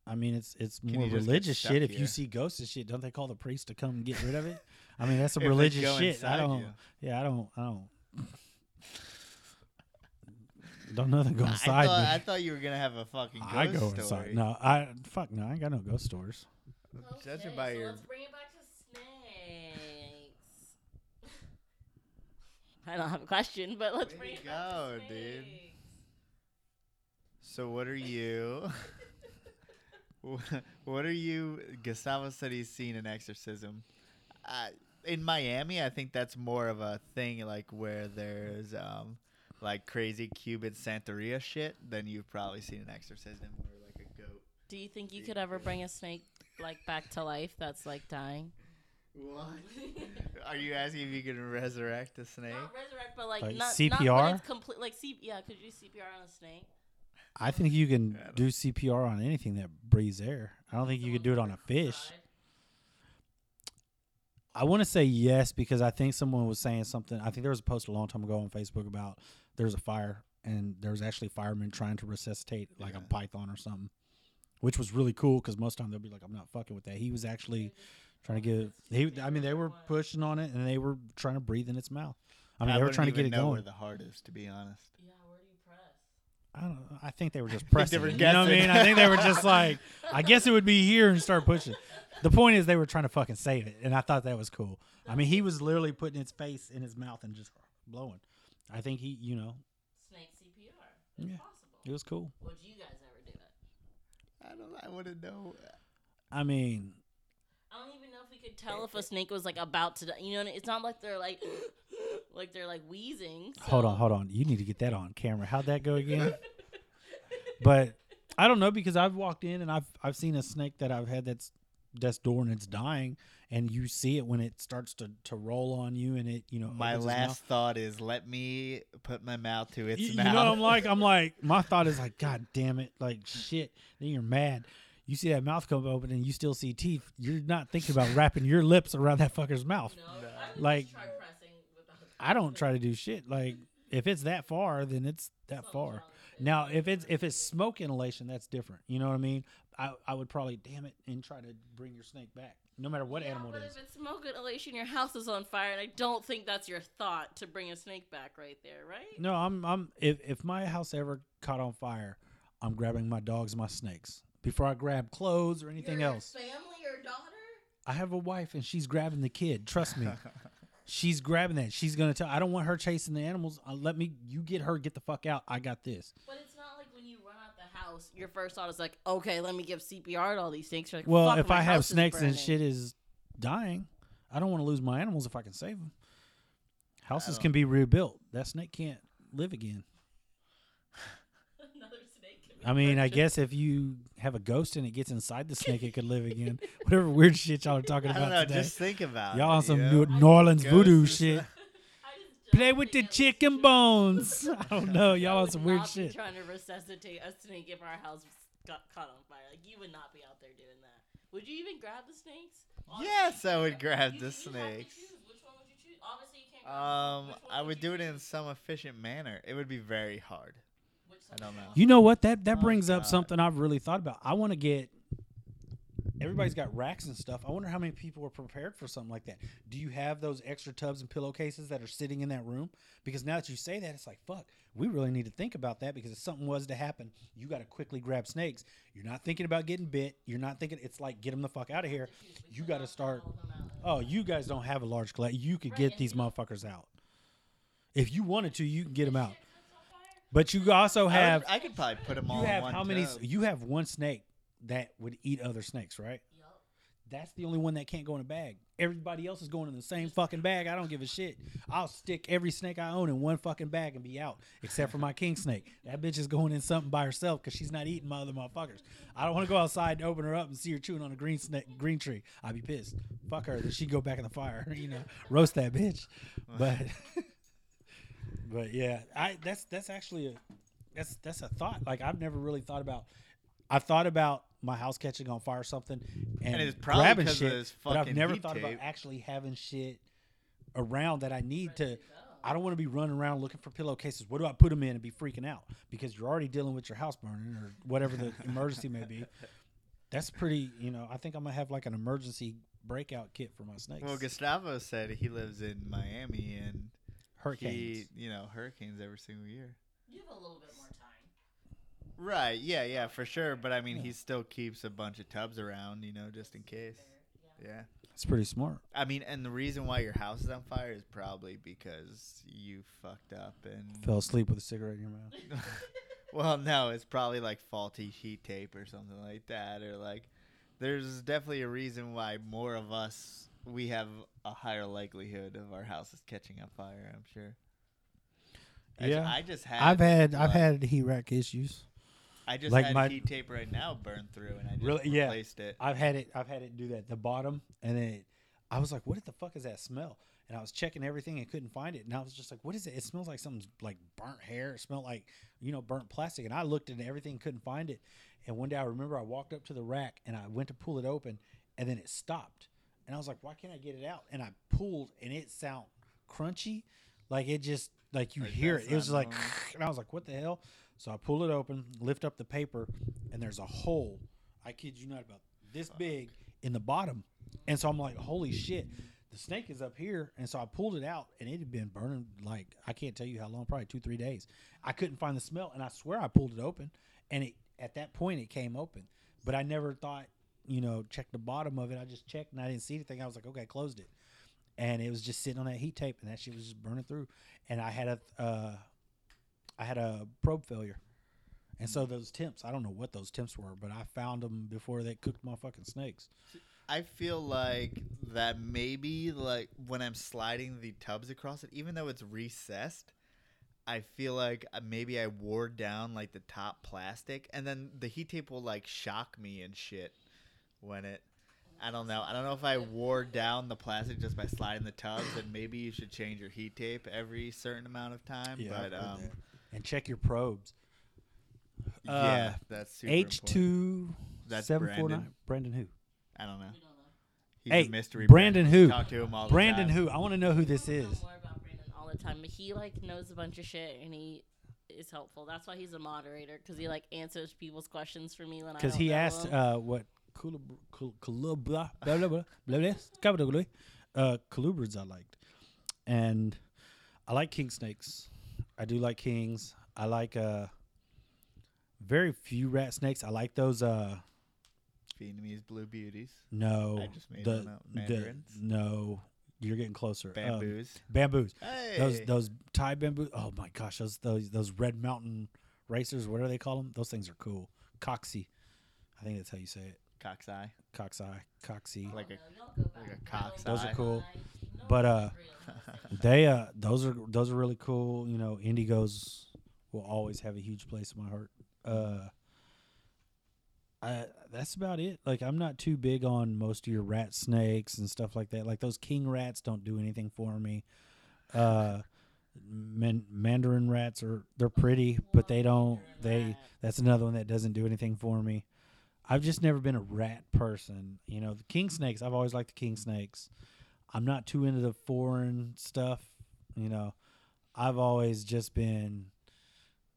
I mean it's it's more
you just get
religious shit. If you see ghosts and shit, don't they call the priest to come and get rid of it? I mean that's some religious shit. I don't.
you.
Yeah, I don't. I don't. don't nothing go
I
inside
thought,
me.
I thought you were gonna have a fucking ghost
I go
story.
inside. No, I fuck no. I ain't got no ghost stories.
Judging by
so
your-
let's bring it back to snakes. I don't have a question, but let's
Way
bring
to
it back
go,
to
dude.
snakes.
So what are you? What are you? Gustavo said he's seen an exorcism. Uh, in Miami, I think that's more of a thing, like where there's um, like crazy Cuban Santeria shit. than you've probably seen an exorcism or like a goat.
Do you think you could ever bring a snake like back to life that's like dying?
What? Are you asking if you can resurrect a snake?
Not resurrect, but like,
Like
not
CPR?
Not when it's complete. Like C- yeah, could you CPR on a snake?
I think you can
don't-
do CPR on anything that breathes air. I don't think you could do it on a fish. I want to say yes because I think someone was saying something. I think there was a post a long time ago on Facebook about there's a fire and there was actually firemen trying to resuscitate like a python or something, which was really cool because most time they'll be like, "I'm not fucking with that." He was actually trying to get. He, I mean, they were pushing on it and they were trying to breathe in its mouth. I mean, they were
wouldn't
trying to get it
know
going.
where the heart is, to be honest.
Yeah, where do you press?
I don't. know. I think they were just pressing.
were
it, you know what I mean? I think they were just like, I guess it would be here and start pushing. The point is, they were trying to fucking save it, and I thought that was cool. I mean, he was literally putting his face in his mouth and just blowing. I think he, you know,
Snake CPR. It's
Yeah.
possible.
it was cool.
Would you guys ever do it?
I don't. I wouldn't know.
I mean,
I don't even know if we could tell if a snake was like about to die. You know, it's not like they're like, like they're like wheezing.
hold on, hold on. You need to get that on camera. How'd that go again? but I don't know because I've walked in and I've I've seen a snake that I've had that's death's door and it's dying, and you see it when it starts to to roll on you and it, you know,
My last thought is let me put my mouth to its
you, you
mouth.
know what I'm like? I'm like, my thought is like, God damn it, like shit. Then you're mad. You see that mouth come open and you still see teeth. You're not thinking about wrapping your lips around that fucker's mouth.
No, I
Like-
just try pressing without
I don't try to do shit. Like if it's that far, then it's that far. Now if it's if it's smoke inhalation, that's different. You know what I mean? I, I would probably damn it and try to bring your snake back, no matter what
yeah,
animal
but
it is.
if it's smoke inhalation, your house is on fire, and I don't think that's your thought to bring a snake back right there, right?
No, I'm I'm if if my house ever caught on fire, I'm grabbing my dogs, my snakes before I grab clothes or anything
Your
else.
Family or daughter?
I have a wife and she's grabbing the kid. Trust me. she's grabbing that. She's gonna tell. I don't want her chasing the animals. Uh, let me. You get her. Get the fuck out. I got this.
But it's not like when you run out the house, your first thought is like, okay, let me give CPR to all these snakes. You're like,
Well, if I have snakes and shit is dying, I don't want to lose my animals if I can save them. Houses can be rebuilt. That snake can't live again.
Another snake can be
I mean, I guess if you have a ghost and it gets inside the snake, it could live again. Whatever weird shit y'all are talking
I
about
don't know.
today.
Just think about
y'all
it.
on some
you
New? New Orleans voodoo shit.
not-
I just
Play with the
think I would
chicken bones. I don't know. Y'all on some weird shit.
Trying to resuscitate a snake if our house got caught on fire. Like you would not be out there doing that. Would you even grab the snakes?
Yes, I would grab
You-
the
you have to
snakes.
Which one would you choose? Obviously, you can't.
Um, I would do it in some efficient manner. It would be very hard.
Which
I don't know.
You know what? That that
Oh,
brings up
God.
something I've really thought about. I want to get everybody's got racks and stuff. I wonder how many people are prepared for something like that. Do you have those extra tubs and pillowcases that are sitting in that room? Because now that you say that, it's like, fuck, we really need to think about that because if something was to happen, you got to quickly grab snakes. You're not thinking about getting bit. You're not thinking, it's like, get them the fuck out of here. You got to start. Oh, you guys don't have a large collection. You could get these motherfuckers out. If you wanted to, you can get them out. But you also
I,
have
would, I could probably put them all
you
in
have
one
how many?
tub.
You have one snake that would eat other snakes, right? That's the only one that can't go in a bag. Everybody else is going in the same fucking bag. I don't give a shit. I'll stick every snake I own in one fucking bag and be out, except for my king snake. That bitch is going in something by herself because she's not eating my other motherfuckers. I don't want to go outside and open her up and see her chewing on a green snake, green tree. I'd be pissed. Fuck her. Then she go back in the fire. You know, roast that bitch. But, but yeah, I that's that's actually a that's that's a thought. Like I've never really thought about. I've thought about my house catching on fire or something and,
And it's probably
grabbing shit, but I've never thought about actually having shit around that I need to. I don't want to be running around looking for pillowcases. What do I put them in and be freaking out because you're already dealing with your house burning or whatever the emergency may be. That's pretty. You know, I think I'm gonna have like an emergency breakout kit for my snakes.
Well, Gustavo said he lives in Miami and
Hurricanes.
he, you know, hurricanes every single year.
You have a little bit more time.
Right. Yeah. Yeah. For sure. But I mean,
Yeah.
he still keeps a bunch of tubs around, you know, just in case. Yeah.
It's pretty smart.
I mean, and the reason why your house is on fire is probably because you fucked up and.
Fell asleep with a cigarette in your mouth.
well, no, it's probably like faulty heat tape or something like that, or like. There's definitely a reason why more of us we have a higher likelihood of our houses catching on fire. I'm sure. I ju-
Yeah.
I just had.
I've had I've had heat rack issues.
I just
like
had
my-
heat tape right now burned through, and I just
Really? Yeah.
replaced it.
I've had it. I've had it do that. The bottom, and then it, I was like, "What the fuck is that smell?" And I was checking everything and couldn't find it. And I was just like, "What is it?" It smells like something's like burnt hair. It smelled like you know burnt plastic. And I looked at everything, couldn't find it. And one day I remember I walked up to the rack and I went to pull it open, and then it stopped. And I was like, "Why can't I get it out?" And I pulled, and it sound crunchy, like it just like you
Like
hear it. It was like, and I was like, "What the hell?" So I pull it open, lift up the paper, and there's a hole. I kid you not, about this big in the bottom. And so I'm like, holy shit, the snake is up here. And so I pulled it out, and it had been burning like I can't tell you how long, probably two, three days. I couldn't find the smell, and I swear I pulled it open, and it at that point it came open. But I never thought, you know, check the bottom of it. I just checked, and I didn't see anything. I was like, okay, closed it, and it was just sitting on that heat tape, and that shit was just burning through. And I had a, uh, I had a probe failure. And so those temps, I don't know what those temps were, but I found them before they cooked my fucking snakes.
I feel like that maybe like when I'm sliding the tubs across it, even though it's recessed, I feel like uh, maybe I wore down like the top plastic, and then the heat tape will like shock me and shit when it. I don't know. I don't know if I wore down the plastic just by sliding the tubs, and maybe you should change your heat tape every certain amount of time.
I've
but um,
and check your probes.
yeah,
Uh,
that's super
H
important.
two
That's
seven four nine.
Brandon.
Brandon who?
I don't know.
Don't know.
He's
Hey,
a mystery.
Brandon who?
Talk to him all the
Brandon
time.
who? I want to know who this is.
more about Brandon all the time, but he like knows a bunch of shit and he is helpful. That's why he's a moderator because he like answers people's questions for me when I
Because he asked uh, what Culubra, blah, blah, blah, blah, blah, uh, colubrids I liked. And I like king snakes. I do like kings. I like uh very few rat snakes. I like those uh
Vietnamese blue beauties.
No. the, the, no. You're getting closer. Um,
bamboos.
Um, bamboos.
Hey.
Those those Thai bamboos. Oh my gosh, those those those red mountain racers, what do they call them? Those things are cool. Coxie. I think that's how you say it
cock's eye.
Coxeye, Coxie.
like a-
No, y'all go
like a
back.
cock's
Those are cool. But, uh. They uh those are those are really cool. You know, indigos will always have a huge place in my heart. Uh I that's about it. Like I'm not too big on most of your rat snakes and stuff like that. Like those king rats don't do anything for me. Uh man, mandarin rats are they're pretty, but they don't they that's another one that doesn't do anything for me. I've just never been a rat person. You know, the king snakes, I've always liked the king snakes. I'm not too into the foreign stuff. You know, I've always just been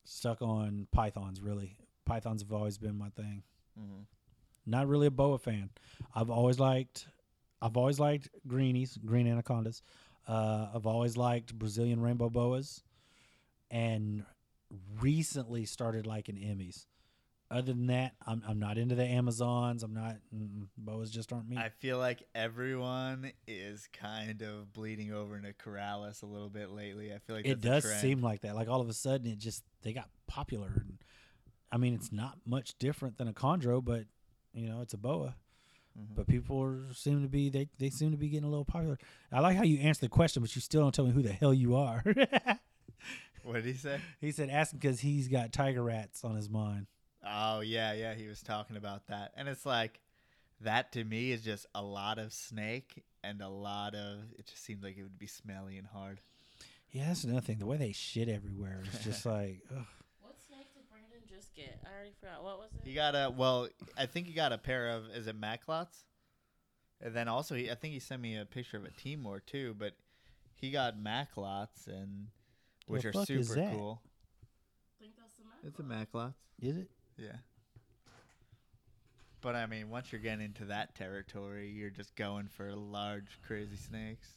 stuck on pythons, really. Pythons have always been my thing.
Mhm.
Not really a boa fan. I've always liked, I've always liked greenies, green anacondas. Uh, I've always liked Brazilian rainbow boas, and recently started liking Emmys. Other than that, I'm I'm not into the Amazons. I'm not mm, boas. Just aren't me.
I feel like everyone is kind of bleeding over into Corallus a little bit lately. I feel like
it does seem like that. Like all of a sudden, it just they got popular. And, I mean, it's not much different than a chondro, but you know, it's a boa.
Mhm.
But people are, seem to be they they seem to be getting a little popular. I like how you answer the question, but you still don't tell me who the hell you are.
What did he say?
he said, "Asking because he's got tiger rats on his mind."
Oh yeah, yeah, he was talking about that, and it's like that to me is just a lot of snake and a lot of. It just seems like it would be smelly and hard.
Yeah, that's another thing. The way they shit everywhere is just like, ugh.
What snake did Brandon just get? I already forgot. What was it?
He got a well, I think he got a pair of is it Macklots, and then also he I think he sent me a picture of a Timor too, but he got Macklots and which
The
are super
that?
cool.
think that's the
It's a Macklot.
is it?
Yeah. But I mean, once you're getting into that territory, you're just going for large, crazy snakes.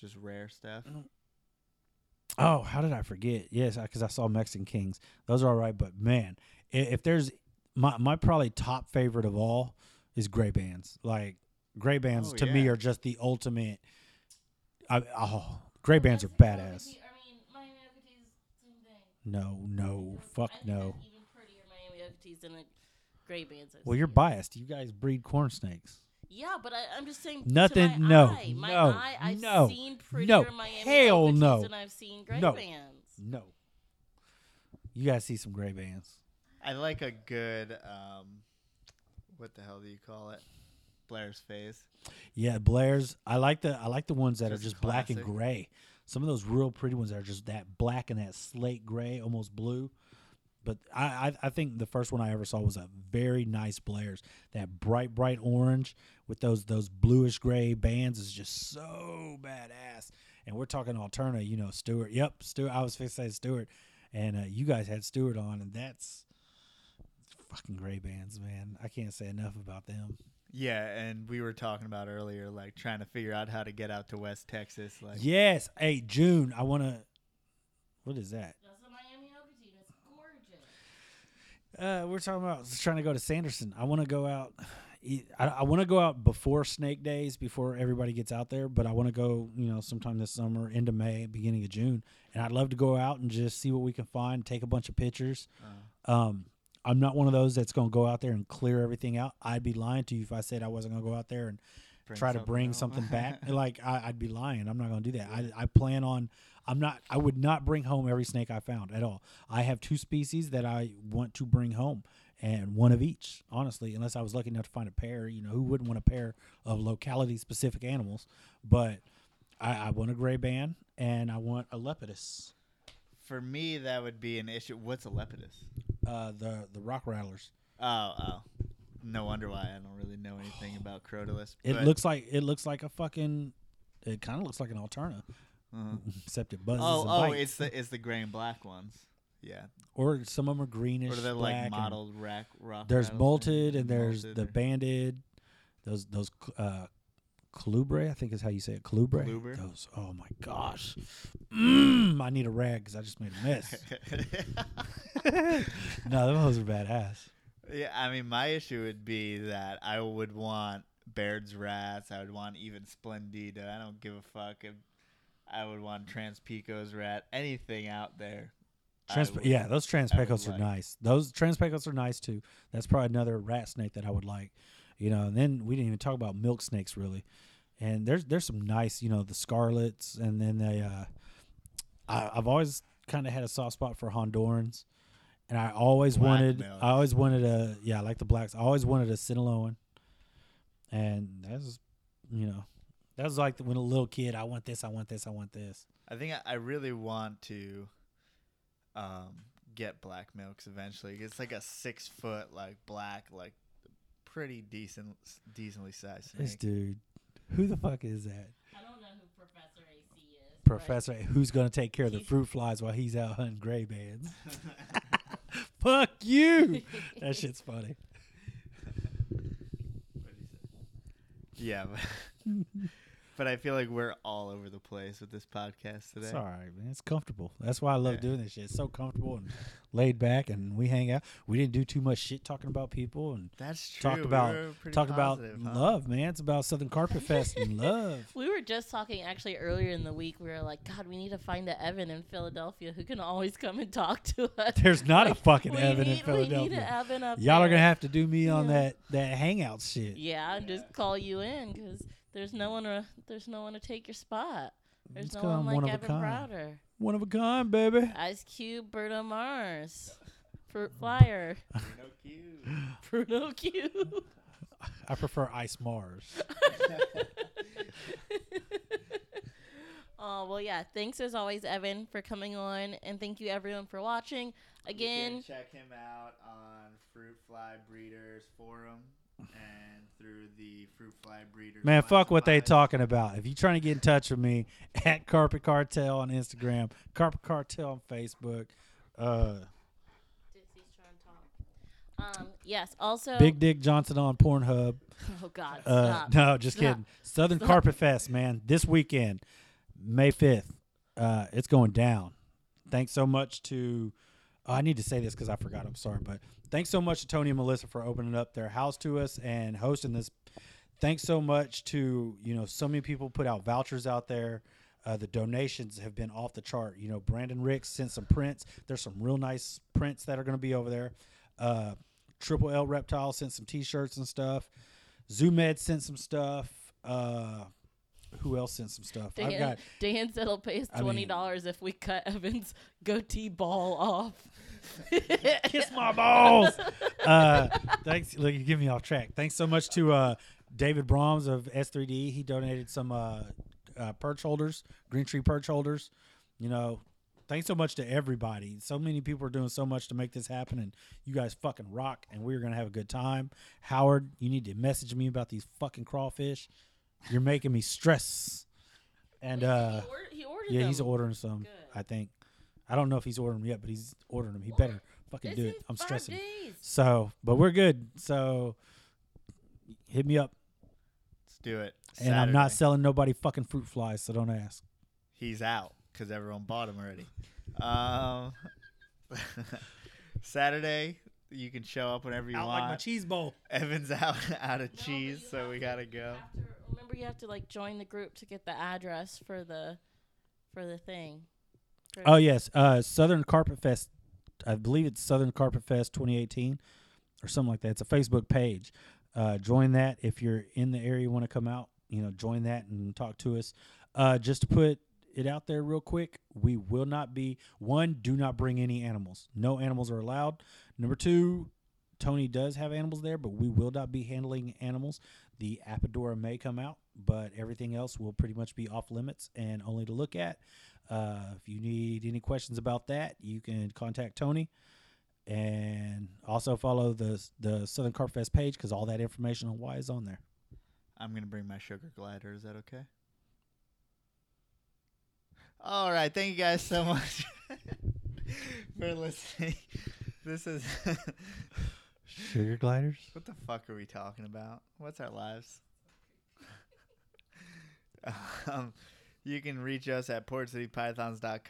Just rare stuff.
Oh, how did I forget? Yes, because I saw Mexican Kings. Those are all right, but man, i- if there's my my probably top favorite of all is gray bands. Like gray bands
Oh,
to me are just the ultimate. I, oh, gray bands are badass.
I mean, Miami same thing.
No, no, fuck
I think
no.
That's even prettier Miami Okeetees than the gray bands.
Well, you're biased. You guys breed corn snakes.
Yeah, but I, I'm just saying. to
Nothing-
my
no,
eye, my
no,
eye, I've
no,
seen prettier
no,
Miami
hell no,
than I've seen gray
no.
bands.
No. You guys see some gray bands.
I like a good um, what the hell do you call it? Blair's phase.
Yeah, Blair's. I like the I like the ones that
Just
are just black and gray. Some of those real pretty ones that are just that black and that slate gray, almost blue. But I, I I think the first one I ever saw was a very nice Blair's. That bright bright orange with those those bluish gray bands is just so badass. And we're talking Alterna, you know, Stewart. Yep, Stewart. I was fixing to say Stewart, and uh, you guys had Stewart on, and that's fucking gray bands, man. I can't say enough about them.
Yeah, and we were talking about earlier, like trying to figure out how to get out to West Texas. Like,
Yes. Hey, June. I want to. What is that?
That's a Miami Okeetee. It's gorgeous.
Uh, we're talking about trying to go to Sanderson. I want to go out. I want to go out before Snake Days, before everybody gets out there. But I want to go, you know, sometime this summer, into May, beginning of June, and I'd love to go out and just see what we can find, take a bunch of pictures.
uh,
Um, I'm not one of those that's going to go out there and clear everything out. I'd be lying to you if I said I wasn't going to go out there and
bring
try to bring
home.
something back. like I, I'd be lying. I'm not going to do that. I, I plan on. I'm not. I would not bring home every snake I found at all. I have two species that I want to bring home, and one of each. Honestly, unless I was lucky enough to find a pair, you know, who wouldn't want a pair of locality specific animals? But I, I want a gray band, and I want a lepidus.
For me, that would be an issue. What's a lepidus?
Uh, the the rock rattlers.
Oh, oh. No wonder why I don't really know anything about Crotalus.
It looks like it looks like a fucking. It kind of looks like an Alterna,
uh-huh.
except it buzzes.
Oh,
and
oh,
bites.
it's the it's the gray and black ones. Yeah,
or some of them are greenish.
or they're
black,
like
and
modeled rack rock.
There's
rattles
molted and there's
molted
the
or-
banded. Those those cl- uh, Clubre, I think is how you say it. Clubre.
Clubre.
Those. Oh my gosh. Mm, I need a rag because I just made a mess. no, those are badass.
yeah, I mean, my issue would be that I would want Baird's rats. I would want even Splendida. I don't give a fuck. If I would want Trans-Pecos rat. Anything out there.
Trans-
would-
yeah, those Trans-Pecos are
like.
nice. Those Trans-Pecos are nice too. That's probably another rat snake that I would like. You know, and then we didn't even talk about milk snakes really. And there's there's some nice, you know, the scarlets, and then they. Uh, I, I've always kind of had a soft spot for Hondurans, and I always
Black
wanted.
milks.
I always wanted a yeah, I like the blacks. I always wanted a Sinaloan, and that's you know, that was like when a little kid. I want this. I want this. I want this.
I think I, I really want to um, get black milks eventually. It's like a six foot like black like pretty decent decently sized
This dude, who the fuck is that?
I don't know who Professor AC is. but-
Professor, who's gonna take care of the fruit flies while he's out hunting gray bands? Fuck you! that shit's funny.
Yeah, but, but I feel like we're all over the place with this podcast today.
It's all right, man. It's comfortable. That's why I love
Yeah.
doing this shit. It's so comfortable and laid back, and we hang out. We didn't do too much shit talking about people and
That's true.
talk
We
about
were pretty
talk about
huh?
love, man. It's about Southern Carpet Fest and love.
We were just talking actually earlier in the week. We were like, God, we need to find a Evan in Philadelphia who can always come and talk to us.
There's not a fucking
we
Evan
need,
in Philadelphia.
We need an Evan up
Y'all are gonna have to do me on
Yeah.
that that hangout shit.
Yeah, and just call you in because there's no one to there's no one to take your spot. There's
It's
no
'cause
one
I'm
like
one
Evan
kind.
Browder,
One of a kind, baby.
Ice Cube, Berto Mars, Fruit Flyer,
No cute.
Bruno Q.
I prefer Ice Mars.
Oh well, yeah. Thanks as always, Evan, for coming on, and thank you everyone for watching.
You
Again,
can check him out on Fruit Fly Breeders Forum and through the Fruit Fly Breeders.
Man, fuck what they talking about. If you trying to get in touch with me, at Carpet Cartel on Instagram, Carpet Cartel on Facebook, uh,
Dixie's trying to talk. Um, yes. Also,
Big Dick Johnson on Pornhub.
Oh God,
Uh,
stop.
no, just
Stop.
kidding. Southern
Stop.
Carpet Fest, man, this weekend, May fifth. Uh, it's going down. Thanks so much to. Oh, I need to say this because I forgot. I'm sorry, but thanks so much to Tony and Melissa for opening up their house to us and hosting this. Thanks so much to you know so many people put out vouchers out there. Uh, the donations have been off the chart. You know, Brandon Ricks sent some prints. There's some real nice prints that are going to be over there. Uh, Triple L Reptile sent some T-shirts and stuff. Zoo Med sent some stuff. Uh, who else sent some stuff? I've
Dan,
got
Dan said he'll pay us
I mean-
twenty dollars if we cut Evan's goatee ball off.
Kiss my balls. uh, thanks. Look, you give me off track. Thanks so much to uh, David Brahms of S3D. He donated some uh, uh, perch holders, green tree perch holders. You know, thanks so much to everybody. So many people are doing so much to make this happen, and you guys fucking rock. And we're gonna have a good time. Howard, you need to message me about these fucking crawfish. You're making me stress. And uh,
he, ordered, he ordered
yeah,
them.
he's ordering some.
Good.
I think. I don't know if he's ordering them yet, but he's ordering them. He better fucking
It's
do it. I'm stressing.
Days.
So, but we're good. So, hit me up.
Let's do it.
And I'm not selling nobody fucking fruit flies, so don't ask.
He's out because everyone bought him already. Um, Saturday, you can show up whenever you
Out
want.
like my cheese bowl.
Evan's out out of
No,
cheese, so we gotta
you
go.
to- remember, you have to like join the group to get the address for the for the thing. For-
Oh yes, uh, Southern Carpet Fest. I believe it's Southern Carpet Fest 2018 or something like that. It's a Facebook page. Uh, join that if you're in the area, you want to come out. You know, join that and talk to us. Uh, just to put it out there real quick, we will not be one. Do not bring any animals. No animals are allowed. Number two, Tony does have animals there, but we will not be handling animals. The Apodora may come out, but everything else will pretty much be off limits and only to look at. Uh, if you need any questions about that, you can contact Tony, and also follow the the Southern Carp Fest page because all that information on why is on there.
I'm gonna bring my sugar glider. Is that okay? All right. Thank you guys so much for listening. This is
Sugar gliders.
what the fuck are we talking about? What's our lives? um, you can reach us at portcitypythons.com.